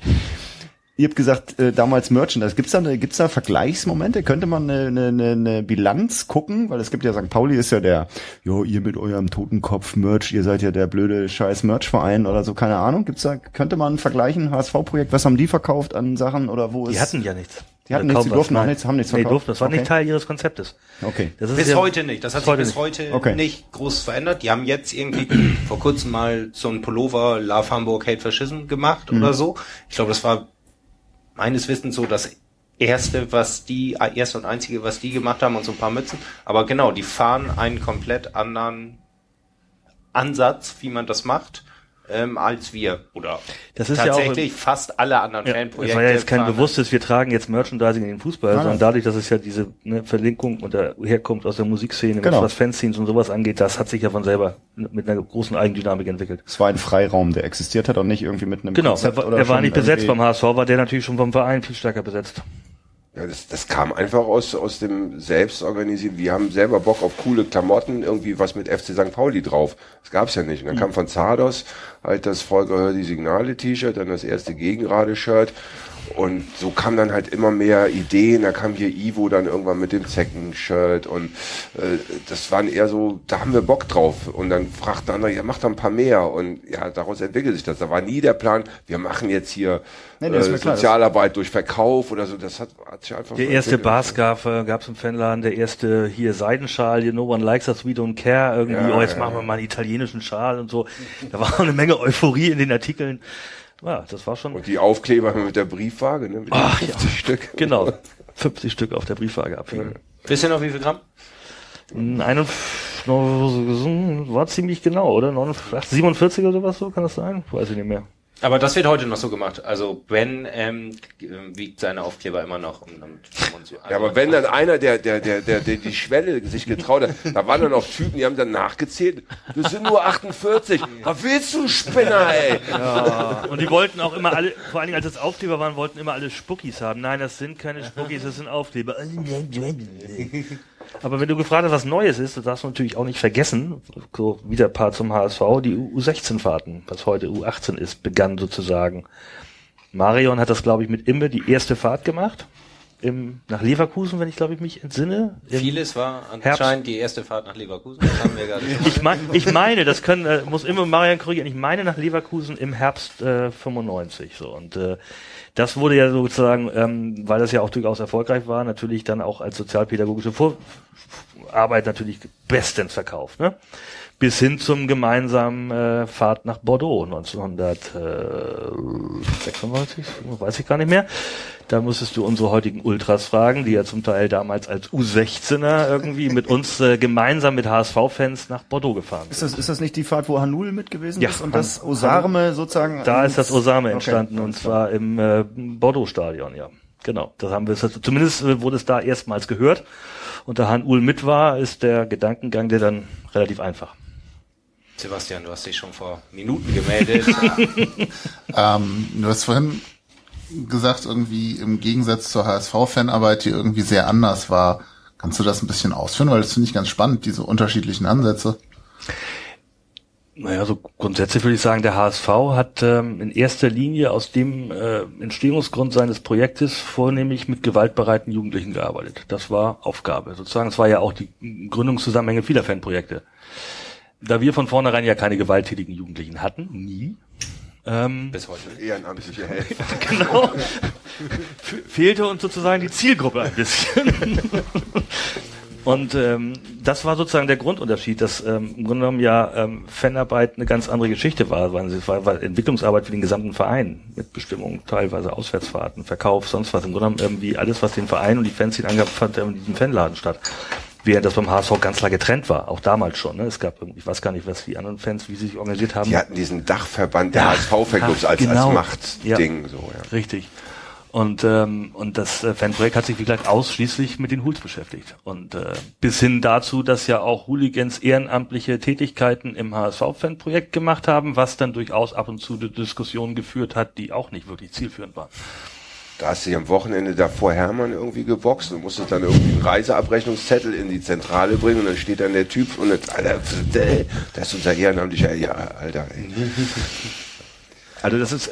Ihr habt gesagt, äh, damals Merchandise. Gibt's da, eine, gibt's da Vergleichsmomente? Könnte man eine, eine, eine Bilanz gucken? Weil es gibt ja, St. Pauli ist ja der, jo, ihr mit eurem Totenkopf-Merch, ihr seid ja der blöde scheiß Merch-Verein oder so, keine Ahnung. Gibt's da, könnte man vergleichen, HSV-Projekt, was haben die verkauft an Sachen oder wo ist? Die hatten ja nichts. Die hatten Oder nichts, die was, durften auch nichts, haben nichts Nee, verkauft. durften, das war Okay. nicht Teil ihres Konzeptes. Okay. Das ist Bis ja- heute nicht. Das hat sich bis nicht. heute Okay. nicht groß verändert. Die haben jetzt irgendwie vor kurzem mal so ein Pullover Love Hamburg Hate Fascism gemacht Mhm. oder so. Ich glaube, das war meines Wissens so das erste, was die, erste und einzige, was die gemacht haben und so ein paar Mützen. Aber genau, die fahren einen komplett anderen Ansatz, wie man das macht, ähm, als wir. Oder Das ist ja auch- tatsächlich fast alle anderen Ja, Fanprojekte. es war ja jetzt kein fahren- bewusstes, wir tragen jetzt Merchandising in den Fußball, Nein, sondern nein. dadurch, dass es ja diese ne, Verlinkung und der Herkunft aus der Musikszene, Genau. was Fanscenes und sowas angeht, das hat sich ja von selber mit einer großen Eigendynamik entwickelt. Es war ein Freiraum, der existiert hat und nicht irgendwie mit einem Genau, Konzept er, war- oder er war nicht besetzt beim HSV, war der natürlich schon vom Verein viel stärker besetzt. Ja, das, das kam einfach aus, aus dem Selbstorganisieren. Wir haben selber Bock auf coole Klamotten, irgendwie was mit FC St. Pauli drauf. Das gab's ja nicht. Und dann kam von Zardos halt das Volker Hör die Signale T-Shirt, dann das erste Gegenrade-Shirt. Und so kamen dann halt immer mehr Ideen. Da kam hier Ivo dann irgendwann mit dem Zecken-Shirt und äh, das waren eher so, da haben wir Bock drauf. Und dann fragt der andere, ja, mach doch ein paar mehr. Und ja, daraus entwickelt sich das. Da war nie der Plan, wir machen jetzt hier Nee, nee, äh, klar, Sozialarbeit durch Verkauf oder so. Das hat, hat sich einfach Der so erste entwickelt. Barscarfe gab's im Fanladen, der erste hier Seidenschal, hier No One Likes Us, We Don't Care, irgendwie, Ja, oh, jetzt ja, machen wir mal einen italienischen Schal und so. Da war auch eine Menge Euphorie in den Artikeln. Ja, das war schon, Und die Aufkleber (laughs) mit der Briefwaage, ne? Mit den Ach, 50 Stück. genau, 50 Stück auf der Briefwaage abhängen. Wisst ihr noch, wie viel Gramm? Ein, war ziemlich genau, oder? 49, 47 oder sowas so, kann das sein? Weiß ich nicht mehr. Aber das wird heute noch so gemacht. Also Ben ähm, ähm, wiegt seine Aufkleber immer noch. Und dann Ja, aber wenn dann einer, der, der, der, der, der die Schwelle sich getraut hat, da waren dann auch Typen, die haben dann nachgezählt, das sind nur 48. Was willst du, Spinner, ey? Und die wollten auch immer alle, vor allen Dingen als es Aufkleber waren, wollten immer alle Spuckis haben. Nein, das sind keine Spuckis, das sind Aufkleber. Aber wenn du gefragt hast, was Neues ist, dann darfst du natürlich auch nicht vergessen, so wieder ein paar zum HSV, die U16-Fahrten, was heute U18 ist, begann sozusagen. Marion hat das, glaube ich, mit Imme die erste Fahrt gemacht. im, nach Leverkusen, wenn ich glaube ich mich entsinne. Vieles war Herbst. anscheinend die erste Fahrt nach Leverkusen. Das haben wir gerade. (laughs) Ich, mein, ich meine, das können, äh, muss immer Marian korrigieren, ich meine nach Leverkusen im Herbst äh, 95 so und äh, das wurde ja sozusagen, ähm, weil das ja auch durchaus erfolgreich war, natürlich dann auch als sozialpädagogische Vorarbeit natürlich bestens verkauft, ne? Bis hin zum gemeinsamen äh, Fahrt nach Bordeaux 1996, weiß ich gar nicht mehr. Da musstest du unsere heutigen Ultras fragen, die ja zum Teil damals als U16er irgendwie mit uns äh, gemeinsam mit HSV-Fans nach Bordeaux gefahren sind. Ist das, ist das nicht die Fahrt, wo Hanul mit gewesen Ja, ist und Han- das Osarme sozusagen? Da ist das Osame Okay, entstanden und alles klar. zwar im äh, Bordeaux-Stadion, ja. Genau, das haben wir zumindest äh, wurde es da erstmals gehört. Und da Han Ul mit war, ist der Gedankengang der dann relativ einfach. Sebastian, du hast dich schon vor Minuten gemeldet. (laughs) Ähm, du hast vorhin gesagt, irgendwie im Gegensatz zur HSV-Fanarbeit, die irgendwie sehr anders war. Kannst du das ein bisschen ausführen? Weil das finde ich ganz spannend, diese unterschiedlichen Ansätze. Naja, so grundsätzlich würde ich sagen, der HSV hat ähm, in erster Linie aus dem äh, Entstehungsgrund seines Projektes vornehmlich mit gewaltbereiten Jugendlichen gearbeitet. Das war Aufgabe. Sozusagen, es war ja auch die Gründungszusammenhänge vieler Fanprojekte. Da wir von vornherein ja keine gewalttätigen Jugendlichen hatten, nie, ähm, Bis heute. Ehrenamtliche Helfer. (laughs) genau, (laughs) fe- fehlte uns sozusagen die Zielgruppe ein bisschen. (laughs) Und ähm, das war sozusagen der Grundunterschied, dass ähm, im Grunde genommen ja ähm, Fanarbeit eine ganz andere Geschichte war, weil es war, war Entwicklungsarbeit für den gesamten Verein mit Bestimmungen, teilweise Auswärtsfahrten, Verkauf, sonst was. Im Grunde genommen irgendwie alles, was den Verein und die Fans ihn angab, fand in diesem Fanladen statt. Während das beim HSV ganz klar getrennt war, auch damals schon. Ne? Es gab irgendwie, ich weiß gar nicht, was die anderen Fans, wie sie sich organisiert haben. Die hatten diesen Dachverband der Ja, HSV-Fanclubs als, genau. als Machtding. So, ja. Richtig. Und, ähm, und das äh, Fanprojekt hat sich, wie gesagt, ausschließlich mit den Hools beschäftigt. Und äh, bis hin dazu, dass ja auch Hooligans ehrenamtliche Tätigkeiten im HSV-Fanprojekt gemacht haben, was dann durchaus ab und zu Diskussionen geführt hat, die auch nicht wirklich zielführend waren. Da hast du dich am Wochenende davor Hermann irgendwie geboxt und musstest dann irgendwie einen Reiseabrechnungszettel in die Zentrale bringen und dann steht dann der Typ und dann, Alter, das ist unser ehrenamtlicher, ja, Alter, ey. Also das ist,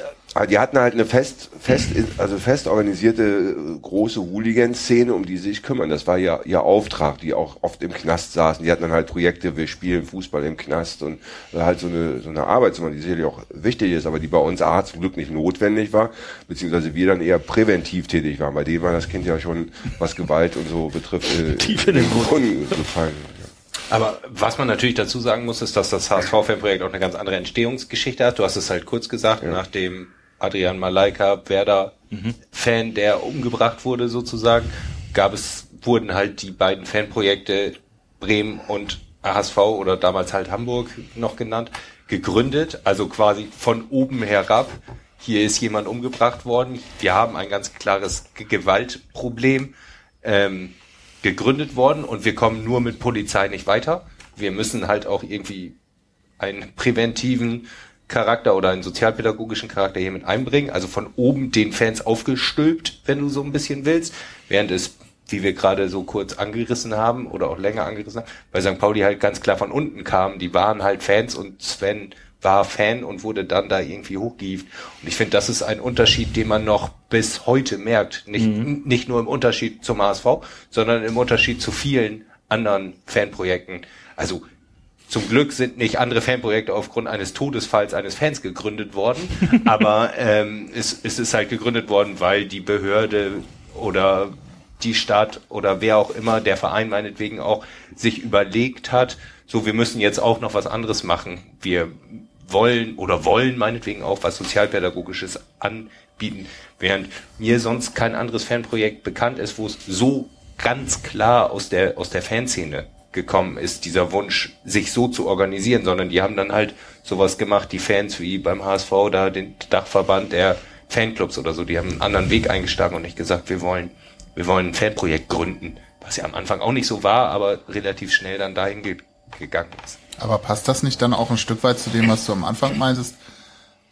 die hatten halt eine fest, fest, also fest organisierte äh, große Hooligan-Szene, um die sie sich kümmern. Das war ja ihr Auftrag, die auch oft im Knast saßen. Die hatten dann halt Projekte, wir spielen Fußball im Knast und äh, halt so eine, so eine Arbeit, die sicherlich auch wichtig ist, aber die bei uns A zum Glück nicht notwendig war, beziehungsweise wir dann eher präventiv tätig waren. Bei denen war das Kind ja schon, was Gewalt und so betrifft, äh, Tief in den Brunnen gefallen. Aber was man natürlich dazu sagen muss, ist, dass das HSV-Fanprojekt auch eine ganz andere Entstehungsgeschichte hat. Du hast es halt kurz gesagt, nach dem Adrian Malaika, Werder-Fan, der umgebracht wurde sozusagen, gab es, wurden halt die beiden Fanprojekte Bremen und HSV oder damals halt Hamburg noch genannt, gegründet, also quasi von oben herab. Hier ist jemand umgebracht worden. Wir haben ein ganz klares G- Gewaltproblem. Ähm, gegründet worden und wir kommen nur mit Polizei nicht weiter. Wir müssen halt auch irgendwie einen präventiven Charakter oder einen sozialpädagogischen Charakter hier mit einbringen, also von oben den Fans aufgestülpt, wenn du so ein bisschen willst, während es, wie wir gerade so kurz angerissen haben oder auch länger angerissen haben, bei St. Pauli halt ganz klar von unten kam, die waren halt Fans und Sven war Fan und wurde dann da irgendwie hochgehievt. Und ich finde, das ist ein Unterschied, den man noch bis heute merkt. Nicht, nicht nur im Unterschied zum HSV, sondern im Unterschied zu vielen anderen Fanprojekten. Also zum Glück sind nicht andere Fanprojekte aufgrund eines Todesfalls eines Fans gegründet worden, (laughs) aber ähm, es, es ist halt gegründet worden, weil die Behörde oder die Stadt oder wer auch immer, der Verein meinetwegen auch, sich überlegt hat, so wir müssen jetzt auch noch was anderes machen. Wir wollen oder wollen meinetwegen auch was Sozialpädagogisches anbieten, während mir sonst kein anderes Fanprojekt bekannt ist, wo es so ganz klar aus der, aus der Fanszene gekommen ist, dieser Wunsch, sich so zu organisieren, sondern die haben dann halt sowas gemacht, die Fans wie beim HSV, da den Dachverband der Fanclubs oder so, die haben einen anderen Weg eingeschlagen und nicht gesagt, wir wollen, wir wollen ein Fanprojekt gründen, was ja am Anfang auch nicht so war, aber relativ schnell dann dahin ge gegangen ist. Aber passt das nicht dann auch ein Stück weit zu dem, was du am Anfang meintest?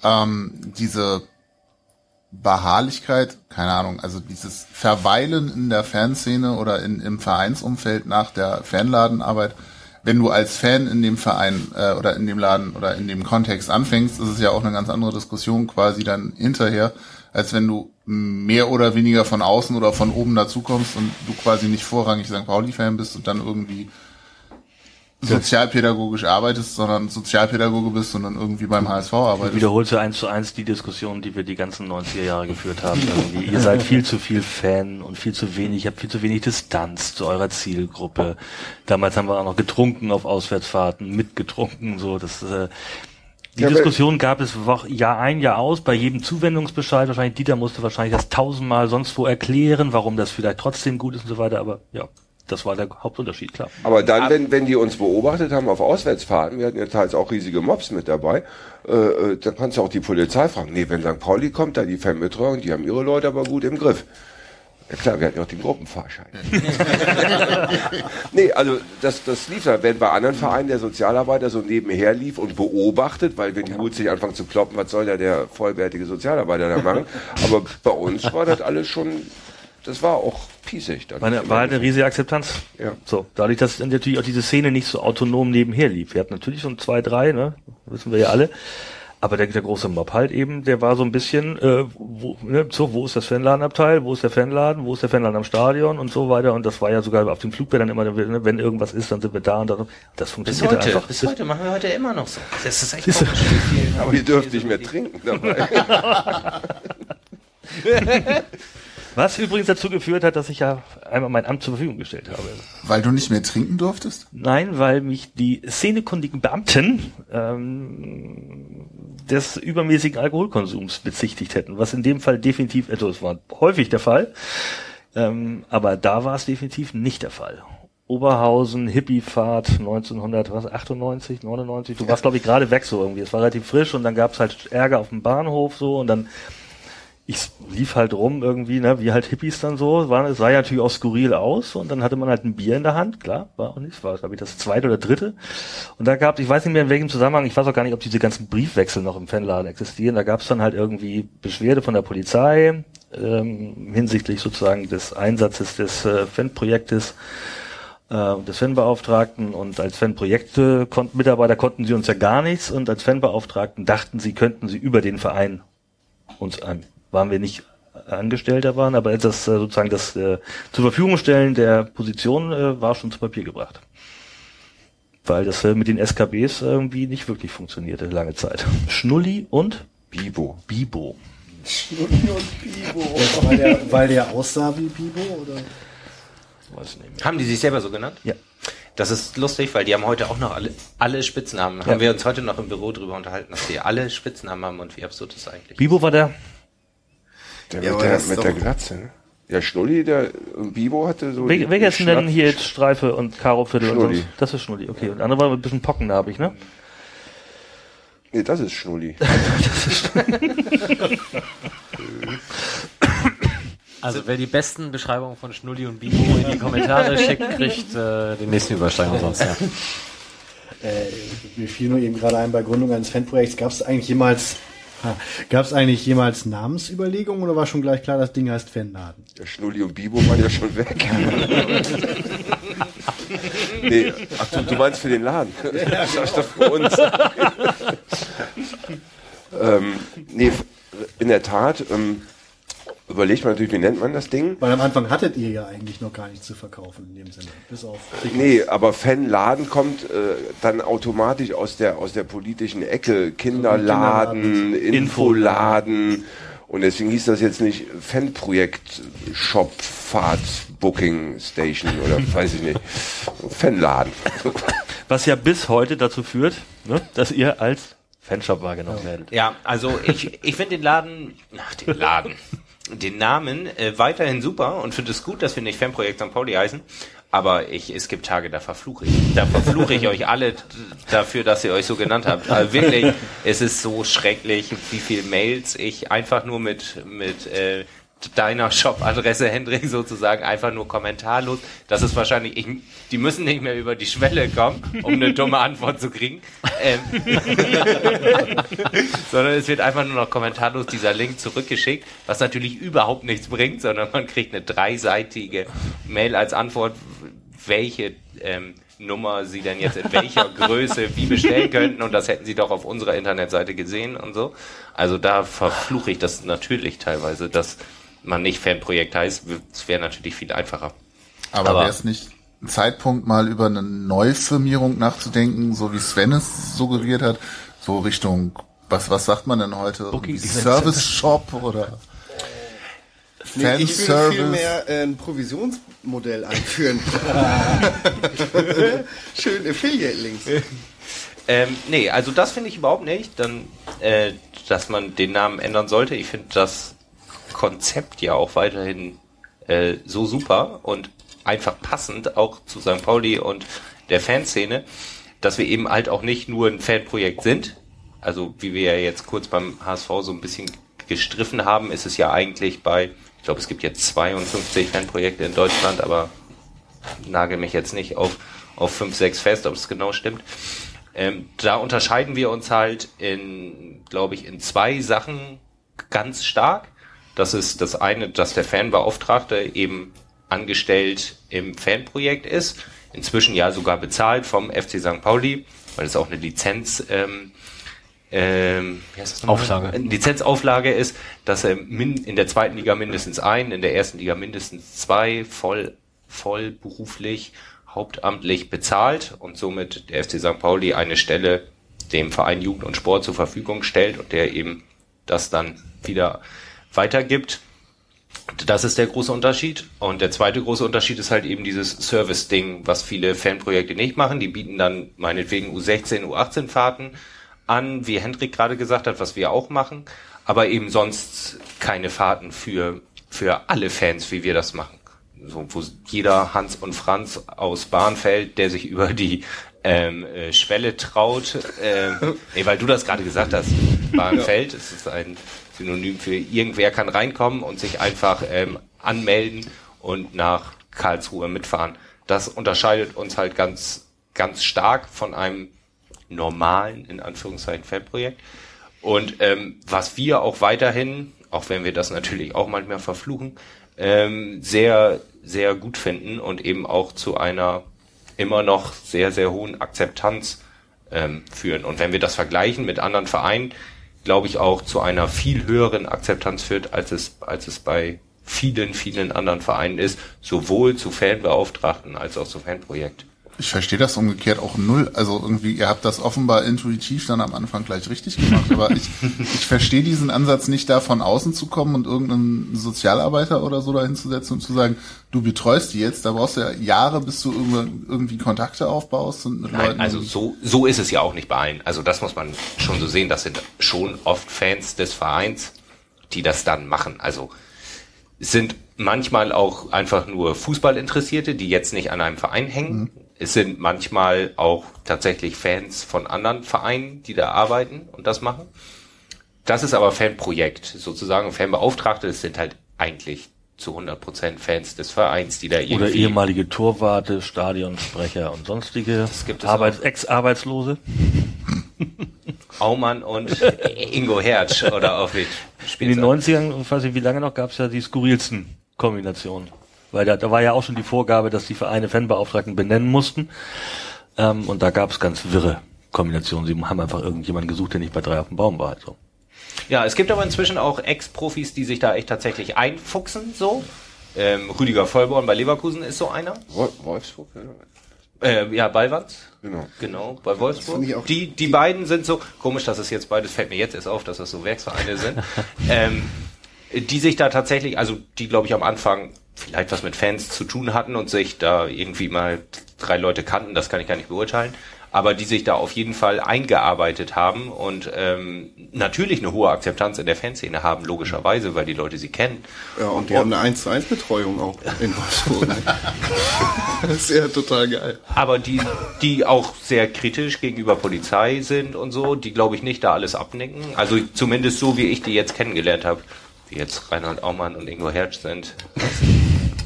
Ähm, diese Beharrlichkeit, keine Ahnung, also dieses Verweilen in der Fanszene oder in, im Vereinsumfeld nach der Fanladenarbeit. Wenn du als Fan in dem Verein äh, oder in dem Laden oder in dem Kontext anfängst, ist es ja auch eine ganz andere Diskussion quasi dann hinterher, als wenn du mehr oder weniger von außen oder von oben dazukommst und du quasi nicht vorrangig St. Pauli-Fan bist und dann irgendwie sozialpädagogisch arbeitest, sondern Sozialpädagoge bist und dann irgendwie beim HSV Du arbeitest. wiederholst ja eins zu eins die Diskussion, die wir die ganzen 90er Jahre geführt haben. Irgendwie. Ihr seid viel zu viel Fan und viel zu wenig, ihr habt viel zu wenig Distanz zu eurer Zielgruppe. Damals haben wir auch noch getrunken auf Auswärtsfahrten, mitgetrunken, so, das, äh, die Ja, Diskussion gab es Jahr ein, Jahr aus, bei jedem Zuwendungsbescheid. Wahrscheinlich, Dieter musste wahrscheinlich das tausendmal sonst wo erklären, warum das vielleicht trotzdem gut ist und so weiter, aber ja, das war der Hauptunterschied, klar. Aber dann, wenn, wenn die uns beobachtet haben auf Auswärtsfahrten, wir hatten ja teils auch riesige Mobs mit dabei, äh, äh, dann kannst du auch die Polizei fragen. Nee, wenn St. Pauli kommt, da die Fanbetreuung, die haben ihre Leute aber gut im Griff. Ja klar, wir hatten ja auch den Gruppenfahrschein. (laughs) nee, also das, das lief da. Wenn bei anderen Vereinen der Sozialarbeiter so nebenher lief und beobachtet, weil wenn die Hut sich anfangen zu kloppen, was soll da der vollwertige Sozialarbeiter da machen? Aber bei uns war das alles schon, das war auch piesig. Dann Meine, war halt eine riesige Akzeptanz. Ja. So, dadurch, dass natürlich auch diese Szene nicht so autonom nebenher lief. Wir hatten natürlich so ein zwei, drei, ne, wissen wir ja alle. Aber der, der große Mob halt eben, der war so ein bisschen, äh, wo, ne, so, wo ist das Fanladenabteil, wo ist der Fanladen, wo ist der Fanladen am Stadion und so weiter. Und das war ja sogar auf den Flugblättern immer, ne, wenn irgendwas ist, dann sind wir da und dann, das Bis funktionierte heute, einfach. bis heute machen wir heute immer noch so. Das ist echt komisch. (laughs) Aber ihr dürft nicht mehr trinken dabei. (laughs) (laughs) Was übrigens dazu geführt hat, dass ich ja einmal mein Amt zur Verfügung gestellt habe. Weil du nicht mehr trinken durftest? Nein, weil mich die szenekundigen Beamten ähm, des übermäßigen Alkoholkonsums bezichtigt hätten, was in dem Fall definitiv, also es war häufig der Fall, ähm, aber da war es definitiv nicht der Fall. Oberhausen, Hippiefahrt 1998, 99, du warst glaube ich gerade weg so irgendwie, es war relativ frisch und dann gab es halt Ärger auf dem Bahnhof so und dann ich lief halt rum irgendwie, ne, wie halt Hippies dann so, war, es sah ja natürlich auch skurril aus und dann hatte man halt ein Bier in der Hand, klar, war auch nicht, war glaube ich das zweite oder dritte. Und da gab ich weiß nicht mehr in welchem Zusammenhang, ich weiß auch gar nicht, ob diese ganzen Briefwechsel noch im Fanladen existieren, da gab es dann halt irgendwie Beschwerde von der Polizei ähm, hinsichtlich sozusagen des Einsatzes des äh, Fanprojektes äh, des Fanbeauftragten. Und als Fanprojekte kon Mitarbeiter konnten sie uns ja gar nichts. Und als Fanbeauftragten dachten sie, könnten sie über den Verein uns an. Waren wir nicht Angestellter waren, aber das äh, sozusagen das äh, zur Verfügung stellen der Position äh, war schon zu Papier gebracht. Weil das äh, mit den SKBs irgendwie nicht wirklich funktionierte lange Zeit. Schnulli und Bibo. Bibo. Weil der, weil der aussah wie Bibo oder? Weiß ich nicht mehr. Haben die sich selber so genannt? Ja. Das ist lustig, weil die haben heute auch noch alle, alle Spitznamen. Haben wir uns heute noch im Büro drüber unterhalten, dass die alle Spitznamen haben und wie absurd das eigentlich ist. Bibo war der Der Ja, mit der, das ist mit der Glatze, ne? Ja, Schnulli, der und Bibo hatte so. Wel- die- Welcher die ist denn hier jetzt Streife und Karo Viertel und Schnulli. sonst? Das ist Schnulli, okay. Und der andere war ein bisschen pockennarbig, ne? Nee, das ist Schnulli. (laughs) Also wer die besten Beschreibungen von Schnulli und Bibo in die Kommentare schickt, kriegt äh, den nächsten Übersteig umsonst. Ja. Äh, mir fiel nur eben gerade ein, bei Gründung eines Fanprojekts gab es eigentlich jemals gab es eigentlich jemals Namensüberlegungen oder war schon gleich klar, das Ding heißt Fanladen? Der Schnulli und Bibo waren ja schon weg. (laughs) nee, ach du, du meinst für den Laden. (laughs) Das ist doch für uns. (laughs) ähm, nee, in der Tat, ähm, überlegt man natürlich, wie nennt man das Ding? Weil am Anfang hattet ihr ja eigentlich noch gar nichts zu verkaufen in dem Sinne. Bis auf Nee, aber Fanladen kommt äh, dann automatisch aus der aus der politischen Ecke. Kinderladen, Infoladen. Und deswegen hieß das jetzt nicht Fanprojekt Shop Fahrt Booking Station oder (laughs) weiß ich nicht. Fanladen. Was ja bis heute dazu führt, ne, dass ihr als Fanshop wahrgenommen werdet. Ja, also ich, ich finde den Laden, ach, den Laden, den Namen äh, weiterhin super und finde es gut, dass wir nicht Fanprojekt St. Pauli heißen. Aber ich, es gibt Tage, da verfluche ich. Da verfluche ich euch alle dafür, dass ihr euch so genannt habt. Also wirklich, es ist so schrecklich, wie viel Mails ich einfach nur mit, mit äh, deiner Shop-Adresse, (laughs) Hendrik, sozusagen einfach nur kommentarlos. Das ist wahrscheinlich, ich, die müssen nicht mehr über die Schwelle kommen, um eine dumme Antwort zu kriegen. Ähm, (laughs) sondern es wird einfach nur noch kommentarlos dieser Link zurückgeschickt, was natürlich überhaupt nichts bringt, sondern man kriegt eine dreiseitige Mail als Antwort, welche ähm, Nummer sie denn jetzt in welcher (laughs) Größe wie bestellen könnten und das hätten sie doch auf unserer Internetseite gesehen und so. Also da verfluche ich das natürlich teilweise, dass man nicht Fanprojekt heißt. Es wäre natürlich viel einfacher. Aber, Aber- wäre es nicht ein Zeitpunkt, mal über eine Neufirmierung nachzudenken, so wie Sven es suggeriert hat, so Richtung, was, was sagt man denn heute? Service Shop oder Nee, ich würde Fanservice? vielmehr äh, ein Provisionsmodell einführen. (laughs) Schön Affiliate-Links. Ähm, nee, also das finde ich überhaupt nicht, dann, äh, dass man den Namen ändern sollte. Ich finde das Konzept ja auch weiterhin äh, so super und einfach passend auch zu St. Pauli und der Fanszene, dass wir eben halt auch nicht nur ein Fanprojekt sind. Also wie wir ja jetzt kurz beim HSV so ein bisschen gestriffen haben, ist es ja eigentlich bei, ich glaube es gibt jetzt 52 Fanprojekte in Deutschland, aber nagel mich jetzt nicht auf, auf 5, 6 fest, ob es genau stimmt. Ähm, da unterscheiden wir uns halt in, glaube ich, in zwei Sachen ganz stark. Das ist das eine, dass der Fanbeauftragte eben angestellt im Fanprojekt ist, inzwischen ja sogar bezahlt vom FC St. Pauli, weil es auch eine Lizenz ähm, ähm? Auflage. Lizenzauflage ist, dass er in der zweiten Liga mindestens ein, in der ersten Liga mindestens zwei voll, voll beruflich, hauptamtlich bezahlt und somit der FC St. Pauli eine Stelle dem Verein Jugend und Sport zur Verfügung stellt und der eben das dann wieder weitergibt. Das ist der große Unterschied. Und der zweite große Unterschied ist halt eben dieses Service-Ding, was viele Fanprojekte nicht machen. Die bieten dann meinetwegen U16, U18-Fahrten an, wie Hendrik gerade gesagt hat, was wir auch machen, aber eben sonst keine Fahrten für, für alle Fans, wie wir das machen. So, wo jeder Hans und Franz aus Bahnfeld, der sich über die ähm, äh, Schwelle traut, ähm, (laughs) nee, weil du das gerade gesagt hast, Bahnfeld, es ist ein Synonym für irgendwer kann reinkommen und sich einfach ähm, anmelden und nach Karlsruhe mitfahren. Das unterscheidet uns halt ganz, ganz stark von einem normalen, in Anführungszeichen, Fanprojekt. Und ähm, was wir auch weiterhin, auch wenn wir das natürlich auch manchmal verfluchen, ähm, sehr, sehr gut finden und eben auch zu einer immer noch sehr, sehr hohen Akzeptanz ähm, führen. Und wenn wir das vergleichen mit anderen Vereinen, glaube ich auch zu einer viel höheren Akzeptanz führt, als es, als es bei vielen, vielen anderen Vereinen ist, sowohl zu Fanbeauftragten als auch zu Fanprojekt. Ich verstehe das umgekehrt auch null. Also irgendwie, ihr habt das offenbar intuitiv dann am Anfang gleich richtig gemacht. Aber ich, (laughs) ich verstehe diesen Ansatz nicht, da von außen zu kommen und irgendeinen Sozialarbeiter oder so dahin zu setzen und zu sagen, du betreust die jetzt. Da brauchst du ja Jahre, bis du irgendwie, Kontakte aufbaust und mit Nein, Leuten. also so, so ist es ja auch nicht bei allen. Also das muss man schon so sehen. Das sind schon oft Fans des Vereins, die das dann machen. Also es sind manchmal auch einfach nur Fußballinteressierte, die jetzt nicht an einem Verein hängen. Es sind manchmal auch tatsächlich Fans von anderen Vereinen, die da arbeiten und das machen. Das ist aber Fanprojekt sozusagen. Fanbeauftragte, das sind halt eigentlich zu 100% Fans des Vereins, die da irgendwie... Oder ehemalige Torwarte, Stadionsprecher und sonstige gibt es Arbeits Ex-Arbeitslose. (laughs) Aumann und Ingo Hertz oder auf In den 90ern, ich weiß nicht wie lange noch, gab es ja die skurrilsten Kombinationen. Weil da, da war ja auch schon die Vorgabe, dass die Vereine Fanbeauftragten benennen mussten. Ähm, und da gab es ganz wirre Kombinationen. Sie haben einfach irgendjemanden gesucht, der nicht bei drei auf dem Baum war. Also. Ja, es gibt aber inzwischen auch Ex-Profis, die sich da echt tatsächlich einfuchsen, so. Ähm, Rüdiger Vollborn bei Leverkusen ist so einer. Wol- Wolfsburg? ja. Äh, ja, Ballwanz. Genau. Genau, bei Wolfsburg. fand ich auch- Die, die beiden sind so, komisch, dass es jetzt beides, fällt mir jetzt erst auf, dass das so Werksvereine sind, (laughs) ähm, die sich da tatsächlich, also die glaube ich am Anfang vielleicht was mit Fans zu tun hatten und sich da irgendwie mal drei Leute kannten, das kann ich gar nicht beurteilen, aber die sich da auf jeden Fall eingearbeitet haben und ähm, natürlich eine hohe Akzeptanz in der Fanszene haben, logischerweise, weil die Leute sie kennen. Ja, und die haben eine 1 zu 1 Betreuung auch in Wolfsburg. (laughs) das ist ja total geil. aber die, die auch sehr kritisch gegenüber Polizei sind und so, die glaube ich nicht da alles abnicken. Also zumindest so, wie ich die jetzt kennengelernt habe. Wie jetzt Reinhold Aumann und Ingo Hertz sind.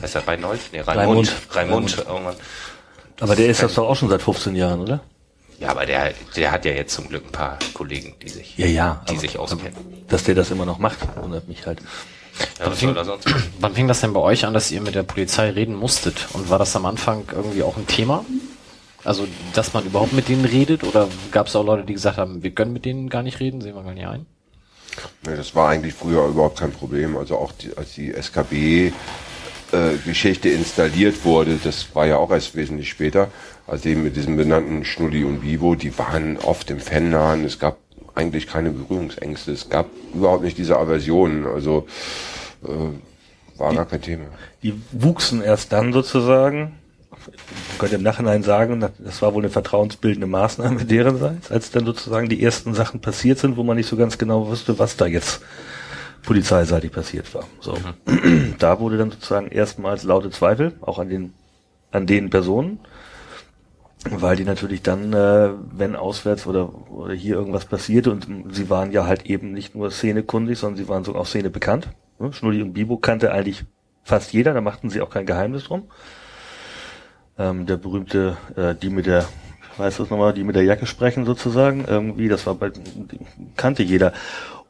Heißt der Reinhold? Nee, Raimund. Raimund, Aumann. Aber der ist das doch auch schon seit 15 Jahren, oder? Ja, aber der, der hat ja jetzt zum Glück ein paar Kollegen, die sich, Ja, ja. die aber- sich auskennen. Dass der das immer noch macht, wundert mich halt. Ja, er sonst machen? Wann fing das denn bei euch an, dass ihr mit der Polizei reden musstet? Und war das am Anfang irgendwie auch ein Thema? Also, dass man überhaupt mit denen redet? Oder gab es auch Leute, die gesagt haben, wir können mit denen gar nicht reden, sehen wir gar nicht ein? Nee, das war eigentlich früher überhaupt kein Problem. Also auch die, als die SKB äh, Geschichte installiert wurde, das war ja auch erst wesentlich später, also eben mit diesem benannten Schnulli und Vivo, die waren oft im Fannahen, es gab eigentlich keine Berührungsängste, es gab überhaupt nicht diese Aversionen, also äh, war gar kein Thema. Die wuchsen erst dann sozusagen, man könnte im Nachhinein sagen, das war wohl eine vertrauensbildende Maßnahme (laughs) derenseits, als dann sozusagen die ersten Sachen passiert sind, wo man nicht so ganz genau wusste, was da jetzt polizeiseitig passiert war. So. Mhm. (clears throat) Da wurde dann sozusagen erstmals laute Zweifel, auch an den, an den Personen, weil die natürlich dann, äh, wenn auswärts oder, oder hier irgendwas passierte und sie waren ja halt eben nicht nur szenekundig, sondern sie waren so auch Szene bekannt. Ne? Schnulli und Bibo kannte eigentlich fast jeder, da machten sie auch kein Geheimnis drum. Ähm, der berühmte, äh, die mit der, weißt du nochmal, die mit der Jacke sprechen sozusagen, irgendwie, das war bei, kannte jeder.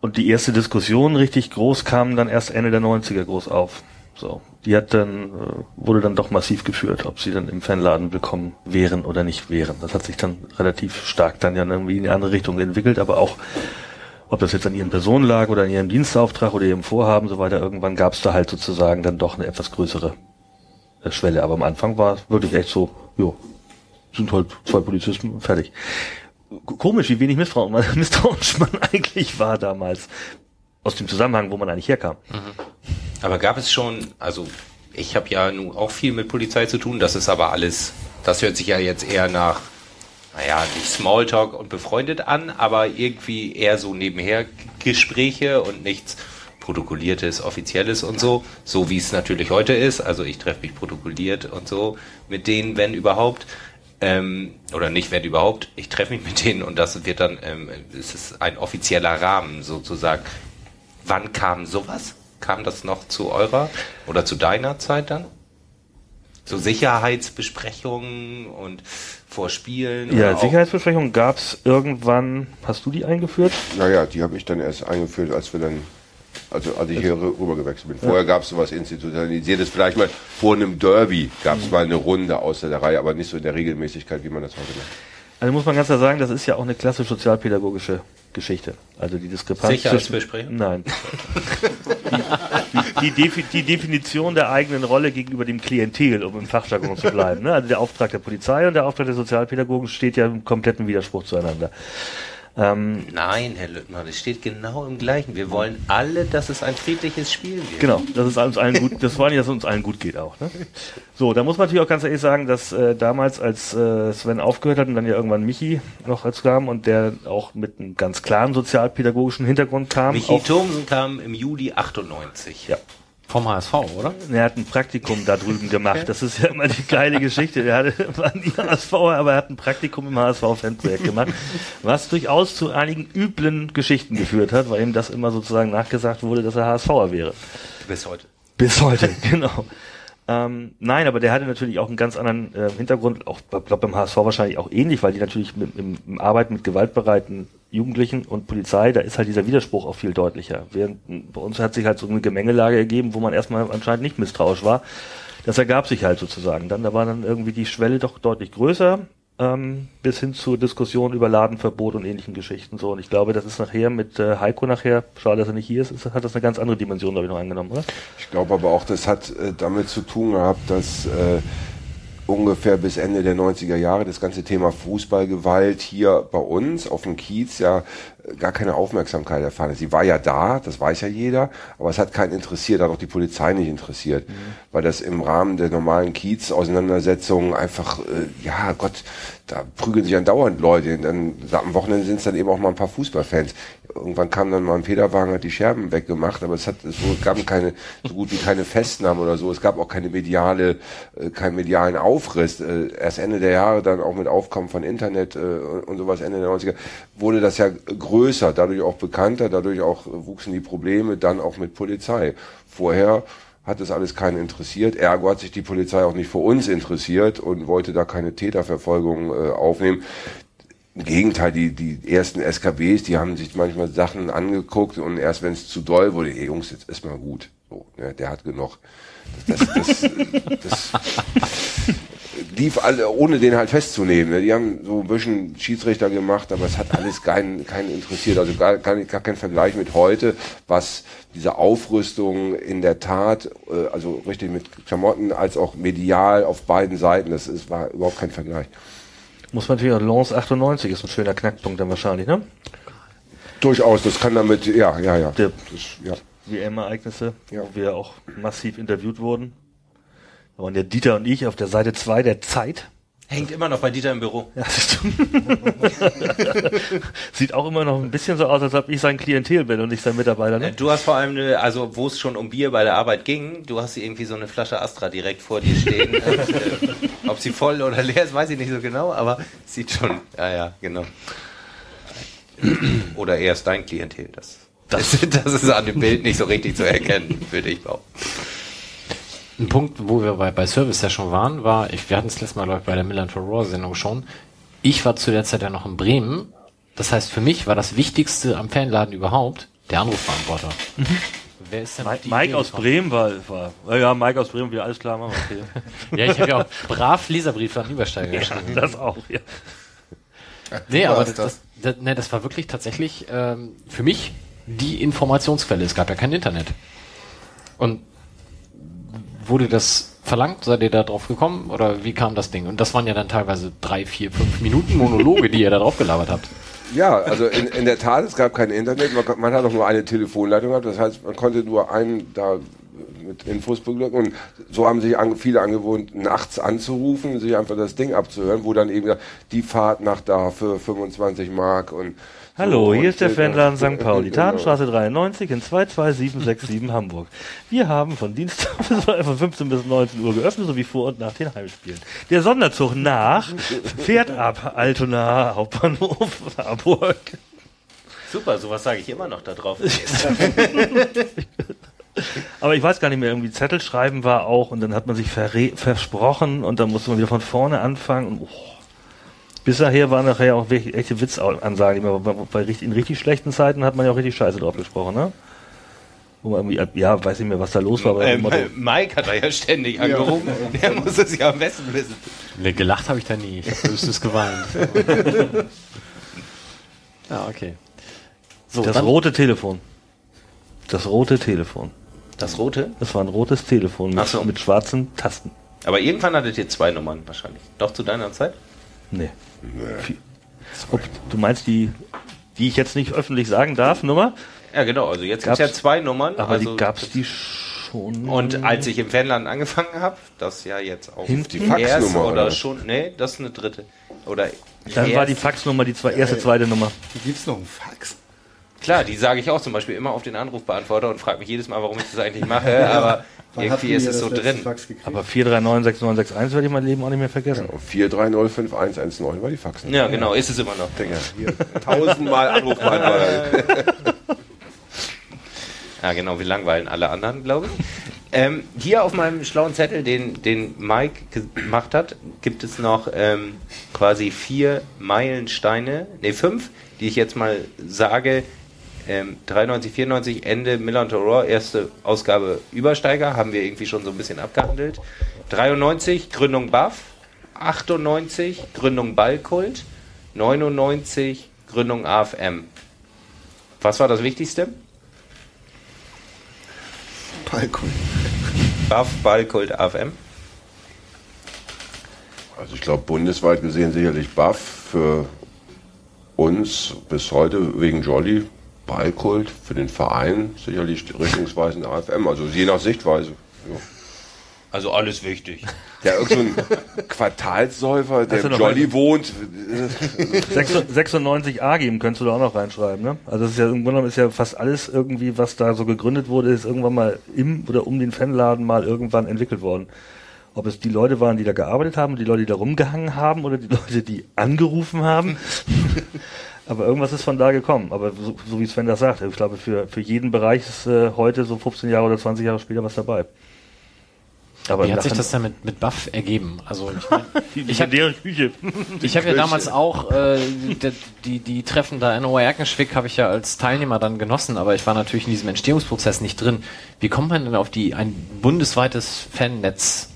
Und die erste Diskussion richtig groß kam dann erst Ende der 90er groß auf. So, die hat dann, äh, wurde dann doch massiv geführt, ob sie dann im Fanladen willkommen wären oder nicht wären. Das hat sich dann relativ stark dann ja irgendwie in die andere Richtung entwickelt, aber auch, ob das jetzt an ihren Personen lag oder an ihrem Dienstauftrag oder ihrem Vorhaben, so weiter, irgendwann gab es da halt sozusagen dann doch eine etwas größere äh, Schwelle. Aber am Anfang war es wirklich echt so, jo, sind halt zwei Polizisten, fertig komisch, wie wenig Misstrauen, misstrauisch man (laughs) eigentlich war damals. Aus dem Zusammenhang, wo man eigentlich herkam. Mhm. Aber gab es schon, also ich habe ja nun auch viel mit Polizei zu tun, das ist aber alles, das hört sich ja jetzt eher nach, naja, nicht Smalltalk und befreundet an, aber irgendwie eher so nebenher Gespräche und nichts protokolliertes, offizielles und so, so wie es natürlich heute ist. Also ich treffe mich protokolliert und so mit denen, wenn überhaupt. Ähm, oder nicht, wenn überhaupt, ich treffe mich mit denen und das wird dann, ähm, es ist ein offizieller Rahmen sozusagen. Wann kam sowas? Kam das noch zu eurer oder zu deiner Zeit dann? So Sicherheitsbesprechungen und Vorspielen? Ja, Sicherheitsbesprechungen gab es irgendwann, hast du die eingeführt? Naja, die habe ich dann erst eingeführt, als wir dann also als ich hier rüber gewechselt bin. Vorher gab es sowas institutionalisiertes. Vielleicht mal vor einem Derby gab es mal eine Runde außer der Reihe, aber nicht so in der Regelmäßigkeit, wie man das heute macht. Also muss man ganz klar sagen, das ist ja auch eine klassisch sozialpädagogische Geschichte. Also die Diskrepanz. Sicherheitsbesprechung? Nein. (laughs) die, die, die, die, Definition der eigenen Rolle gegenüber dem Klientel, um im Fachjargon zu bleiben. Ne? Also der Auftrag der Polizei und der Auftrag der Sozialpädagogen steht ja im kompletten Widerspruch zueinander. Ähm, Nein, Herr Lüttmann, es steht genau im Gleichen. Wir wollen alle, dass es ein friedliches Spiel wird. Genau, dass es uns allen gut, das wollen ja, dass es uns allen gut geht auch. Ne? So, da muss man natürlich auch ganz ehrlich sagen, dass äh, damals, als äh, Sven aufgehört hat und dann ja irgendwann Michi noch als kam und der auch mit einem ganz klaren sozialpädagogischen Hintergrund kam. Michi Thomsen kam im Juli 98. Ja. Vom HSV, oder? Er hat ein Praktikum da drüben gemacht. Das ist ja immer die geile Geschichte. Er hatte, (laughs) war nie HSV, aber er hat ein Praktikum im HSV-Fanprojekt gemacht, was durchaus zu einigen üblen Geschichten geführt hat, weil ihm das immer sozusagen nachgesagt wurde, dass er HSVer wäre. Bis heute. Bis heute, (laughs) genau. Ähm, nein, aber der hatte natürlich auch einen ganz anderen äh, Hintergrund, auch glaube beim HSV wahrscheinlich auch ähnlich, weil die natürlich mit, im, im Arbeiten mit gewaltbereiten Jugendlichen und Polizei, da ist halt dieser Widerspruch auch viel deutlicher. Während bei uns hat sich halt so eine Gemengelage ergeben, wo man erstmal anscheinend nicht misstrauisch war. Das ergab sich halt sozusagen. Dann, da war dann irgendwie die Schwelle doch deutlich größer ähm, bis hin zur Diskussion über Ladenverbot und ähnlichen Geschichten. So, und ich glaube, das ist nachher mit äh, Heiko nachher, schade, dass er nicht hier ist, ist hat das eine ganz andere Dimension, glaube ich, noch eingenommen, oder? Ich glaube aber auch, das hat äh, damit zu tun gehabt, dass äh, ungefähr bis Ende der 90er Jahre das ganze Thema Fußballgewalt hier bei uns auf dem Kiez ja gar keine Aufmerksamkeit erfahren. Sie war ja da, das weiß ja jeder, aber es hat keinen interessiert, hat auch die Polizei nicht interessiert, mhm. weil das im Rahmen der normalen Kiez-Auseinandersetzungen einfach, äh, ja Gott, da prügeln sich andauernd Leute. Dann, am Wochenende sind es dann eben auch mal ein paar Fußballfans. Irgendwann kam dann mal ein Federwagen, hat die Scherben weggemacht, aber es hat es gab keine so gut wie keine Festnahmen oder so. Es gab auch keine mediale, äh, keinen medialen Aufriss. Äh, erst Ende der Jahre dann auch mit Aufkommen von Internet äh, und sowas Ende der 90er wurde das ja größer, dadurch auch bekannter, dadurch auch wuchsen die Probleme dann auch mit Polizei. Vorher hat das alles keinen interessiert. Ergo hat sich die Polizei auch nicht für uns interessiert und wollte da keine Täterverfolgung äh, aufnehmen. Im Gegenteil, die, die ersten SKBs, die haben sich manchmal Sachen angeguckt und erst wenn es zu doll wurde, ey Jungs, jetzt ist mal gut. So, ne, der hat genug. Das, das, das (laughs) lief alle, ohne den halt festzunehmen. ne? Die haben so ein bisschen Schiedsrichter gemacht, aber es hat alles keinen, keinen interessiert. Also gar, gar, gar kein Vergleich mit heute, was diese Aufrüstung in der Tat, äh, also richtig mit Klamotten als auch medial auf beiden Seiten, das ist, war überhaupt kein Vergleich. Muss man natürlich auch Lance 98 ist ein schöner Knackpunkt dann wahrscheinlich, ne? Durchaus, das kann damit, ja, ja, ja. Der Das, ja. WM-Ereignisse, Ja. wo wir auch massiv interviewt wurden. Da waren ja Dieter und ich auf der Seite 2 der Zeit. Hängt immer noch bei Dieter im Büro. Ja. (laughs) Sieht auch immer noch ein bisschen so aus, als ob ich sein Klientel bin und nicht sein Mitarbeiter. Äh, Ne? Du hast vor allem, eine, also wo es schon um Bier bei der Arbeit ging, du hast irgendwie so eine Flasche Astra direkt vor dir stehen. (laughs) Äh, ob sie voll oder leer ist, weiß ich nicht so genau, aber sieht schon, ja, ja, genau. Oder eher ist dein Klientel. Das, das, (laughs) das ist an dem Bild nicht so richtig zu erkennen, würde ich behaupten. Ein Punkt, wo wir bei, bei Service ja schon waren, war, ich, wir hatten es letztes Mal, glaube ich, bei der Milan for Raw Sendung schon. Ich war zu der Zeit ja noch in Bremen. Das heißt, für mich war das Wichtigste am Fanladen überhaupt der Anrufbeantworter. Wer ist denn Mike Idee aus gekommen? Bremen war, war, ja, ja, Mike aus Bremen, wieder alles klar, machen wir okay. (laughs) Ja, ich habe ja auch brav Leserbriefe an Übersteiger (laughs) geschrieben. das auch, ja. Nee, aber das, das, das, nee, das war wirklich tatsächlich ähm, für mich die Informationsquelle. Es gab ja kein Internet. Und wurde das verlangt? Seid ihr da drauf gekommen? Oder wie kam das Ding? Und das waren ja dann teilweise drei, vier, fünf Minuten Monologe, die ihr da drauf gelabert habt. Ja, also in, in der Tat, es gab kein Internet, man, man hat auch nur eine Telefonleitung gehabt, das heißt, man konnte nur einen da mit Infos beglücken und so haben sich an, viele angewohnt, nachts anzurufen, sich einfach das Ding abzuhören, wo dann eben die Fahrt nach da für 25 Mark und Hallo, hier ist der äh, Fanladen St. Pauli. Tatenstraße 93 in 22767 Hamburg. Wir haben von Dienstag (laughs) bis von 15 bis 19 Uhr geöffnet, sowie vor und nach den Heimspielen. Der Sonderzug nach fährt ab Altona Hauptbahnhof Harburg. Super, sowas sage ich immer noch da drauf. (laughs) Aber ich weiß gar nicht mehr, irgendwie Zettel schreiben war auch und dann hat man sich versprochen und dann musste man wieder von vorne anfangen. Und, oh. Bis daher waren nachher auch wirklich echte Witzansagen. Bei, in richtig schlechten Zeiten hat man ja auch richtig Scheiße drauf gesprochen, ne? Wo man irgendwie, ja, weiß nicht mehr, was da los war. Aber Ähm, so- Mike hat da ja ständig angerufen. Der muss es ja am besten wissen. Nee, gelacht habe ich da nie. Ich habe höchstens geweint. ja, (laughs) okay. So, das dann- rote Telefon. Das rote Telefon. Das rote? Das war ein rotes Telefon mit, Ach so. mit schwarzen Tasten. Aber irgendwann hattet ihr zwei Nummern wahrscheinlich. Doch zu deiner Zeit? Nee. Viel- Ob, du meinst die, die ich jetzt nicht öffentlich sagen darf, Nummer? Ja, genau. Also jetzt gibt es ja zwei Nummern. Aber also die gab's die schon. Und als ich im Fanland angefangen habe, das ja jetzt auch Hinten? Die Faxnummer, erste oder oder schon, nee, das ist eine dritte. Oder Dann war die erst- Faxnummer die zwei, erste, zweite Nummer. Gibt's noch einen Fax? Klar, die sage ich auch zum Beispiel immer auf den Anrufbeantworter und frage mich jedes Mal, warum ich das eigentlich mache, (laughs) aber irgendwie ist es so drin. Aber 4396961 werde ich mein Leben auch nicht mehr vergessen. 4305119 war die Faxen. Ja, genau, ist es immer noch. Digga, hier, (laughs) tausendmal Anrufbeantworter. (laughs) Ja, genau, wir langweilen alle anderen, glaube ich. Ähm, hier auf meinem schlauen Zettel, den, den Mike ge- gemacht hat, gibt es noch ähm, quasi vier Meilensteine, ne fünf, die ich jetzt mal sage. Ähm, 93, 94, Ende Miller und Raw, erste Ausgabe Übersteiger, haben wir irgendwie schon so ein bisschen abgehandelt. 93, Gründung Buff. 98, Gründung Ballkult. 99, Gründung AFM. Was war das Wichtigste? Balkon. Buff, Ballkult, AFM. Also ich glaube bundesweit gesehen sicherlich Buff für uns bis heute wegen Jolly, Ballkult für den Verein sicherlich richtungsweisend AFM, also je nach Sichtweise. Ja, Also alles wichtig. ja irgend so Quartalssäufer, der im Jolly wohnt. 96a geben könntest du da auch noch reinschreiben, ne? Also es ist ja im Grunde genommen ist ja fast alles irgendwie, was da so gegründet wurde, ist irgendwann mal im oder um den Fanladen mal irgendwann entwickelt worden. Ob es die Leute waren, die da gearbeitet haben, die Leute, die da rumgehangen haben oder die Leute, die angerufen haben. Aber irgendwas ist von da gekommen. Aber so, so wie Sven das sagt, ich glaube, für, für jeden Bereich ist äh, heute so 15 Jahre oder 20 Jahre später was dabei. Aber Wie hat sich das denn mit, mit Buff ergeben? Also ich mein, (laughs) die ich hab- habe ja damals auch äh, die, die, die Treffen da in Oerkenschwick habe ich ja als Teilnehmer dann genossen, aber ich war natürlich in diesem Entstehungsprozess nicht drin. Wie kommt man denn auf die ein bundesweites Fannetz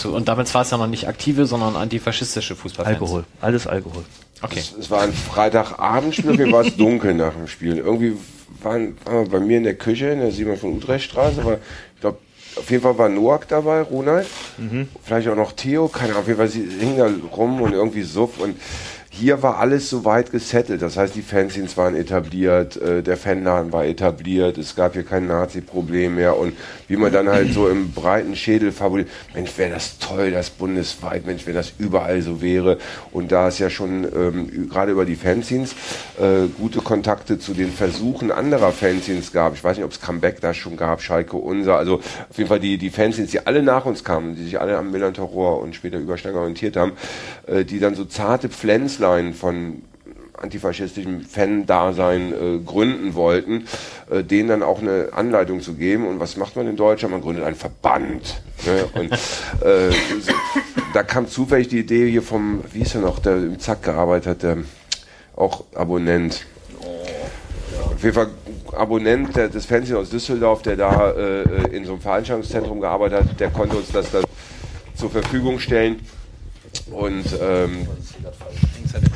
Zu, und damals war es ja noch nicht aktive, sondern antifaschistische Fußballfans. Alkohol. Alles Alkohol. Okay. Es, es war ein Freitagabendspiel, mir war es dunkel nach dem Spiel. Irgendwie waren, waren wir bei mir in der Küche, in der Simon von Utrecht Straße, aber ich glaube, auf jeden Fall war Noak dabei, Ronald. Vielleicht auch noch Theo, keine Ahnung, auf jeden Fall sie hingen da rum und irgendwie Suff und hier war alles so weit gesettelt. Das heißt, die Fanzines waren etabliert, äh, der Fanladen war etabliert, es gab hier kein Nazi-Problem mehr und wie man dann halt so im breiten Schädel fabuliert, Mensch, wäre das toll, das bundesweit, Mensch, wenn das überall so wäre. Und da es ja schon ähm, gerade über die Fanzines äh, gute Kontakte zu den Versuchen anderer Fanzines gab. Ich weiß nicht, ob es Comeback da schon gab, Schalke Unser, also auf jeden Fall die, die Fanzines, die alle nach uns kamen, die sich alle am Millantor Rohr und später Übersteig orientiert haben, äh, die dann so zarte Pflänzlein von antifaschistischem Fan-Dasein äh, gründen wollten, äh, denen dann auch eine Anleitung zu geben. Und was macht man in Deutschland? Man gründet einen Verband. Ne? Und äh, so, (laughs) da kam zufällig die Idee hier vom, wie ist er noch, der im Zack gearbeitet hat, der auch Abonnent. Auf jeden Fall Abonnent der, des Fernsehens aus Düsseldorf, der da äh, in so einem Veranstaltungszentrum gearbeitet hat, der konnte uns das dann zur Verfügung stellen. Und ähm,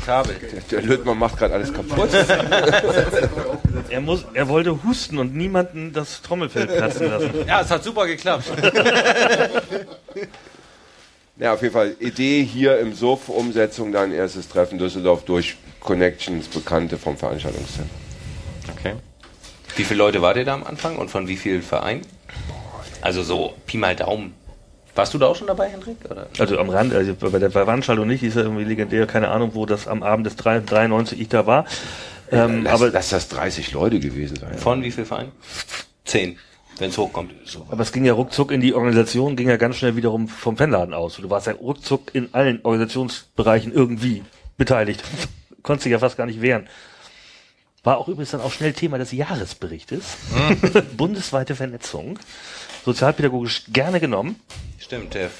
Kabel. der Lüttmann macht gerade alles kaputt. (laughs) (laughs) Er, muss, er wollte husten und niemanden das Trommelfell platzen lassen. (laughs) Ja, es hat super geklappt. Ja, auf jeden Fall Idee hier im Suff, Umsetzung dann erstes Treffen Düsseldorf durch Connections, Bekannte vom Veranstaltungszentrum. Okay. Wie viele Leute wart ihr da am Anfang und von wie vielen Vereinen? Also so Pi mal Daumen. Warst du da auch schon dabei, Hendrik? Oder? Also am Rand, also bei der Veranstaltung nicht, die ist ja irgendwie legendär, keine Ahnung, wo das am Abend des 3 93 ich da war. Ähm, lass, aber, lass das 30 Leute gewesen sein. Von wie vielen Vereinen? Zehn, wenn es hochkommt. So. aber es ging ja ruckzuck in die Organisation, ging ja ganz schnell wiederum vom Fanladen aus. Du warst ja ruckzuck in allen Organisationsbereichen irgendwie beteiligt. (laughs) Konntest dich ja fast gar nicht wehren. War auch übrigens dann auch schnell Thema des Jahresberichtes. (laughs) Bundesweite Vernetzung. Sozialpädagogisch gerne genommen. Stimmt, der,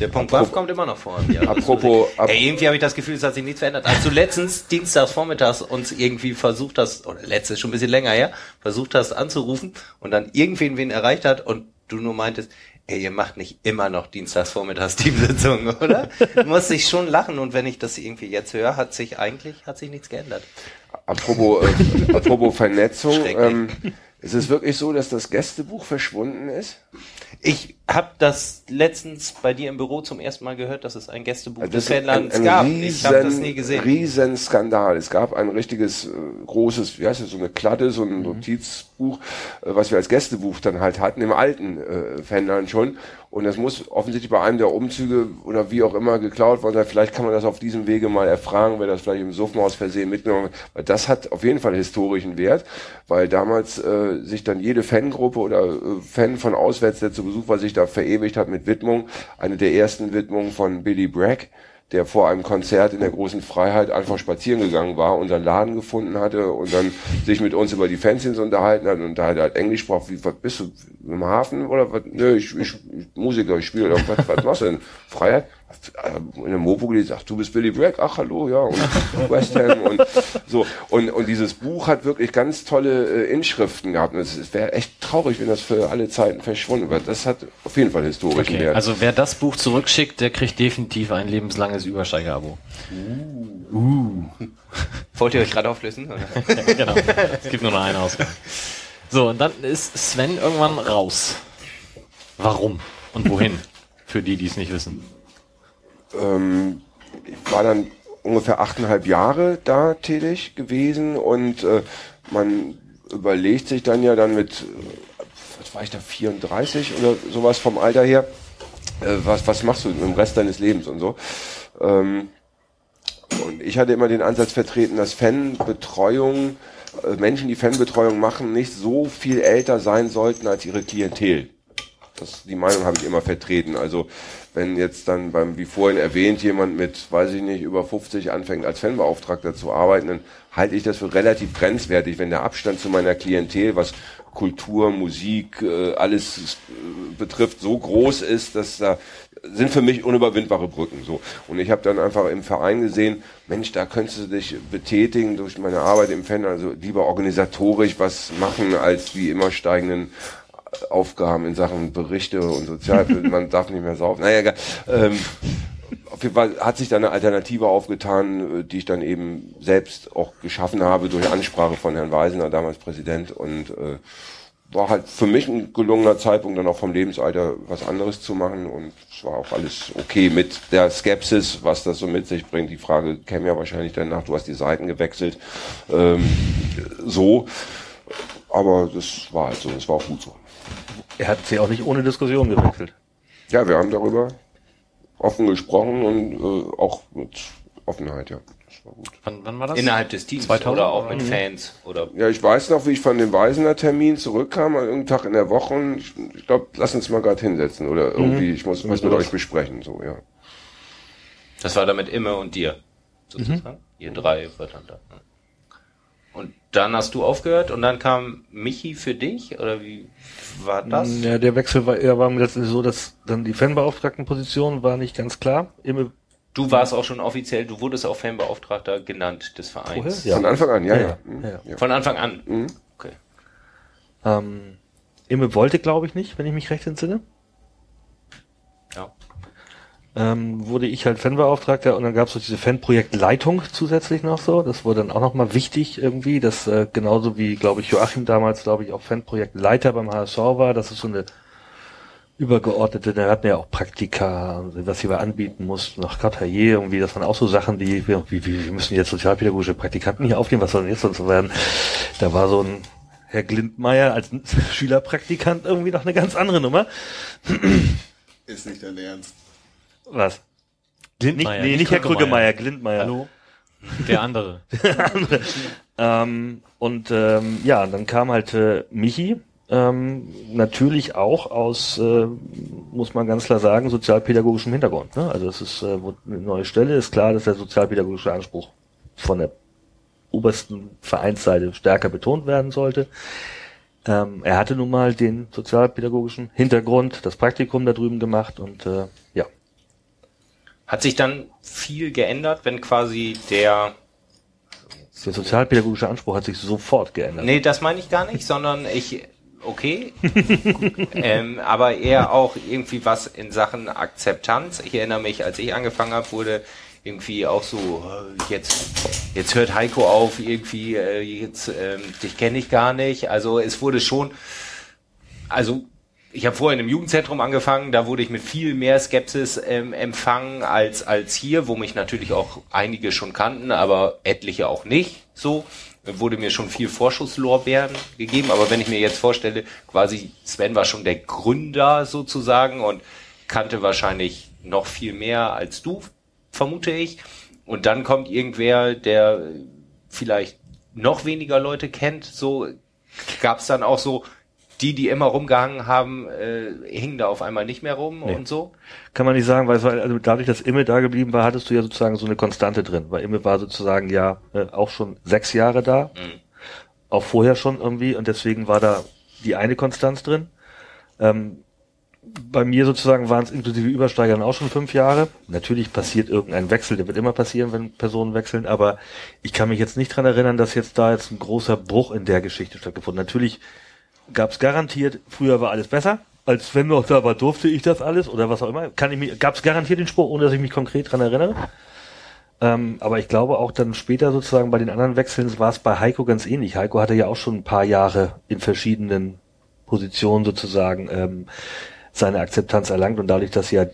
der Punkt Waff kommt immer noch vor. Ja, (laughs) Apropos- ap- Ey, irgendwie habe ich das Gefühl, es hat sich nichts verändert. Als du letztens dienstags vormittags uns irgendwie versucht hast, oder letztes schon ein bisschen länger her, versucht hast anzurufen und dann irgendwen wen erreicht hat und du nur meintest, ey, ihr macht nicht immer noch dienstags vormittags Teamsitzungen, (laughs) oder? Muss ich schon lachen und wenn ich das irgendwie jetzt höre, hat sich eigentlich, hat sich nichts geändert. Apropos, äh, apropos Vernetzung, Schrecklich. ähm, ist es wirklich so, dass das Gästebuch verschwunden ist? Ich habe das letztens bei dir im Büro zum ersten Mal gehört, dass es ein Gästebuch Das des ein gab. riesen, ich habe das nie gesehen. riesen Skandal. Es gab ein richtiges äh, großes, wie heißt es, so eine Kladde, so Mhm. ein Notizbuch, äh, was wir als Gästebuch dann halt hatten, im alten äh, Fanladen schon. Und das muss offensichtlich bei einem der Umzüge oder wie auch immer geklaut worden sein. Vielleicht kann man das auf diesem Wege mal erfragen, wer das vielleicht im Suffenhaus versehen mitgenommen hat. Weil das hat auf jeden Fall historischen Wert, weil damals äh, sich dann jede Fangruppe oder äh, Fan von auswärts, der zu Besuch war, sich da verewigt hat mit Widmung. Eine der ersten Widmungen von Billy Bragg der vor einem Konzert in der großen Freiheit einfach spazieren gegangen war, unseren Laden gefunden hatte und dann sich mit uns über die Fanzines unterhalten hat und da halt Englisch sprach, wie, was bist du, im Hafen oder was? Nö, ich, ich, ich Musiker, ich spiele, was, was machst du denn? Freiheit? In der Mopo gelesen, ach, du bist Billy Bragg, ach, hallo, ja, und (laughs) West Ham und so. Und, und dieses Buch hat wirklich ganz tolle äh, Inschriften gehabt und es, wäre echt traurig, wenn das für alle Zeiten verschwunden wird. Das hat auf jeden Fall historischen Okay, Wert. also wer das Buch zurückschickt, der kriegt definitiv ein lebenslanges Übersteiger-Abo. Wollt ihr euch gerade auflösen? (laughs) Genau. Es gibt nur noch eine Ausgabe. So, und dann ist Sven irgendwann raus. Warum und wohin? (laughs) Für die, die es nicht wissen. Ähm, ich war dann ungefähr achteinhalb Jahre da tätig gewesen und äh, man überlegt sich dann ja dann mit, äh, was war ich da, 34 oder sowas vom Alter her, äh, was, was machst du im Rest deines Lebens und so. Ähm, und ich hatte immer den Ansatz vertreten, dass Fanbetreuung, äh, Menschen, die Fanbetreuung machen, nicht so viel älter sein sollten als ihre Klientel. Das, die Meinung habe ich immer vertreten. Also wenn jetzt dann beim, wie vorhin erwähnt, jemand mit, weiß ich nicht, über 50 anfängt als Fanbeauftragter zu arbeiten, dann halte ich das für relativ grenzwertig, wenn der Abstand zu meiner Klientel, was Kultur, Musik, äh, alles äh, betrifft, so groß ist, dass da sind für mich unüberwindbare Brücken. So. Und ich habe dann einfach im Verein gesehen, Mensch, da könntest du dich betätigen durch meine Arbeit im Fan, also lieber organisatorisch was machen als die immer steigenden Aufgaben in Sachen Berichte und Sozial, man darf nicht mehr saufen. Naja, egal. Ähm, auf jeden Fall hat sich da eine Alternative aufgetan, äh, die ich dann eben selbst auch geschaffen habe durch Ansprache von Herrn Weisener, damals Präsident, und äh, war halt für mich ein gelungener Zeitpunkt, dann auch vom Lebensalter was anderes zu machen und es war auch alles okay mit der Skepsis, was das so mit sich bringt. Die Frage käme ja wahrscheinlich danach, du hast die Seiten gewechselt, ähm, so, aber das war halt so, das war auch gut so. Er hat sie auch nicht ohne Diskussion gewechselt. Ja, wir haben darüber offen gesprochen und äh, auch mit Offenheit, ja. Das war gut. Wann, wann war das? Innerhalb des Teams 2000? oder auch mit Fans oder Ja, ich weiß noch, wie ich von dem Weisener Termin zurückkam, an irgendeinem Tag in der Woche und ich, ich glaube, lass uns mal gerade hinsetzen oder irgendwie, ich muss was mit euch besprechen, so, ja. das war damit Imme und dir sozusagen. Ihr drei wart dann da. Und dann hast du aufgehört und dann kam Michi für dich oder wie war das? Ja, der Wechsel war, er war letztendlich so, dass dann die Fanbeauftragtenposition war nicht ganz klar. Immer Du warst auch schon offiziell, du wurdest auch Fanbeauftragter genannt des Vereins. Ja. Von Anfang an, ja, Ja, ja. ja. Mhm. Ja, ja. Von Anfang an. Mhm. Okay. Ähm, Imme wollte, glaube ich, nicht, wenn ich mich recht entsinne. Ähm, wurde ich halt Fanbeauftragter und dann gab es so diese Fanprojektleitung zusätzlich noch so. Das wurde dann auch nochmal wichtig irgendwie, dass äh, genauso wie, glaube ich, Joachim damals, glaube ich, auch Fanprojektleiter beim HSV war, dass es so eine übergeordnete, da hatten ja auch Praktika, was sie wir anbieten mussten, ach Gott, herrje, irgendwie, das waren auch so Sachen, die, wie, wie, wir müssen jetzt sozialpädagogische Praktikanten hier aufnehmen, was soll denn jetzt sonst so werden? Da war so ein Herr Glindmeier als (laughs) Schülerpraktikant irgendwie noch eine ganz andere Nummer. Ist nicht dein Ernst. Was? Glindmeier, nicht, nee, nicht Herr Krügemeier, Glindmeier. Hallo? (laughs) Der andere. Ähm, und ähm, ja, dann kam halt äh, Michi, ähm, natürlich auch aus, äh, muss man ganz klar sagen, sozialpädagogischem Hintergrund. Ne? Also es ist äh, eine neue Stelle, ist klar, dass der sozialpädagogische Anspruch von der obersten Vereinsseite stärker betont werden sollte. Ähm, er hatte nun mal den sozialpädagogischen Hintergrund, das Praktikum da drüben gemacht und äh, ja. Hat sich dann viel geändert, wenn quasi der Der sozialpädagogische Anspruch hat sich sofort geändert. Nee, das meine ich gar nicht, sondern ich, okay, (laughs) ähm, aber eher auch irgendwie was in Sachen Akzeptanz. Ich erinnere mich, als ich angefangen habe, wurde irgendwie auch so, äh, jetzt, jetzt hört Heiko auf, irgendwie, äh, jetzt, ähm, dich kenne ich gar nicht. Also es wurde schon, also ich habe vorher in einem Jugendzentrum angefangen, da wurde ich mit viel mehr Skepsis ähm, empfangen als als hier, wo mich natürlich auch einige schon kannten, aber etliche auch nicht. So wurde mir schon viel Vorschusslorbeeren gegeben, aber wenn ich mir jetzt vorstelle, quasi Sven war schon der Gründer sozusagen und kannte wahrscheinlich noch viel mehr als du, vermute ich. Und dann kommt irgendwer, der vielleicht noch weniger Leute kennt. So gab es dann auch so die, die immer rumgehangen haben, äh, hingen da auf einmal nicht mehr rum Nee. und so. Kann man nicht sagen, weil es war, also dadurch, dass Imme da geblieben war, hattest du ja sozusagen so eine Konstante drin, weil Imme war sozusagen ja äh, auch schon sechs Jahre da, auch vorher schon irgendwie und deswegen war da die eine Konstanz drin. Ähm, bei mir sozusagen waren es inklusive Übersteigern auch schon fünf Jahre. Natürlich passiert irgendein Wechsel, der wird immer passieren, wenn Personen wechseln, aber ich kann mich jetzt nicht dran erinnern, dass jetzt da jetzt ein großer Bruch in der Geschichte stattgefunden hat. Natürlich gab es garantiert, früher war alles besser, als wenn noch da war, durfte ich das alles oder was auch immer. Kann ich mich, gab es garantiert den Spruch, ohne dass ich mich konkret dran erinnere. Ähm, aber ich glaube auch dann später sozusagen bei den anderen Wechseln war es bei Heiko ganz ähnlich. Heiko hatte ja auch schon ein paar Jahre in verschiedenen Positionen sozusagen ähm, seine Akzeptanz erlangt und dadurch, dass ja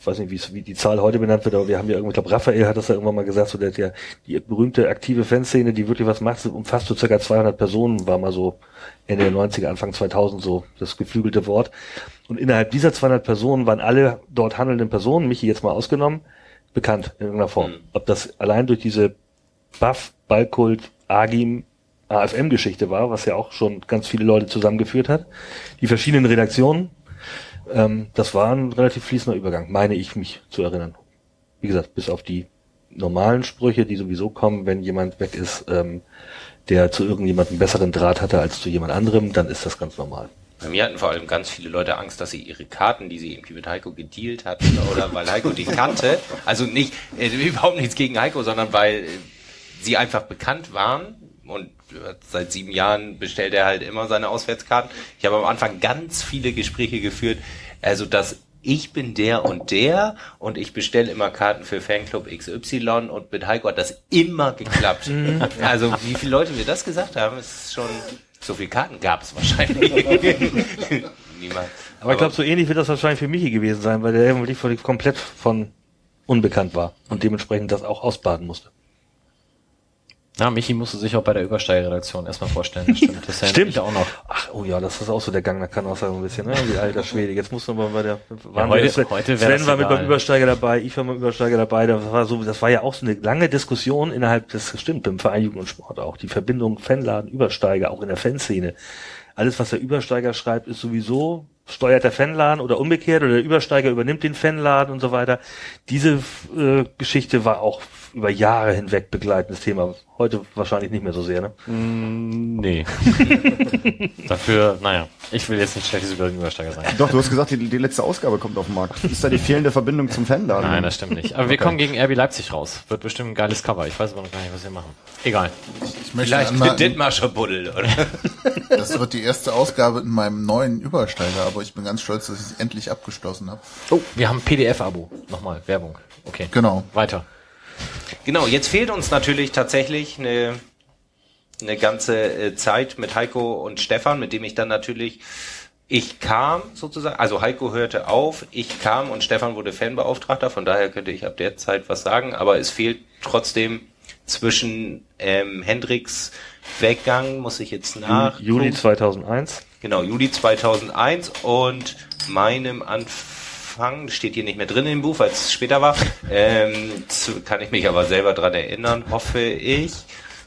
ich weiß nicht, wie, die Zahl heute benannt wird, aber wir haben ja irgendwie, ich glaube, Raphael hat das ja irgendwann mal gesagt, so der, der die berühmte aktive Fanszene, die wirklich was macht, umfasst so circa 200 Personen, war mal so Ende der 90er, Anfang 2000 so das geflügelte Wort. Und innerhalb dieser 200 Personen waren alle dort handelnden Personen, Michi jetzt mal ausgenommen, bekannt in irgendeiner Form. Ob das allein durch diese Buff, Ballkult, Agim, AFM-Geschichte war, was ja auch schon ganz viele Leute zusammengeführt hat. Die verschiedenen Redaktionen, ähm, das war ein relativ fließender Übergang, meine ich mich zu erinnern. Wie gesagt, bis auf die normalen Sprüche, die sowieso kommen, wenn jemand weg ist, ähm, der zu irgendjemandem besseren Draht hatte als zu jemand anderem, dann ist das ganz normal. Bei mir hatten vor allem ganz viele Leute Angst, dass sie ihre Karten, die sie irgendwie mit Heiko gedealt hatten, oder weil Heiko die kannte, also nicht, äh, überhaupt nichts gegen Heiko, sondern weil äh, sie einfach bekannt waren und seit sieben Jahren bestellt er halt immer seine Auswärtskarten. Ich habe am Anfang ganz viele Gespräche geführt, also dass ich bin der und der und ich bestelle immer Karten für Fanclub XY und mit Heiko hat das immer geklappt. Mhm. (laughs) also wie viele Leute mir das gesagt haben, ist schon so viele Karten gab es wahrscheinlich. (laughs) Niemand. Aber ich glaube, so ähnlich wird das wahrscheinlich für Michi gewesen sein, weil der wirklich komplett von unbekannt war und dementsprechend das auch ausbaden musste. Ja, Michi musste sich auch bei der Übersteigerredaktion erstmal vorstellen. Das stimmt. Das Stimmt. auch noch. Ach, oh ja, das ist auch so der Gang, da kann auch sein ein bisschen, ne? Wie alter Schwede. Jetzt muss man mal bei der, waren heute- wir, Sven, heute Sven war mit beim Übersteiger dabei, ich war beim Übersteiger dabei, das war so, das war ja auch so eine lange Diskussion innerhalb des, stimmt, beim Verein Jugend und Sport auch, die Verbindung Fanladen, Übersteiger, auch in der Fanszene. Alles, was der Übersteiger schreibt, ist sowieso, steuert der Fanladen oder umgekehrt oder der Übersteiger übernimmt den Fanladen und so weiter. Diese äh, Geschichte war auch über Jahre hinweg begleitendes Thema. Heute wahrscheinlich nicht mehr so sehr, ne? Nee. (laughs) Dafür, naja, ich will jetzt nicht schlechtes über den Übersteiger sein. Doch, du hast gesagt, die, die letzte Ausgabe kommt auf den Markt. Ist da die fehlende Verbindung zum Fanladen? Nein, das stimmt nicht. Aber wir kommen gegen RB Leipzig raus. Wird bestimmt ein geiles Cover. Ich weiß aber noch gar nicht, was wir machen. Egal. Ich möchte Vielleicht mit Dittmarscher Buddel, oder? (laughs) das wird die erste Ausgabe in meinem neuen Übersteiger, aber ich bin ganz stolz, dass ich es endlich abgeschlossen habe. Oh, wir haben PDF-Abo. Nochmal, Werbung. Okay. Genau. Weiter. Genau, jetzt fehlt uns natürlich tatsächlich eine, eine ganze äh, Zeit mit Heiko und Stefan, mit dem ich dann natürlich, ich kam sozusagen, also Heiko hörte auf, ich kam und Stefan wurde Fanbeauftragter, von daher könnte ich ab der Zeit was sagen, aber es fehlt trotzdem zwischen ähm, Hendricks Weggang, muss ich jetzt nach. Juli 2001. Genau, Juli 2001 und meinem Anfang, steht hier nicht mehr drin im Buch, weil es später war, ähm, zu, kann ich mich aber selber dran erinnern, hoffe ich,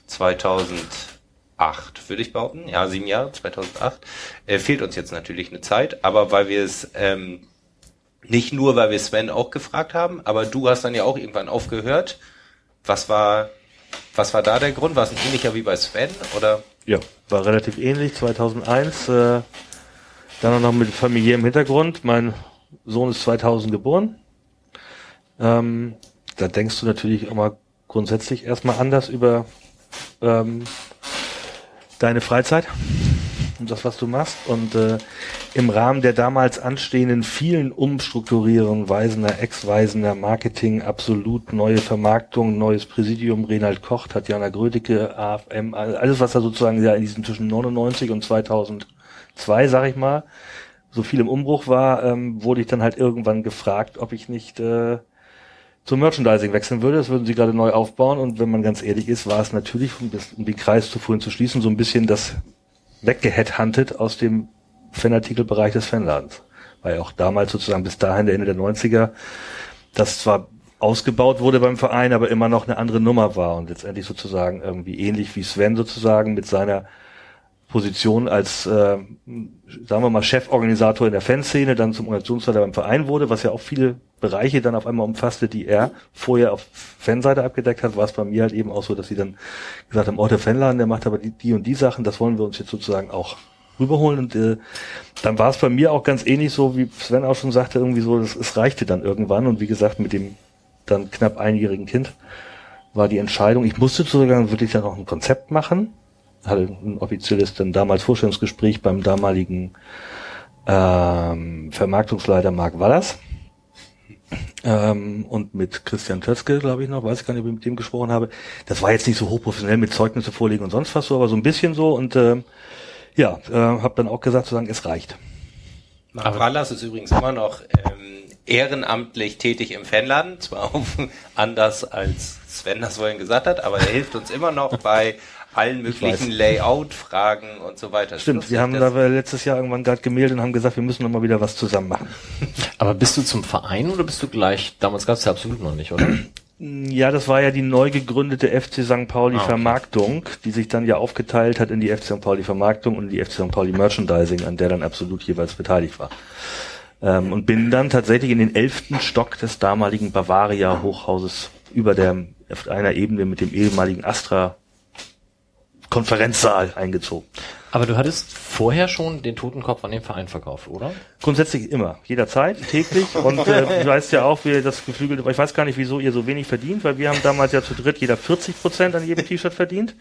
2008 würde ich behaupten, ja, sieben Jahre, 2008, äh, fehlt uns jetzt natürlich eine Zeit, aber weil wir es, ähm, nicht nur, weil wir Sven auch gefragt haben, aber du hast dann ja auch irgendwann aufgehört. Was war, was war da der Grund? War es ein ähnlicher wie bei Sven oder? Ja, war relativ ähnlich. 2001, äh, dann noch mit familiärem Hintergrund. Mein Sohn ist 2000 geboren. Ähm, da denkst du natürlich immer grundsätzlich erstmal anders über ähm, deine Freizeit und das, was du machst. Und äh, im Rahmen der damals anstehenden vielen Umstrukturieren, Weisener, Ex-Weisener, Marketing, absolut neue Vermarktung, neues Präsidium, Renald Koch, Tatjana Grödecke, AFM, all- alles, was da sozusagen ja in diesen zwischen 99 und 2002, sag ich mal, so viel im Umbruch war, ähm, wurde ich dann halt irgendwann gefragt, ob ich nicht äh, zum Merchandising wechseln würde. Das würden sie gerade neu aufbauen. Und wenn man ganz ehrlich ist, war es natürlich, um, das, um den Kreis zu vorhin zu schließen, so ein bisschen das weggeheadhuntet aus dem Fanartikelbereich des Fanladens. Weil auch damals sozusagen bis dahin, der Ende der 90er, das zwar ausgebaut wurde beim Verein, aber immer noch eine andere Nummer war und letztendlich sozusagen irgendwie ähnlich wie Sven sozusagen mit seiner Position als, äh, sagen wir mal, Cheforganisator in der Fanszene, dann zum Organisationsleiter beim Verein wurde, was ja auch viele Bereiche dann auf einmal umfasste, die er vorher auf Fanseite abgedeckt hat, war es bei mir halt eben auch so, dass sie dann gesagt haben, oh, der Fanladen, der macht aber die, die und die Sachen, das wollen wir uns jetzt sozusagen auch rüberholen. Und äh, dann war es bei mir auch ganz ähnlich so, wie Sven auch schon sagte, irgendwie so, das, es reichte dann irgendwann. Und wie gesagt, mit dem dann knapp einjährigen Kind war die Entscheidung, ich musste sogar wirklich dann auch ein Konzept machen, hatte ein offizielles dann damals Vorstellungsgespräch beim damaligen ähm, Vermarktungsleiter Marc Wallers ähm, und mit Christian Tötzke, glaube ich noch, weiß ich gar nicht, ob ich mit dem gesprochen habe. Das war jetzt nicht so hochprofessionell mit Zeugnisse vorlegen und sonst was so, aber so ein bisschen so und ähm, ja, äh, habe dann auch gesagt, sozusagen, es reicht. Marc Wallas ist übrigens immer noch ähm, ehrenamtlich tätig im Fanladen, zwar auch (laughs) anders als Sven das vorhin gesagt hat, aber er hilft uns immer noch bei allen möglichen. Layout-Fragen und so weiter. Stimmt, wir haben da letztes Jahr irgendwann gerade gemeldet und haben gesagt, wir müssen noch mal wieder was zusammen machen. (laughs) Aber bist du zum Verein oder bist du gleich? Damals gab es ja absolut noch nicht, oder? (clears throat) Ja, das war ja die neu gegründete FC St. Pauli Ah, okay. Vermarktung, die sich dann ja aufgeteilt hat in die FC St. Pauli Vermarktung und die FC St. Pauli Merchandising, an der dann absolut jeweils beteiligt war. Ähm, und bin dann tatsächlich in den elften Stock des damaligen Bavaria Hochhauses über der, auf einer Ebene mit dem ehemaligen Astra Konferenzsaal eingezogen. Aber du hattest vorher schon den Totenkopf an den Verein verkauft, oder? Grundsätzlich immer, jederzeit, täglich. (laughs) Und äh, du weißt ja auch, wie das geflügelte, ich weiß gar nicht, wieso ihr so wenig verdient, weil wir haben damals ja zu dritt jeder 40 Prozent an jedem T-Shirt verdient.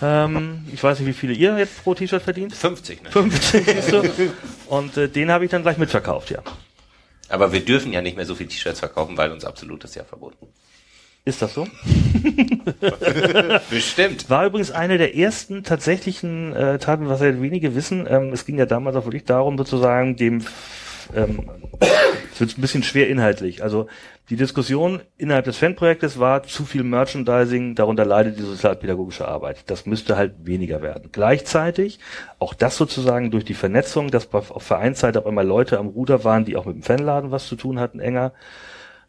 Ähm, ich weiß nicht, wie viele ihr jetzt pro T-Shirt verdient. 50, ne? 50 siehst du. Und äh, den habe ich dann gleich mitverkauft, ja. Aber wir dürfen ja nicht mehr so viele T-Shirts verkaufen, weil uns absolutes ja verboten. Ist das so? (laughs) Bestimmt. War übrigens eine der ersten tatsächlichen äh, Taten, was ja wenige wissen. Ähm, es ging ja damals auch wirklich darum, sozusagen dem ähm, es wird ein bisschen schwer inhaltlich. Also die Diskussion innerhalb des Fanprojektes war zu viel Merchandising, darunter leidet die sozialpädagogische Arbeit. Das müsste halt weniger werden. Gleichzeitig, auch das sozusagen durch die Vernetzung, dass auf Vereinsseite auf einmal Leute am Ruder waren, die auch mit dem Fanladen was zu tun hatten, enger.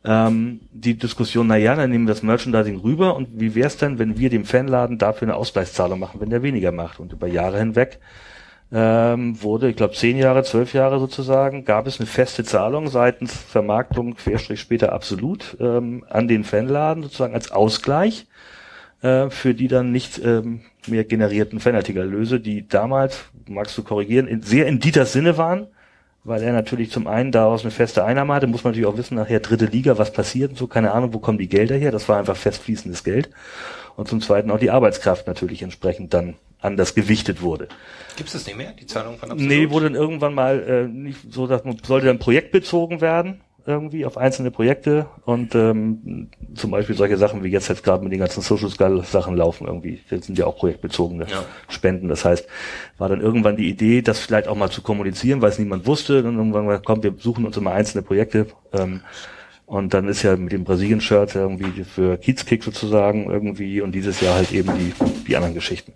Ähm, die Diskussion, na ja, dann nehmen wir das Merchandising rüber und wie wäre es denn, wenn wir dem Fanladen dafür eine Ausgleichszahlung machen, wenn der weniger macht? Und über Jahre hinweg ähm, wurde, ich glaube zehn Jahre, zwölf Jahre sozusagen, gab es eine feste Zahlung seitens Vermarktung, Querstrich später absolut, ähm, an den Fanladen sozusagen als Ausgleich äh, für die dann nicht ähm, mehr generierten Fanartikelerlöse, die damals, magst du korrigieren, in, sehr in Dieters Sinne waren, weil er natürlich zum einen daraus eine feste Einnahme hatte, muss man natürlich auch wissen, nachher dritte Liga, was passiert und so, keine Ahnung, wo kommen die Gelder her, das war einfach festfließendes Geld. Und zum zweiten auch die Arbeitskraft natürlich entsprechend dann anders gewichtet wurde. Gibt es das nicht mehr, die Zahlung von Absolut? Nee, wurde dann irgendwann mal äh, nicht so, dass man sollte dann projektbezogen werden irgendwie auf einzelne Projekte und ähm, zum Beispiel solche Sachen wie jetzt jetzt gerade mit den ganzen Social Skull Sachen laufen irgendwie. Das sind ja auch projektbezogene Ja. Spenden. Das heißt, war dann irgendwann die Idee, das vielleicht auch mal zu kommunizieren, weil es niemand wusste. Dann irgendwann mal, komm, wir suchen uns immer einzelne Projekte. Ähm, und dann ist ja mit dem Brasilien-Shirt irgendwie für Kiezkick sozusagen irgendwie und dieses Jahr halt eben die, die anderen Geschichten.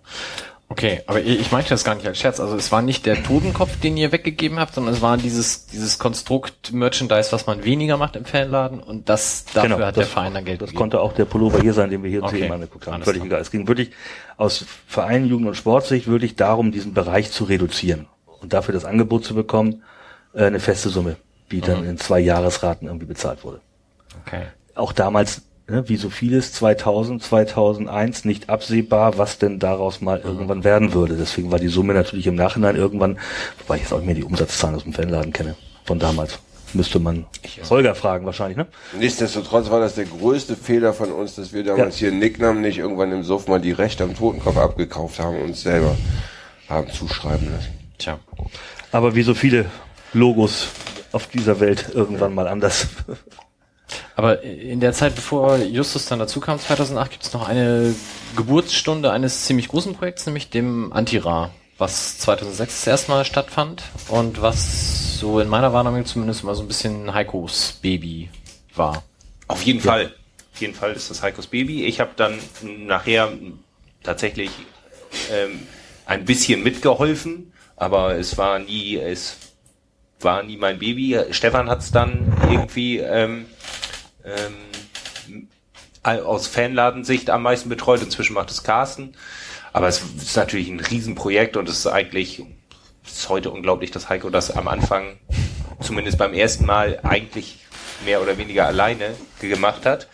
Okay, aber ich ich meinte das gar nicht als Scherz. Also es war nicht der Totenkopf, den ihr weggegeben habt, sondern es war dieses, dieses Konstrukt Merchandise, was man weniger macht im Fanladen und das dafür hat der Verein dann Geld Genau, Das gegeben. konnte auch der Pullover hier sein, den wir hier Okay. eben angeguckt haben. Völlig egal. Es ging wirklich aus Verein, Jugend und Sportsicht wirklich darum, diesen Bereich zu reduzieren und dafür das Angebot zu bekommen, äh, eine feste Summe, die dann Mhm. in zwei Jahresraten irgendwie bezahlt wurde. Okay. Auch damals, wie so vieles, 2000, 2001 nicht absehbar, was denn daraus mal irgendwann werden würde. Deswegen war die Summe natürlich im Nachhinein irgendwann, wobei ich jetzt auch nicht mehr die Umsatzzahlen aus dem Fanladen kenne, von damals. Müsste man Holger fragen wahrscheinlich, ne? Nichtsdestotrotz war das der größte Fehler von uns, dass wir damals hier Nicknamen nicht irgendwann im Suff mal die Rechte am Totenkopf abgekauft haben und uns selber haben zuschreiben lassen. Tja. Aber wie so viele Logos auf dieser Welt irgendwann mal anders. Aber in der Zeit, bevor Justus dann dazu kam, 2008, gibt es noch eine Geburtsstunde eines ziemlich großen Projekts, nämlich dem Antira, was 2006 das erste Mal stattfand und was so in meiner Wahrnehmung zumindest mal so ein bisschen Heikos Baby war. Auf jeden Fall. Auf jeden Fall ist das Heikos Baby. Ich habe dann nachher tatsächlich ähm, ein bisschen mitgeholfen, aber es war nie, es war nie mein Baby. Stefan hat es dann irgendwie ähm, ähm, aus Fanladensicht am meisten betreut. Inzwischen macht es Carsten. Aber es ist natürlich ein Riesenprojekt und es ist eigentlich ist heute unglaublich, dass Heiko das am Anfang, zumindest beim ersten Mal, eigentlich mehr oder weniger alleine gemacht hat.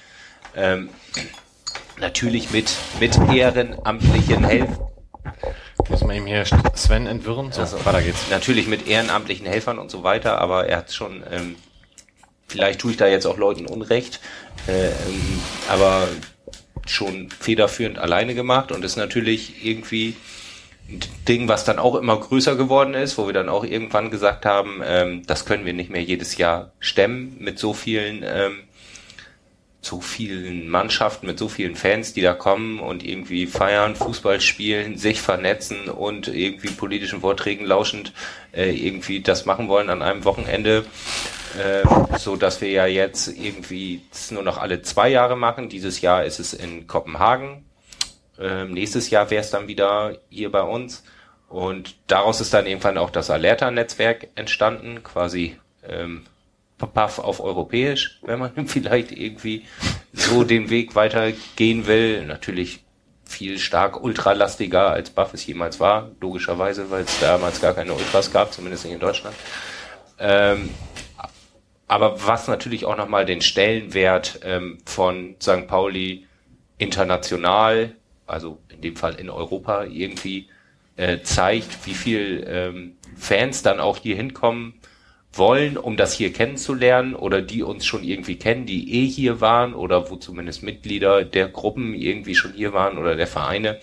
Ähm, natürlich mit, mit ehrenamtlichen Helfern. Muss man ihm hier Sven entwirren? So, Also, weiter geht's. Natürlich mit ehrenamtlichen Helfern und so weiter, aber er hat schon, ähm, vielleicht tue ich da jetzt auch Leuten Unrecht, äh, ähm, aber schon federführend alleine gemacht und ist natürlich irgendwie ein Ding, was dann auch immer größer geworden ist, wo wir dann auch irgendwann gesagt haben, ähm, das können wir nicht mehr jedes Jahr stemmen mit so vielen ähm, so vielen Mannschaften, mit so vielen Fans, die da kommen und irgendwie feiern, Fußball spielen, sich vernetzen und irgendwie politischen Vorträgen lauschend äh, irgendwie das machen wollen an einem Wochenende, äh, so dass wir ja jetzt irgendwie nur noch alle zwei Jahre machen. Dieses Jahr ist es in Kopenhagen. Ähm, nächstes Jahr wäre es dann wieder hier bei uns. Und daraus ist dann irgendwann auch das Alerta-Netzwerk entstanden, quasi ähm, Puff auf europäisch, wenn man (laughs) vielleicht irgendwie so den Weg weitergehen will. Natürlich viel stark ultralastiger als Buff es jemals war, logischerweise, weil es damals gar keine Ultras gab, zumindest nicht in Deutschland. Ähm, aber was natürlich auch nochmal den Stellenwert ähm, von St. Pauli international, also in dem Fall in Europa irgendwie äh, zeigt, wie viel ähm, Fans dann auch hier hinkommen wollen, um das hier kennenzulernen oder die uns schon irgendwie kennen, die eh hier waren oder wo zumindest Mitglieder der Gruppen irgendwie schon hier waren oder der Vereine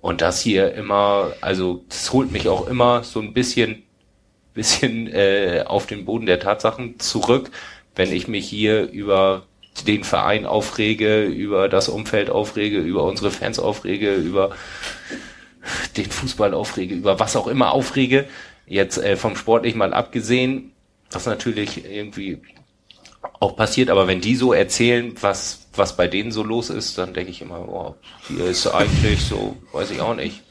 Und das hier immer, also das holt mich auch immer so ein bisschen, (laughs) bisschen äh, auf den Boden der Tatsachen zurück, wenn ich mich hier über den Verein aufrege, über das Umfeld aufrege, über unsere Fans aufrege, über den Fußball aufrege, über was auch immer aufrege. Jetzt äh, vom Sportlich mal abgesehen, was natürlich irgendwie auch passiert, aber wenn die so erzählen, was, was bei denen so los ist, dann denke ich immer, oh, hier ist eigentlich so, weiß ich auch nicht,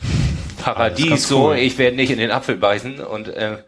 Paradies, so, ich werde nicht in den Apfel beißen und äh,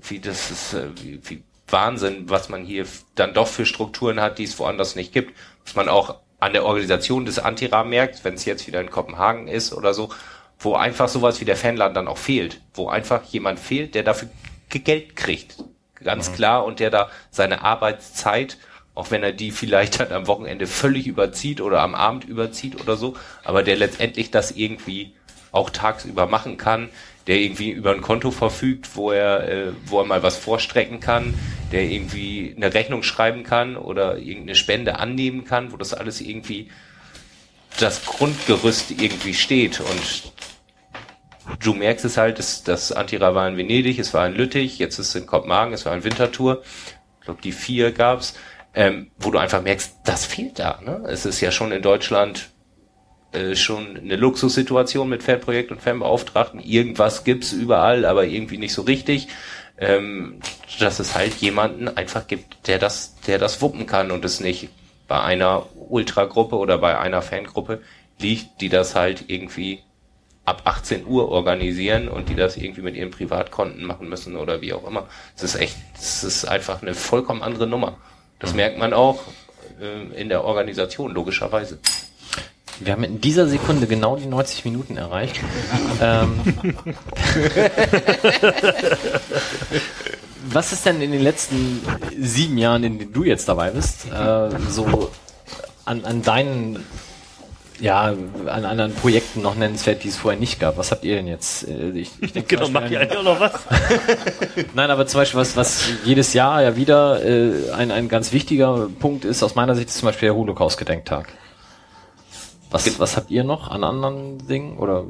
wie das ist, äh, wie, wie Wahnsinn, was man hier dann doch für Strukturen hat, die es woanders nicht gibt, was man auch an der Organisation des Antira merkt, wenn es jetzt wieder in Kopenhagen ist oder so, wo einfach sowas wie der Fanladen dann auch fehlt, wo einfach jemand fehlt, der dafür Geld kriegt, ganz klar, und der da seine Arbeitszeit, auch wenn er die vielleicht dann am Wochenende völlig überzieht oder am Abend überzieht oder so, aber der letztendlich das irgendwie auch tagsüber machen kann, der irgendwie über ein Konto verfügt, wo er, äh, wo er mal was vorstrecken kann, der irgendwie eine Rechnung schreiben kann oder irgendeine Spende annehmen kann, wo das alles irgendwie das Grundgerüst irgendwie steht. Und du merkst es halt, das, das Antira war in Venedig, es war in Lüttich, jetzt ist es in Kopenhagen, es war in Winterthur. Ich glaube, die vier gab's, ähm, wo du einfach merkst, das fehlt da. Ne? Es ist ja schon in Deutschland äh, schon eine Luxussituation mit Fanprojekt und Fanbeauftragten. Irgendwas gibt's überall, aber irgendwie nicht so richtig. Ähm, dass es halt jemanden einfach gibt, der das, der das wuppen kann und es nicht bei einer Ultragruppe oder bei einer Fangruppe liegt, die das halt irgendwie ab 18 Uhr organisieren und die das irgendwie mit ihren Privatkonten machen müssen oder wie auch immer. Es ist echt, es ist einfach eine vollkommen andere Nummer. Das merkt man auch äh, in der Organisation, logischerweise. Wir haben in dieser Sekunde genau die 90 Minuten erreicht. ähm, (laughs) was ist denn in den letzten sieben Jahren, in denen du jetzt dabei bist, äh, so an, an deinen ja, an anderen Projekten noch nennenswert, die es vorher nicht gab. Was habt ihr denn jetzt? Äh, Ich, ich denke, Genau, macht ihr eigentlich auch noch was? (laughs) Nein, aber zum Beispiel was, was jedes Jahr ja wieder äh, ein, ein ganz wichtiger Punkt ist, aus meiner Sicht ist zum Beispiel der Holocaust-Gedenktag. Was, was habt ihr noch an anderen Dingen? Oder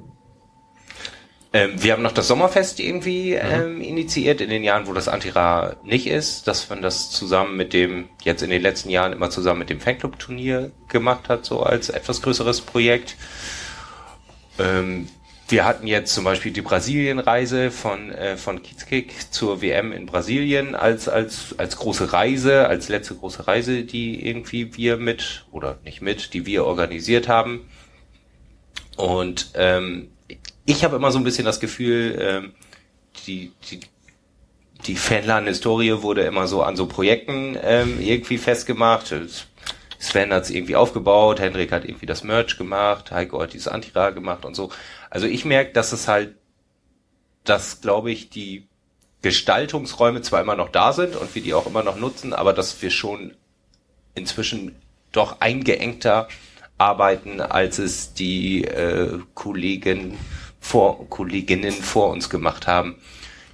Ähm, wir haben noch das Sommerfest irgendwie ähm, initiiert in den Jahren, wo das Antira nicht ist, dass man das zusammen mit dem, jetzt in den letzten Jahren immer zusammen mit dem Fanclub-Turnier gemacht hat, so als etwas größeres Projekt. Ähm, wir hatten jetzt zum Beispiel die Brasilienreise von, äh, von Kiezkick zur WM in Brasilien als, als, als große Reise, als letzte große Reise, die irgendwie wir mit, oder nicht mit, die wir organisiert haben. Und ähm, ich habe immer so ein bisschen das Gefühl, ähm, die, die, die Fanladen-Historie wurde immer so an so Projekten ähm, irgendwie festgemacht. Sven hat es irgendwie aufgebaut, Hendrik hat irgendwie das Merch gemacht, Heiko hat dieses Antira gemacht und so. Also ich merke, dass es halt, dass glaube ich die Gestaltungsräume zwar immer noch da sind und wir die auch immer noch nutzen, aber dass wir schon inzwischen doch eingeengter arbeiten, als es die äh, Kollegen vor, Kolleginnen vor uns gemacht haben.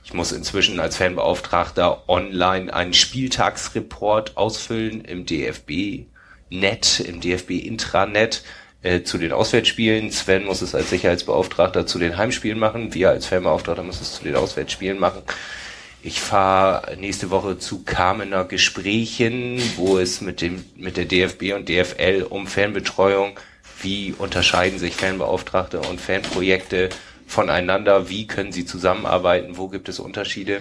Ich muss inzwischen als Fanbeauftragter online einen Spieltagsreport ausfüllen im DFB Net, im DFB Intranet äh, zu den Auswärtsspielen. Sven muss es als Sicherheitsbeauftragter zu den Heimspielen machen. Wir als Fanbeauftragter müssen es zu den Auswärtsspielen machen. Ich fahre nächste Woche zu Kamener Gesprächen, wo es mit dem mit der DFB und DFL um Fanbetreuung, wie unterscheiden sich Fanbeauftragte und Fanprojekte voneinander, wie können sie zusammenarbeiten, wo gibt es Unterschiede,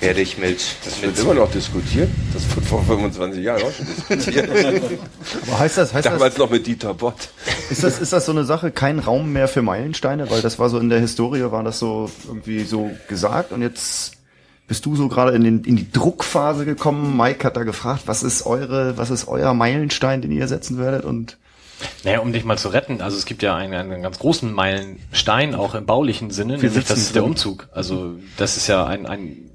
werde ich mit, Das mit wird immer noch (laughs) diskutiert. Das wird vor 25 Jahren auch schon diskutiert. (laughs) Aber heißt das, heißt Damals das, noch mit Dieter Bott. ist das, ist das so eine Sache, kein Raum mehr für Meilensteine? Weil das war so in der Historie, war das so irgendwie so gesagt und jetzt bist du so gerade in, den, in die Druckphase gekommen. Mike hat da gefragt, was ist eure, was ist euer Meilenstein, den ihr setzen werdet und Naja, um dich mal zu retten, also es gibt ja einen, einen ganz großen Meilenstein, auch im baulichen Sinne, nämlich sitzen das ist der. Umzug. Also das ist ja ein, ein,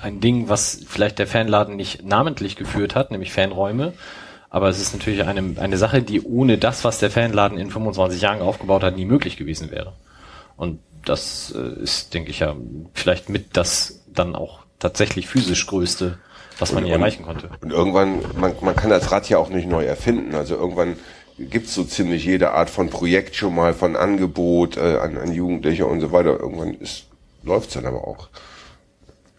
ein Ding, was vielleicht der Fanladen nicht namentlich geführt hat, nämlich Fanräume. Aber es ist natürlich eine, eine Sache, die ohne das, was der Fanladen in 25 Jahren aufgebaut hat, nie möglich gewesen wäre. Und das äh, ist, denke ich ja, vielleicht mit das dann auch tatsächlich physisch größte, was man hier erreichen konnte. Und irgendwann, man, man kann das Rad ja auch nicht neu erfinden. Also irgendwann gibt's so ziemlich jede Art von Projekt schon mal, von Angebot äh, an, an Jugendliche und so weiter. Irgendwann ist läuft's dann aber auch.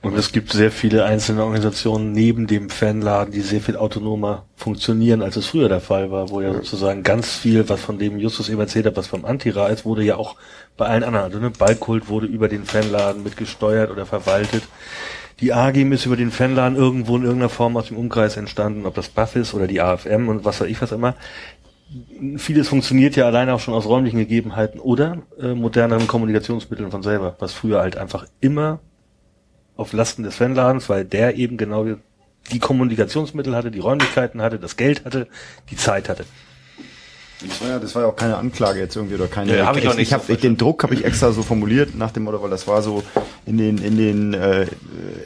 Und es gibt sehr viele einzelne Organisationen neben dem Fanladen, die sehr viel autonomer funktionieren, als es früher der Fall war, wo ja sozusagen ganz viel, was von dem Justus eben erzählt hat, was vom Antira ist, wurde ja auch bei allen anderen. Also ne, Ballkult wurde über den Fanladen mitgesteuert oder verwaltet. Die AGIM ist über den Fanladen irgendwo in irgendeiner Form aus dem Umkreis entstanden, ob das Buff ist oder die AFM und was weiß ich was immer. Vieles funktioniert ja alleine auch schon aus räumlichen Gegebenheiten oder äh, moderneren Kommunikationsmitteln von selber, was früher halt einfach immer auf Lasten des Fanladens, weil der eben genau die Kommunikationsmittel hatte, die Räumlichkeiten hatte, das Geld hatte, die Zeit hatte. Das war ja, das war ja auch keine Anklage jetzt irgendwie oder keine. Ja, hab ich auch nicht ich hab, so ich, den Druck habe ich extra so formuliert nach dem Motto, weil das war so in den in den äh,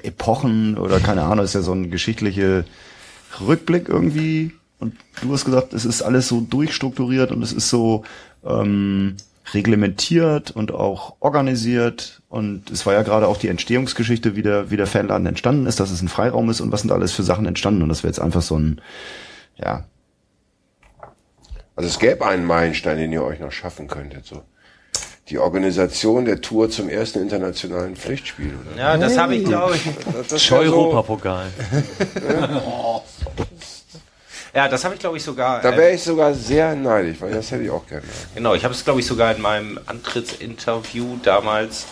Epochen oder keine Ahnung, ist ja so ein geschichtlicher Rückblick irgendwie. Und du hast gesagt, es ist alles so durchstrukturiert und es ist so ähm, reglementiert und auch organisiert. Und es war ja gerade auch die Entstehungsgeschichte, wie der, wie der Fanladen entstanden ist, dass es ein Freiraum ist und was sind alles für Sachen entstanden. Und das wäre jetzt einfach so ein, ja, Also es gäbe einen Meilenstein, den ihr euch noch schaffen könntet. So. Die Organisation der Tour zum ersten internationalen Pflichtspiel. Oder? Ja, das habe ich, glaube ich. Das, das wär so, (laughs) Europapokal. Ja, das habe ich, glaube ich, sogar. da äh, wäre ich sogar sehr neidisch, weil das hätte ich auch gerne. Genau, ich habe es, glaube ich, sogar in meinem Antrittsinterview damals,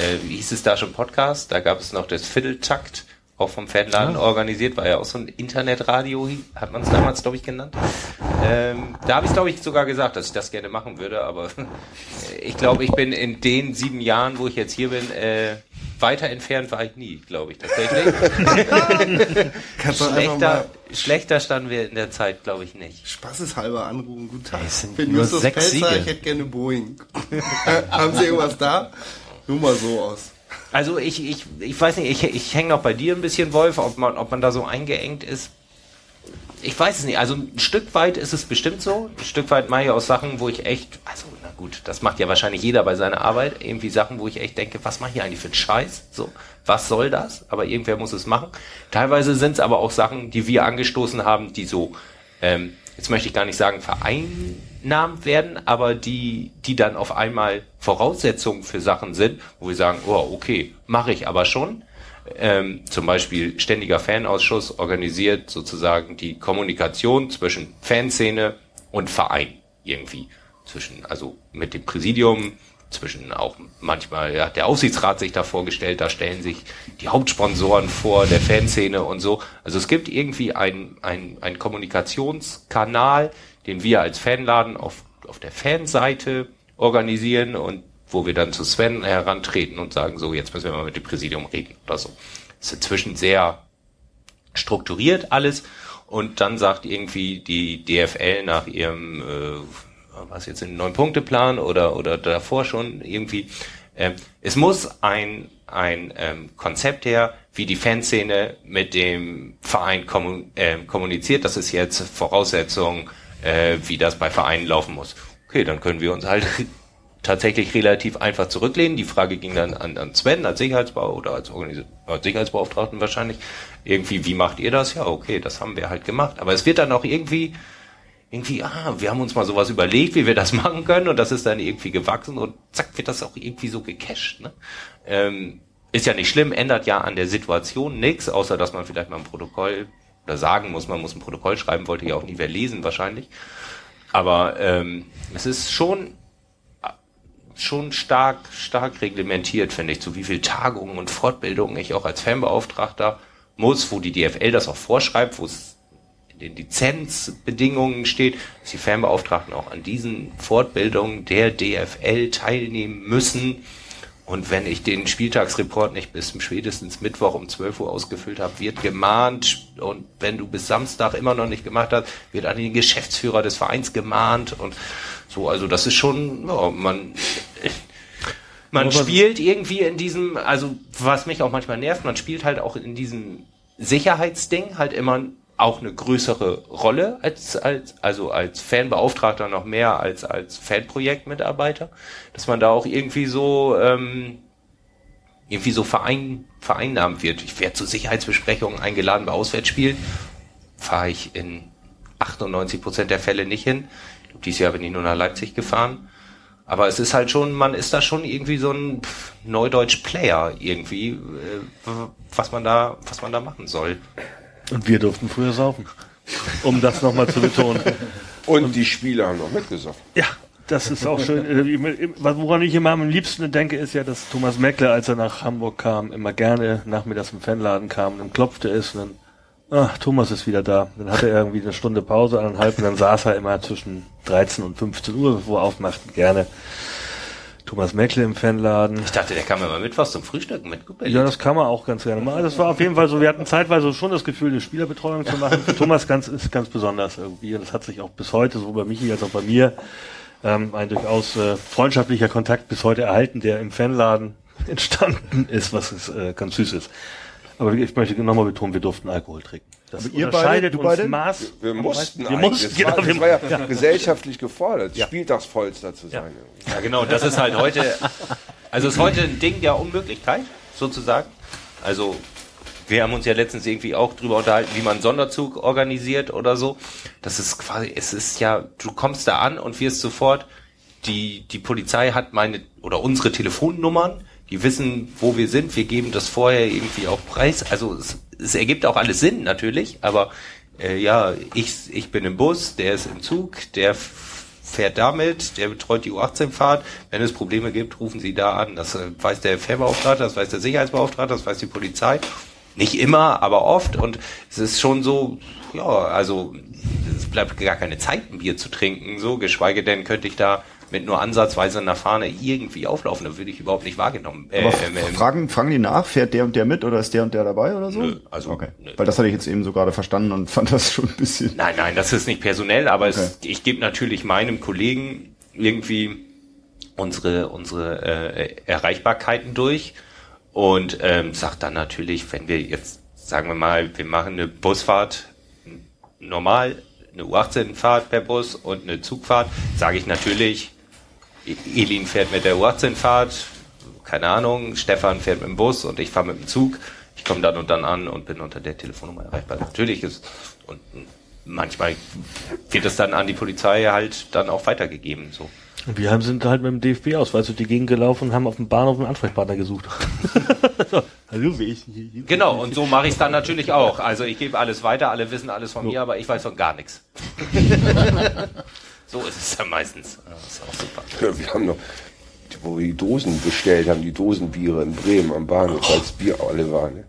äh, wie hieß es da schon Podcast? Da gab es noch das Vierteltakt, auch vom Fanladen organisiert, war ja auch so ein Internetradio, hat man es damals, glaube ich, genannt. Ähm, da habe ich, glaube ich, sogar gesagt, dass ich das gerne machen würde, aber (laughs) ich glaube, ich bin in den sieben Jahren, wo ich jetzt hier bin, äh, weiter entfernt war ich nie, glaube ich, tatsächlich. (laughs) Schlechter, schlechter standen wir in der Zeit, glaube ich, nicht. spaßeshalber anrufen. Guten Tag. Es sind Ich bin nur Justus sechs Pelzer, Siege. ich hätte gerne Boeing. (laughs) Haben Sie irgendwas da? Nur mal so aus. Also ich, ich, ich weiß nicht, ich, ich hänge noch bei dir ein bisschen, Wolf, ob man, ob man da so eingeengt ist. Ich weiß es nicht. Also ein Stück weit ist es bestimmt so. Ein Stück weit mache ich auch Sachen, wo ich echt, also na gut, das macht ja wahrscheinlich jeder bei seiner Arbeit. Irgendwie Sachen, wo ich echt denke, was mache ich eigentlich für einen Scheiß? So, was soll das? Aber irgendwer muss es machen. Teilweise sind es aber auch Sachen, die wir angestoßen haben, die so, ähm, jetzt möchte ich gar nicht sagen vereinnahmt werden, aber die, die dann auf einmal Voraussetzungen für Sachen sind, wo wir sagen, oh, okay, mache ich aber schon. Ähm, zum Beispiel ständiger Fanausschuss organisiert sozusagen die Kommunikation zwischen Fanszene und Verein irgendwie. Zwischen, also mit dem Präsidium, zwischen auch manchmal ja, der Aufsichtsrat sich da vorgestellt, da stellen sich die Hauptsponsoren vor, der Fanszene und so. Also es gibt irgendwie einen ein, ein Kommunikationskanal, den wir als Fanladen auf, auf der Fanseite organisieren und wo wir dann zu Sven herantreten und sagen, so, jetzt müssen wir mal mit dem Präsidium reden oder so. Ist inzwischen sehr strukturiert alles und dann sagt irgendwie die DFL nach ihrem, äh, was jetzt in neun Punkte plan oder oder davor schon irgendwie, ähm, es muss ein ein ähm, Konzept her, wie die Fanszene mit dem Verein kommun äh, kommuniziert. Das ist jetzt Voraussetzung, äh, wie das bei Vereinen laufen muss. Okay, dann können wir uns halt tatsächlich relativ einfach zurücklehnen. Die Frage ging dann an, an Sven als Sicherheitsbau oder als, Organis als Sicherheitsbeauftragten wahrscheinlich. Irgendwie, wie macht ihr das? Ja, okay, das haben wir halt gemacht. Aber es wird dann auch irgendwie, irgendwie, ah, wir haben uns mal sowas überlegt, wie wir das (laughs) machen können und das ist dann irgendwie gewachsen und zack, wird das auch irgendwie so gecached. Ne? Ähm, ist ja nicht schlimm, ändert ja an der Situation nichts, außer dass man vielleicht mal ein Protokoll oder sagen muss, man muss ein Protokoll schreiben, wollte ja auch nie wer lesen wahrscheinlich. Aber ähm, es ist schon schon stark, stark reglementiert, finde ich, zu wie viel Tagungen und Fortbildungen ich auch als Fanbeauftragter muss, wo die DFL das auch vorschreibt, wo es in den Lizenzbedingungen steht, dass die Fanbeauftragten auch an diesen Fortbildungen der DFL teilnehmen müssen. Und wenn ich den Spieltagsreport nicht bis spätestens Mittwoch um 12 Uhr ausgefüllt habe, wird gemahnt. Und wenn du bis Samstag immer noch nicht gemacht hast, wird an den Geschäftsführer des Vereins gemahnt. Und so, also das ist schon, ja, man, man spielt irgendwie in diesem, also was mich auch manchmal nervt, man spielt halt auch in diesem Sicherheitsding halt immer auch eine größere Rolle als, als, also als Fanbeauftragter noch mehr als als Fanprojektmitarbeiter, dass man da auch irgendwie so, ähm, irgendwie so verein, vereinnahmt wird. Ich werde zu Sicherheitsbesprechungen eingeladen bei Auswärtsspielen, fahre ich in 98 Prozent der Fälle nicht hin. Dieses Jahr bin ich nur nach Leipzig gefahren. Aber es ist halt schon, man ist da schon irgendwie so ein Neudeutsch-Player irgendwie, äh, was man da, was man da machen soll. Und wir durften früher saufen. Um das nochmal zu betonen. Und die Spieler haben noch mitgesoffen. Ja, das ist auch schön. Äh, Woran ich immer am liebsten denke, ist ja, dass Thomas Meckler, als er nach Hamburg kam, immer gerne nachmittags im Fanladen kam und dann klopfte es und dann, ach, Thomas ist wieder da. Dann hatte er irgendwie eine Stunde Pause, eineinhalb, und dann saß er immer zwischen 13 und 15 Uhr, bevor er aufmacht, gerne. Thomas Meckle im Fanladen. Ich dachte, der kam immer mit was zum Frühstücken mit Kuppel. Ja, das kann man auch ganz gerne machen. Das war auf jeden Fall so, wir hatten zeitweise schon das Gefühl, eine Spielerbetreuung zu machen. Für Thomas ganz, ist ganz besonders irgendwie. Und das hat sich auch bis heute, sowohl bei Michi als auch bei mir, ähm, ein durchaus äh, freundschaftlicher Kontakt bis heute erhalten, der im Fanladen (laughs) entstanden ist, was ist, äh, ganz süß ist. Aber ich möchte nochmal betonen, wir durften Alkohol trinken. Das Aber ihr unterscheidet beide- du beide? Maß. Wir mussten wir eigentlich. mussten, das, genau, war, das wir- war ja, ja. gesellschaftlich gefordert, Spieltagsvollster zu sein. Ja, genau, das ist halt heute, also ist heute ein Ding der Unmöglichkeit, sozusagen. Also, wir haben uns ja letztens irgendwie auch drüber unterhalten, wie man einen Sonderzug organisiert oder so. Das ist quasi, es ist ja, du kommst da an und wirst sofort, die, die Polizei hat meine, oder unsere Telefonnummern, die wissen, wo wir sind, wir geben das vorher irgendwie auch preis. Also, es, es ergibt auch alles Sinn, natürlich, aber, äh, ja, ich, ich bin im Bus, der ist im Zug, der fährt damit, der betreut die U18-Fahrt. Wenn es Probleme gibt, rufen Sie da an. Das äh, weiß der Fährbeauftragte, das weiß der Sicherheitsbeauftragte, das weiß die Polizei. Nicht immer, aber oft. Und es ist schon so, ja, also es bleibt gar keine Zeit, ein Bier zu trinken. So, geschweige denn könnte ich da mit nur ansatzweise einer Fahne irgendwie auflaufen. Da würde ich überhaupt nicht wahrgenommen. Äh, ähm, ähm, fragen, fragen die nach, fährt der und der mit oder ist der und der dabei oder so? Nö, also, okay. nö. Weil das hatte ich jetzt eben so gerade verstanden und (laughs) fand das schon ein bisschen. Nein, nein, das ist nicht personell, aber Okay. es, ich gebe natürlich meinem Kollegen irgendwie unsere, unsere äh, Erreichbarkeiten durch und ähm, sag dann natürlich, wenn wir jetzt, sagen wir mal, wir machen eine Busfahrt normal, eine U18-Fahrt per Bus und eine Zugfahrt, sage ich natürlich, Elin fährt mit der U18-Fahrt, keine Ahnung, Stefan fährt mit dem Bus und ich fahre mit dem Zug. Ich komme dann und dann an und bin unter der Telefonnummer erreichbar. Natürlich ist und manchmal wird es dann an die Polizei halt dann auch weitergegeben. So. Und wir haben sind halt mit dem DFB-Ausweis durch die Gegend gelaufen und haben auf dem Bahnhof einen Ansprechpartner gesucht. (laughs) so, hallo, wie ich hier. Genau, und so mache ich es dann natürlich auch. Also ich gebe alles weiter, alle wissen alles von mir, aber ich weiß von gar nichts. (laughs) so ist es dann meistens. Ja, Das ist auch super. Ja, wir haben noch, wo wir die Dosen bestellt haben, die Dosenbiere in Bremen am Bahnhof, als Bier alle waren. Ne?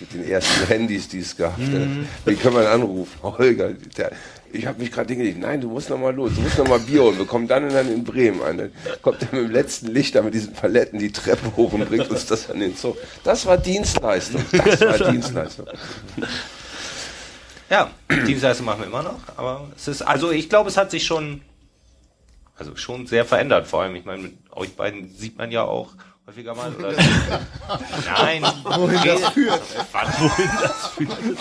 Mit den ersten (laughs) Handys, die es gab. Mhm. Wie kann man anrufen? (laughs) Holger, der, ich habe mich gerade hingelegt. Nein, du musst noch mal los. Du musst noch mal Bier holen. Wir kommen dann und dann in Bremen an. Dann kommt er mit dem letzten Lichter mit diesen Paletten die Treppe hoch und bringt uns das an den Zoo. Das war Dienstleistung. Das war (laughs) Dienstleistung. Ja, Dienstleistung machen wir immer noch, aber es ist, also ich glaube, es hat sich schon, also schon sehr verändert. Vor allem, ich meine, mit euch beiden sieht man ja auch häufiger mal. Oder? (laughs) Nein, wohin das führt?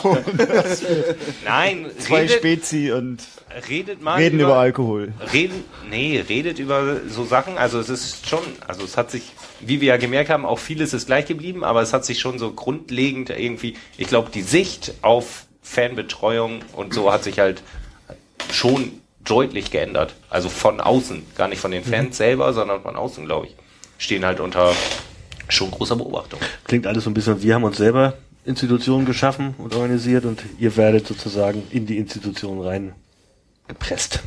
Wohin das führt? Nein, Zwei redet, Spezi und redet mal reden über Alkohol. Reden, nee, redet über so Sachen. Also es ist schon, also es hat sich, wie wir ja gemerkt haben, auch vieles ist gleich geblieben, aber es hat sich schon so grundlegend irgendwie, ich glaube, die Sicht auf Fanbetreuung und so hat sich halt schon deutlich geändert. Also von außen, gar nicht von den Fans selber, sondern von außen, glaube ich. Stehen halt unter schon großer Beobachtung. Klingt alles so ein bisschen, wir haben uns selber Institutionen geschaffen und organisiert und ihr werdet sozusagen in die Institutionen rein gepresst.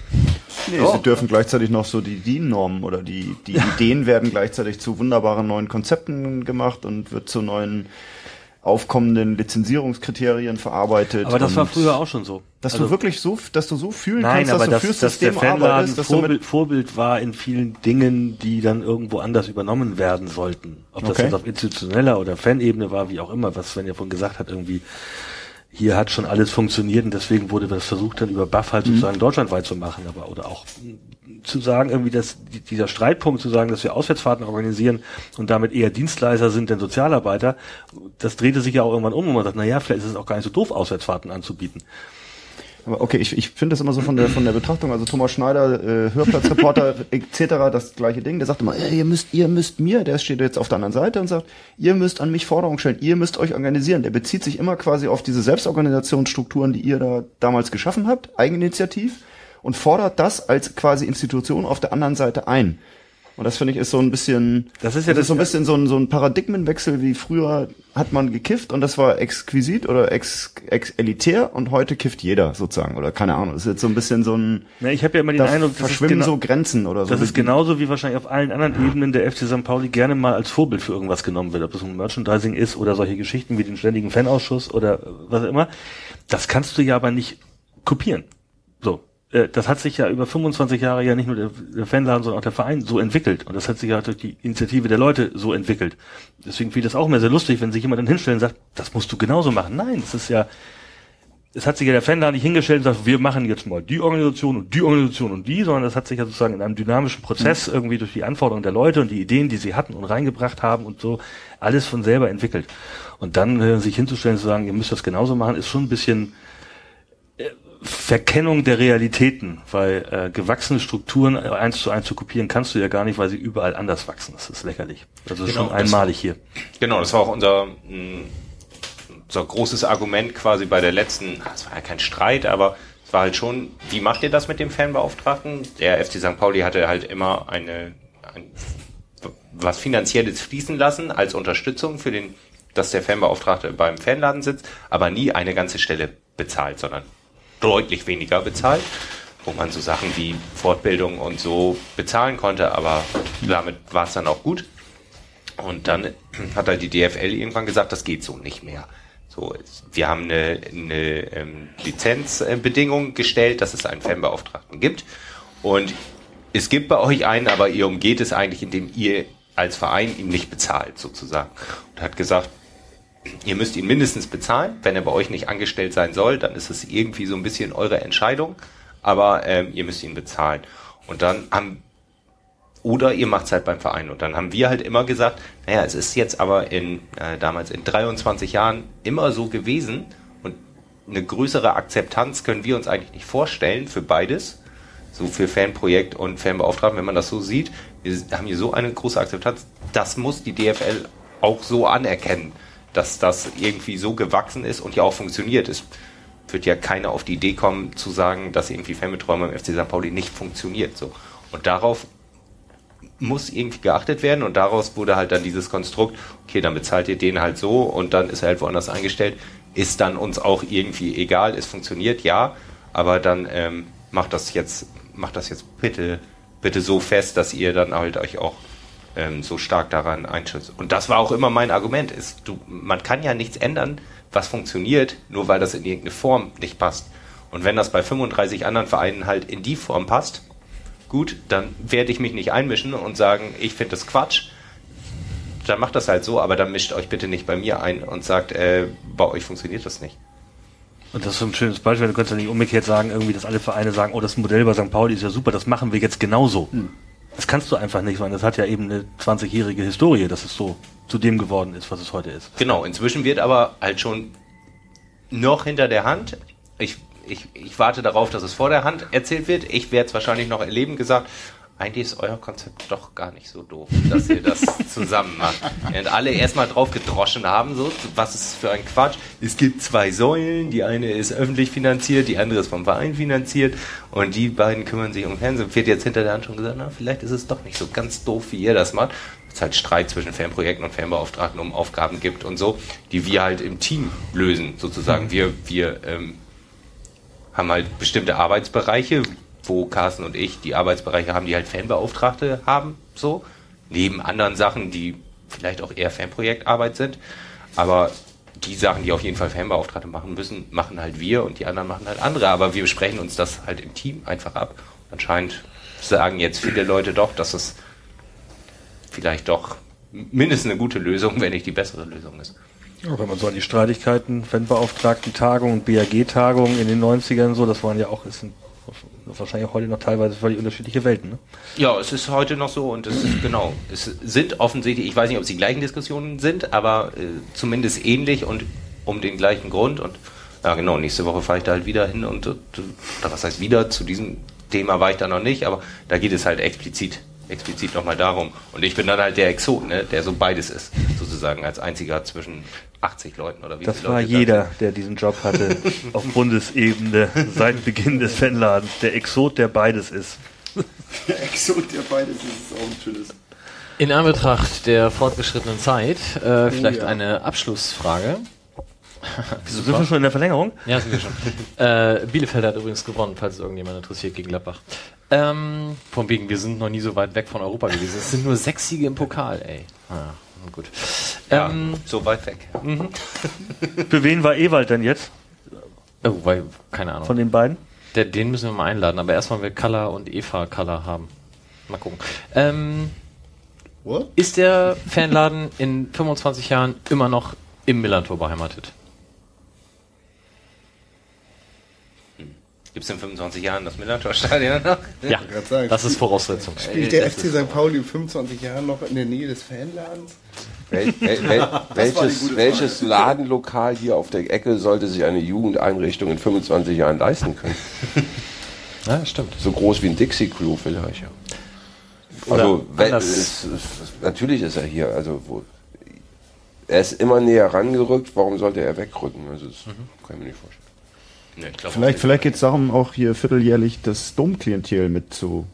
Nee, sie dürfen gleichzeitig noch so die DIN-Normen oder die, die (laughs) Ideen werden gleichzeitig zu wunderbaren neuen Konzepten gemacht und wird zu neuen aufkommenden Lizenzierungskriterien verarbeitet. Aber das war früher auch schon so. Dass Also- du wirklich so, dass du so fühlen Nein, kannst, dass du fürs dass der System arbeitest, dass Vorbild, Vorbild war in vielen Dingen, die dann irgendwo anders übernommen werden sollten. Ob das Okay. jetzt auf institutioneller oder Fanebene war, wie auch immer, was Sven ja vorhin gesagt hat, irgendwie hier hat schon alles funktioniert und deswegen wurde das versucht dann über Buff Mhm. halt sozusagen deutschlandweit zu machen, aber oder auch mh, zu sagen irgendwie, dass die- dieser Streitpunkt zu sagen, dass wir Auswärtsfahrten organisieren und damit eher Dienstleister sind denn Sozialarbeiter, das drehte sich ja auch irgendwann um und man sagt, na ja, vielleicht ist es auch gar nicht so doof, Auswärtsfahrten anzubieten. Aber okay, ich, ich finde das immer so von der von der Betrachtung, also Thomas Schneider, äh, Hörplatzreporter (laughs) etc., das gleiche Ding, der sagt immer, ihr müsst, ihr müsst mir, der steht jetzt auf der anderen Seite und sagt, ihr müsst an mich Forderungen stellen, ihr müsst euch organisieren. Der bezieht sich immer quasi auf diese Selbstorganisationsstrukturen, die ihr da damals geschaffen habt, Eigeninitiativ, und fordert das als quasi Institution auf der anderen Seite ein. Und das finde ich ist so ein bisschen, Das ist ja das- so ein bisschen so ein, so ein Paradigmenwechsel, wie früher hat man gekifft und das war exquisit oder ex, ex elitär und heute kifft jeder sozusagen oder keine Ahnung. Das ist jetzt so ein bisschen so ein, Ja, ich habe ja immer den da Eindruck, ist, verschwimmen genau, so Grenzen oder so. das ist genauso wie wahrscheinlich auf allen anderen Ebenen der FC St. Pauli gerne mal als Vorbild für irgendwas genommen wird, ob das ein Merchandising ist oder solche Geschichten wie den ständigen Fanausschuss oder was auch immer. Das kannst du ja aber nicht kopieren. Äh, Das hat sich ja über 25 Jahre ja nicht nur der, Fanladen, sondern auch der Verein so entwickelt. Und das hat sich ja durch die Initiative der Leute so entwickelt. Deswegen finde ich das auch immer sehr lustig, wenn sich jemand dann hinstellt und sagt, das musst du genauso machen. Nein, es ist ja, es hat sich ja der Fanladen nicht hingestellt und sagt, wir machen jetzt mal die Organisation und die Organisation und die, sondern das hat sich ja sozusagen in einem dynamischen Prozess irgendwie durch die Anforderungen der Leute und die Ideen, die sie hatten und reingebracht haben und so alles von selber entwickelt. Und dann äh, sich hinzustellen und zu sagen, ihr müsst das genauso machen, ist schon ein bisschen Verkennung der Realitäten, weil äh, gewachsene Strukturen äh, eins zu eins zu kopieren kannst du ja gar nicht, weil sie überall anders wachsen. Das ist lächerlich. Das ist Genau, schon das- einmalig hier. Genau, das war auch unser, mh, unser großes Argument quasi bei der letzten, es war ja kein Streit, aber es war halt schon, wie macht ihr das mit dem Fanbeauftragten? Der FC St. Pauli hatte halt immer eine, ein, was Finanzielles fließen lassen als Unterstützung für den, dass der Fanbeauftragte beim Fanladen sitzt, aber nie eine ganze Stelle bezahlt, sondern deutlich weniger bezahlt, wo man so Sachen wie Fortbildung und so bezahlen konnte, aber damit war es dann auch gut. Und dann (clears throat) hat halt die DFL irgendwann gesagt, das geht so nicht mehr. So, wir haben eine, eine ähm, Lizenzbedingung gestellt, dass es einen Fanbeauftragten gibt. Und es gibt bei euch einen, aber ihr umgeht es eigentlich, indem ihr als Verein ihm nicht bezahlt, sozusagen. Und hat gesagt, ihr müsst ihn mindestens bezahlen. Wenn er bei euch nicht angestellt sein soll, dann ist es irgendwie so ein bisschen eure Entscheidung. Aber ähm, ihr müsst ihn bezahlen. Und dann haben oder ihr macht's halt beim Verein. Und dann haben wir halt immer gesagt, naja, es ist jetzt aber in äh, damals in 23 Jahren immer so gewesen und eine größere Akzeptanz können wir uns eigentlich nicht vorstellen für beides. So für Fanprojekt und Fanbeauftragten, wenn man das so sieht. Wir haben hier so eine große Akzeptanz. Das muss die DFL auch so anerkennen, dass das irgendwie so gewachsen ist und ja auch funktioniert. Es wird ja keiner auf die Idee kommen zu sagen, dass irgendwie Fanbetreuung beim FC St. Pauli nicht funktioniert. So. Und darauf muss irgendwie geachtet werden und daraus wurde halt dann dieses Konstrukt, okay, dann bezahlt ihr den halt so und dann ist er halt woanders eingestellt, ist dann uns auch irgendwie egal, es funktioniert, ja, aber dann ähm, macht das jetzt, macht das jetzt bitte, bitte so fest, dass ihr dann halt euch auch ähm, so stark daran einschätzt. Und das war auch immer mein Argument, ist, du, man kann ja nichts ändern, was funktioniert, nur weil das in irgendeine Form nicht passt. Und wenn das bei 35 anderen Vereinen halt in die Form passt, gut, dann werde ich mich nicht einmischen und sagen, ich finde das Quatsch. Dann macht das halt so, aber dann mischt euch bitte nicht bei mir ein und sagt, äh, bei euch funktioniert das nicht. Und das ist so ein schönes Beispiel. Du kannst ja nicht umgekehrt sagen, irgendwie, dass alle Vereine sagen, oh, das Modell bei St. Pauli ist ja super, das machen wir jetzt genauso. Das kannst du einfach nicht, weil das hat ja eben eine 20-jährige Historie, dass es so zu dem geworden ist, was es heute ist. Genau, inzwischen wird aber halt schon noch hinter der Hand. Ich, ich, ich warte darauf, dass es vor der Hand erzählt wird. Ich werde es wahrscheinlich noch erleben gesagt. Eigentlich ist euer Konzept doch gar nicht so doof, dass ihr das (laughs) zusammen macht. Während alle erstmal drauf gedroschen haben, so, was ist für ein Quatsch. Es gibt zwei Säulen, die eine ist öffentlich finanziert, die andere ist vom Verein finanziert und die beiden kümmern sich um Fernsehen. Wird jetzt hinter der Hand schon gesagt, na, vielleicht ist es doch nicht so ganz doof, wie ihr das macht. Es halt Streit zwischen Fanprojekten und Fanbeauftragten um Aufgaben gibt und so, die wir halt im Team lösen, sozusagen. Wir, wir ähm, haben halt bestimmte Arbeitsbereiche, wo Carsten und ich die Arbeitsbereiche haben, die halt Fanbeauftragte haben, so. Neben anderen Sachen, die vielleicht auch eher Fanprojektarbeit sind. Aber die Sachen, die auf jeden Fall Fanbeauftragte machen müssen, machen halt wir und die anderen machen halt andere. Aber wir besprechen uns das halt im Team einfach ab. Anscheinend sagen jetzt viele Leute doch, dass es vielleicht doch mindestens eine gute Lösung, wenn nicht die bessere Lösung ist. Ja, wenn man so an die Streitigkeiten, Fanbeauftragten-Tagungen BAG-Tagungen in den 90ern so, das waren ja auch, es sind wahrscheinlich heute noch teilweise völlig unterschiedliche Welten, ne? Ja, es ist heute noch so und es ist genau. Es sind offensichtlich, ich weiß nicht, ob es die gleichen Diskussionen sind, aber äh, zumindest ähnlich und um den gleichen Grund und Ja, genau. Nächste Woche fahre ich da halt wieder hin und, und oder was heißt wieder? Zu diesem Thema war ich da noch nicht, aber da geht es halt explizit, explizit nochmal darum. Und ich bin dann halt der Exot, ne, der so beides ist, sozusagen als einziger zwischen 80 Leuten oder wie Das viele war Leute jeder, der diesen Job hatte, (laughs) auf Bundesebene, seit Beginn des Fanladens. Der Exot, der beides ist. Der Exot, der beides ist, ist auch ein schönes. In Anbetracht der fortgeschrittenen Zeit, äh, vielleicht ja. eine Abschlussfrage. (laughs) Sind wir schon in der Verlängerung? Ja, sind wir schon. (laughs) äh, Bielefeld hat übrigens gewonnen, falls es irgendjemand interessiert, gegen Gladbach. Ähm, von wegen, wir sind noch nie so weit weg von Europa gewesen. Es sind nur sechs Siege im Pokal, ey. Ah, gut. Ja, Ähm, so weit weg. (laughs) Für wen war Ewald denn jetzt? oh, weil, keine Ahnung. Von den beiden? Der, den müssen wir mal einladen, aber erstmal will Kalla und Eva Kalla haben. Mal gucken. Ähm, What? ist der Fanladen in 25 Jahren immer noch im Millantor beheimatet? Gibt es in 25 Jahren das Millantor-Stadion noch? (laughs) Ja, sagen. das ist Voraussetzung. Spielt der FC St. Pauli in 25 Jahren noch in der Nähe des Fanladens? Wel, wel, (laughs) wel, welches, welches Ladenlokal hier auf der Ecke sollte sich eine Jugendeinrichtung in 25 Jahren leisten können? (laughs) Ja, stimmt. So groß wie ein Dixie Crew vielleicht. Ja. Also es, natürlich ist er hier. Also wo, er ist immer näher rangerückt. Warum sollte er wegrücken? Also das Mhm. kann ich mir nicht vorstellen. Nee, glaub, Vielleicht, vielleicht geht es darum, auch hier vierteljährlich das Domklientel mit zu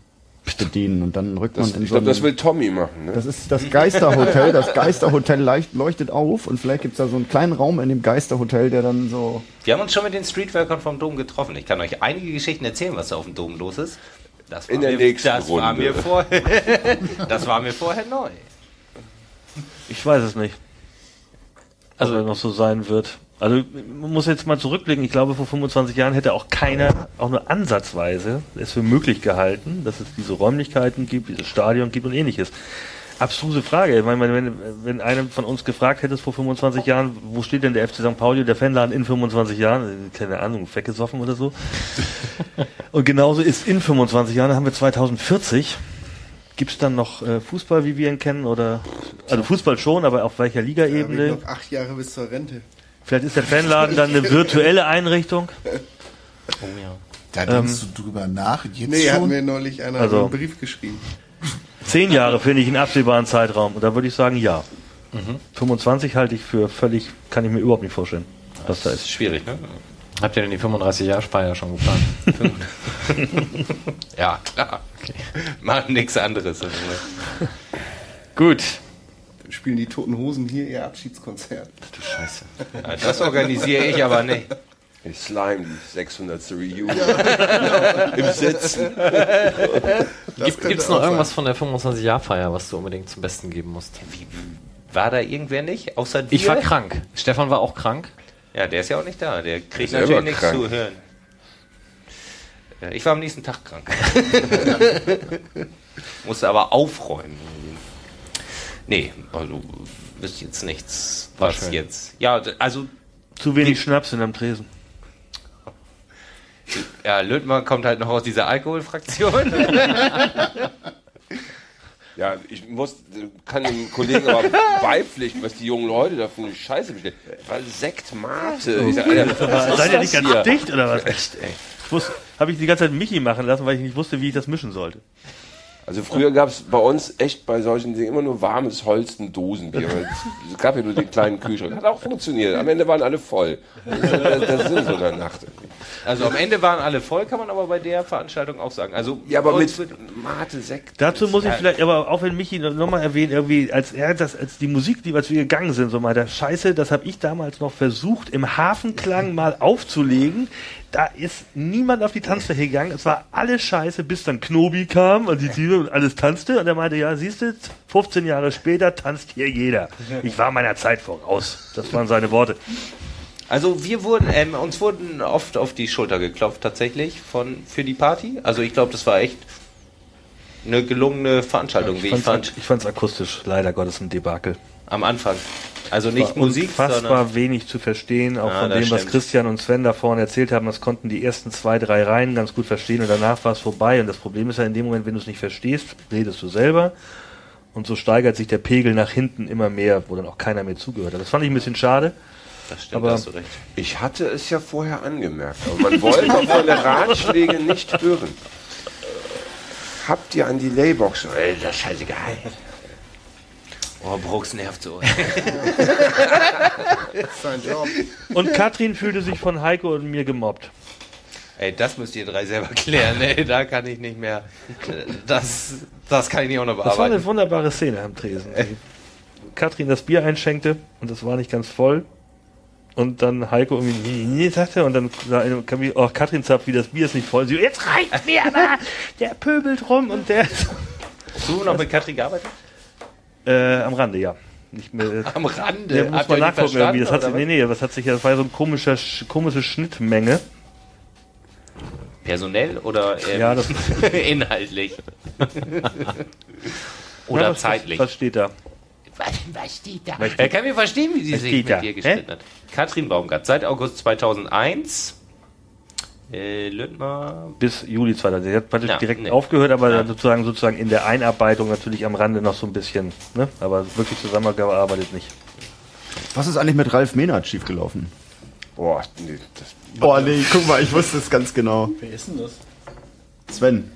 bedienen und dann rückt Das, man in ich so glaube, das will Tommy machen. Ne? Das ist das Geisterhotel. Das Geisterhotel leicht, leuchtet auf und vielleicht gibt es da so einen kleinen Raum in dem Geisterhotel, der dann so. Wir haben uns schon mit den Streetworkern vom Dom getroffen. Ich kann euch einige Geschichten erzählen, was da auf dem Dom los ist. Das war In der mir, nächsten das War Runde. mir vorher, (laughs) das war mir vorher neu. Ich weiß es nicht. Also, er noch so sein wird. Also, man muss jetzt mal zurückblicken. Ich glaube, vor 25 Jahren hätte auch keiner, auch nur ansatzweise, es für möglich gehalten, dass es diese Räumlichkeiten gibt, dieses Stadion gibt und ähnliches. Abstruse Frage. Ich meine, wenn, wenn einer von uns gefragt hätte vor 25 Jahren, wo steht denn der FC St. Pauli, der Fanladen in 25 Jahren? Keine Ahnung, weggesoffen oder so. und genauso ist in 25 Jahren, haben wir 2040. Gibt es dann noch äh, Fußball, wie wir ihn kennen? Oder also Fußball schon, aber auf welcher Ligaebene? ich noch acht Jahre bis zur Rente. Vielleicht ist der Fanladen dann eine virtuelle Einrichtung. Da denkst du drüber nach, jetzt Nee, hat schon? mir neulich einer Also- einen Brief geschrieben. Zehn Jahre finde ich einen absehbaren Zeitraum. Und da würde ich sagen, ja. 25 halte ich für völlig, kann ich mir überhaupt nicht vorstellen, was da Das ist. ist schwierig, ne? Habt ihr denn die 35-Jahr-Speier schon geplant? (laughs) Ja, klar. Machen nichts anderes. (laughs) Gut. Spielen die Toten Hosen hier ihr Abschiedskonzert. Du Scheiße. Ja, das organisiere ich aber nicht. Ich slime die 600. Reunion im Sitzen. Gibt es noch irgendwas von der 25-Jahr-Feier, was du unbedingt zum Besten geben musst? War da irgendwer nicht? Außer dir? Ich war krank. Stefan war auch krank. Ja, der ist ja auch nicht da. Der kriegt Der natürlich selber nichts krank. zu hören. Ja, ich war am nächsten Tag krank. (laughs) Musste aber aufräumen. Nee, also wüsste jetzt nichts, was jetzt. Ja, also Zu wenig Schnaps in am Tresen. (laughs) ja, Lötmann kommt halt noch aus dieser Alkoholfraktion. (laughs) Ja, ich muss, kann dem Kollegen aber beipflichten, was die jungen Leute da für eine Scheiße bestellen. Weil Sekt Mate. Ich sag, Alter, was ist Seid ihr nicht ganz hier? dicht oder was? Echt, ey. Ich wusste, habe ich die ganze Zeit Michi machen lassen, weil ich nicht wusste, wie ich das mischen sollte. Also früher gab es bei uns echt bei solchen Dingen immer nur warmes Holsten Dosenbier. weil (laughs) Es gab ja nur den kleinen Kühlschrank. Hat auch funktioniert. Am Ende waren alle voll. Das ist der, der Sinn so einer Nacht. Also am Ende waren alle voll, kann man aber bei der Veranstaltung auch sagen. Also Ja, aber mit Mate, Sekt. Dazu muss ich vielleicht, aber auch wenn Michi nochmal erwähnt, irgendwie, als er das, als die Musik, die als wir gegangen sind, so mal, der Scheiße, das habe ich damals noch versucht, im Hafenklang mal aufzulegen. Da ist niemand auf die Tanzfläche gegangen. Es war alles Scheiße, bis dann Knobi kam und die Tüte und alles tanzte. Und er meinte, ja, siehst du, 15 Jahre später tanzt hier jeder. Ich war meiner Zeit voraus. Das waren seine Worte. Also wir wurden, ähm, uns wurden oft auf die Schulter geklopft tatsächlich von für die Party. Also ich glaube, das war echt eine gelungene Veranstaltung, wie ich fand, ich fand's akustisch leider Gottes ein Debakel. am Anfang. Also nicht war Musik, unfassbar sondern wenig zu verstehen, auch Ja, von das dem, was stimmt. Christian und Sven da vorne erzählt haben. Das konnten die ersten zwei, drei Reihen ganz gut verstehen und danach war es vorbei. Und das Problem ist ja in dem Moment, wenn du es nicht verstehst, redest du selber. Und so steigert sich der Pegel nach hinten immer mehr, wo dann auch keiner mehr zugehört hat. Das fand ich ein bisschen schade. Das stimmt, Aber- hast du recht. Ich hatte es ja vorher angemerkt, aber man wollte meine Ratschläge nicht hören. Habt ihr an die Laybox? Ey, das ist scheißegal. Oh, Brooks nervt so. (laughs) Sein Job. Und Katrin fühlte sich von Heiko und mir gemobbt. Ey, das müsst ihr drei selber klären. Ey, da kann ich nicht mehr. Das, das kann ich nicht auch noch Das war bearbeiten. eine wunderbare Szene am Tresen. Die Katrin das Bier einschenkte und das war nicht ganz voll. Und dann Heiko irgendwie, nee, nee, sagte, und dann kam ich, oh, Katrin zapft, wie das Bier ist nicht voll. Sie, jetzt reicht mir aber! Der pöbelt rum und der Hast du noch mit Katrin gearbeitet? Äh, am Rande, ja. Nicht mehr, Am Rande. der muss man nachgucken irgendwie. Das hat sich, nee, nee, das hat sich, das war so eine komische, Sch- komische Schnittmenge. Personell oder ähm, Ja, das- (laughs) inhaltlich? (laughs) oder Ja, was- zeitlich? Was steht da? Was, was steht da? Was steht- Er kann mir verstehen, wie sie Was sich mit da? dir gestritten hat. Katrin Baumgart, seit August 2001. Äh, Lüttmer. Bis Juli 2000. Sie hat praktisch Ja, direkt nee. aufgehört, aber Ja. sozusagen, sozusagen in der Einarbeitung natürlich am Rande noch so ein bisschen, ne? Aber wirklich zusammengearbeitet nicht. Was ist eigentlich mit Ralf Mehnert schiefgelaufen? Boah, nee, das, Oh nee, guck mal, ich wusste es ganz genau. Wer ist denn das? Sven.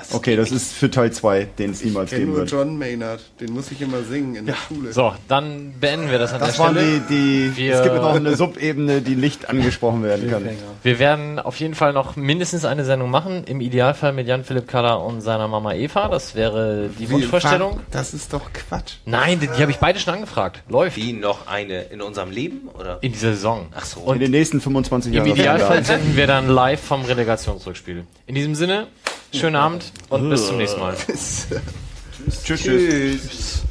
Das Okay, das ist für Teil 2, den es Ich niemals kenne geben nur wird. John Maynard. Den muss ich immer singen in der Schule. So, dann beenden wir das an Das der waren Stelle. die, die Wir- es gibt noch eine Subebene, die nicht angesprochen werden kann. Wir werden auf jeden Fall noch mindestens eine Sendung machen. Im Idealfall mit Jan-Philipp Kaller und seiner Mama Eva. Das wäre die Wunschvorstellung. Das ist doch Quatsch. Nein, die, die habe ich beide schon angefragt. Läuft. Wie noch eine in unserem Leben? Oder? In dieser Saison. Ach so. In Und den nächsten 25 im Jahren. Idealfall senden wir dann live vom Relegationsrückspiel. In diesem Sinne, schönen Abend und bis zum nächsten Mal. (laughs) Tschüss, tschüss.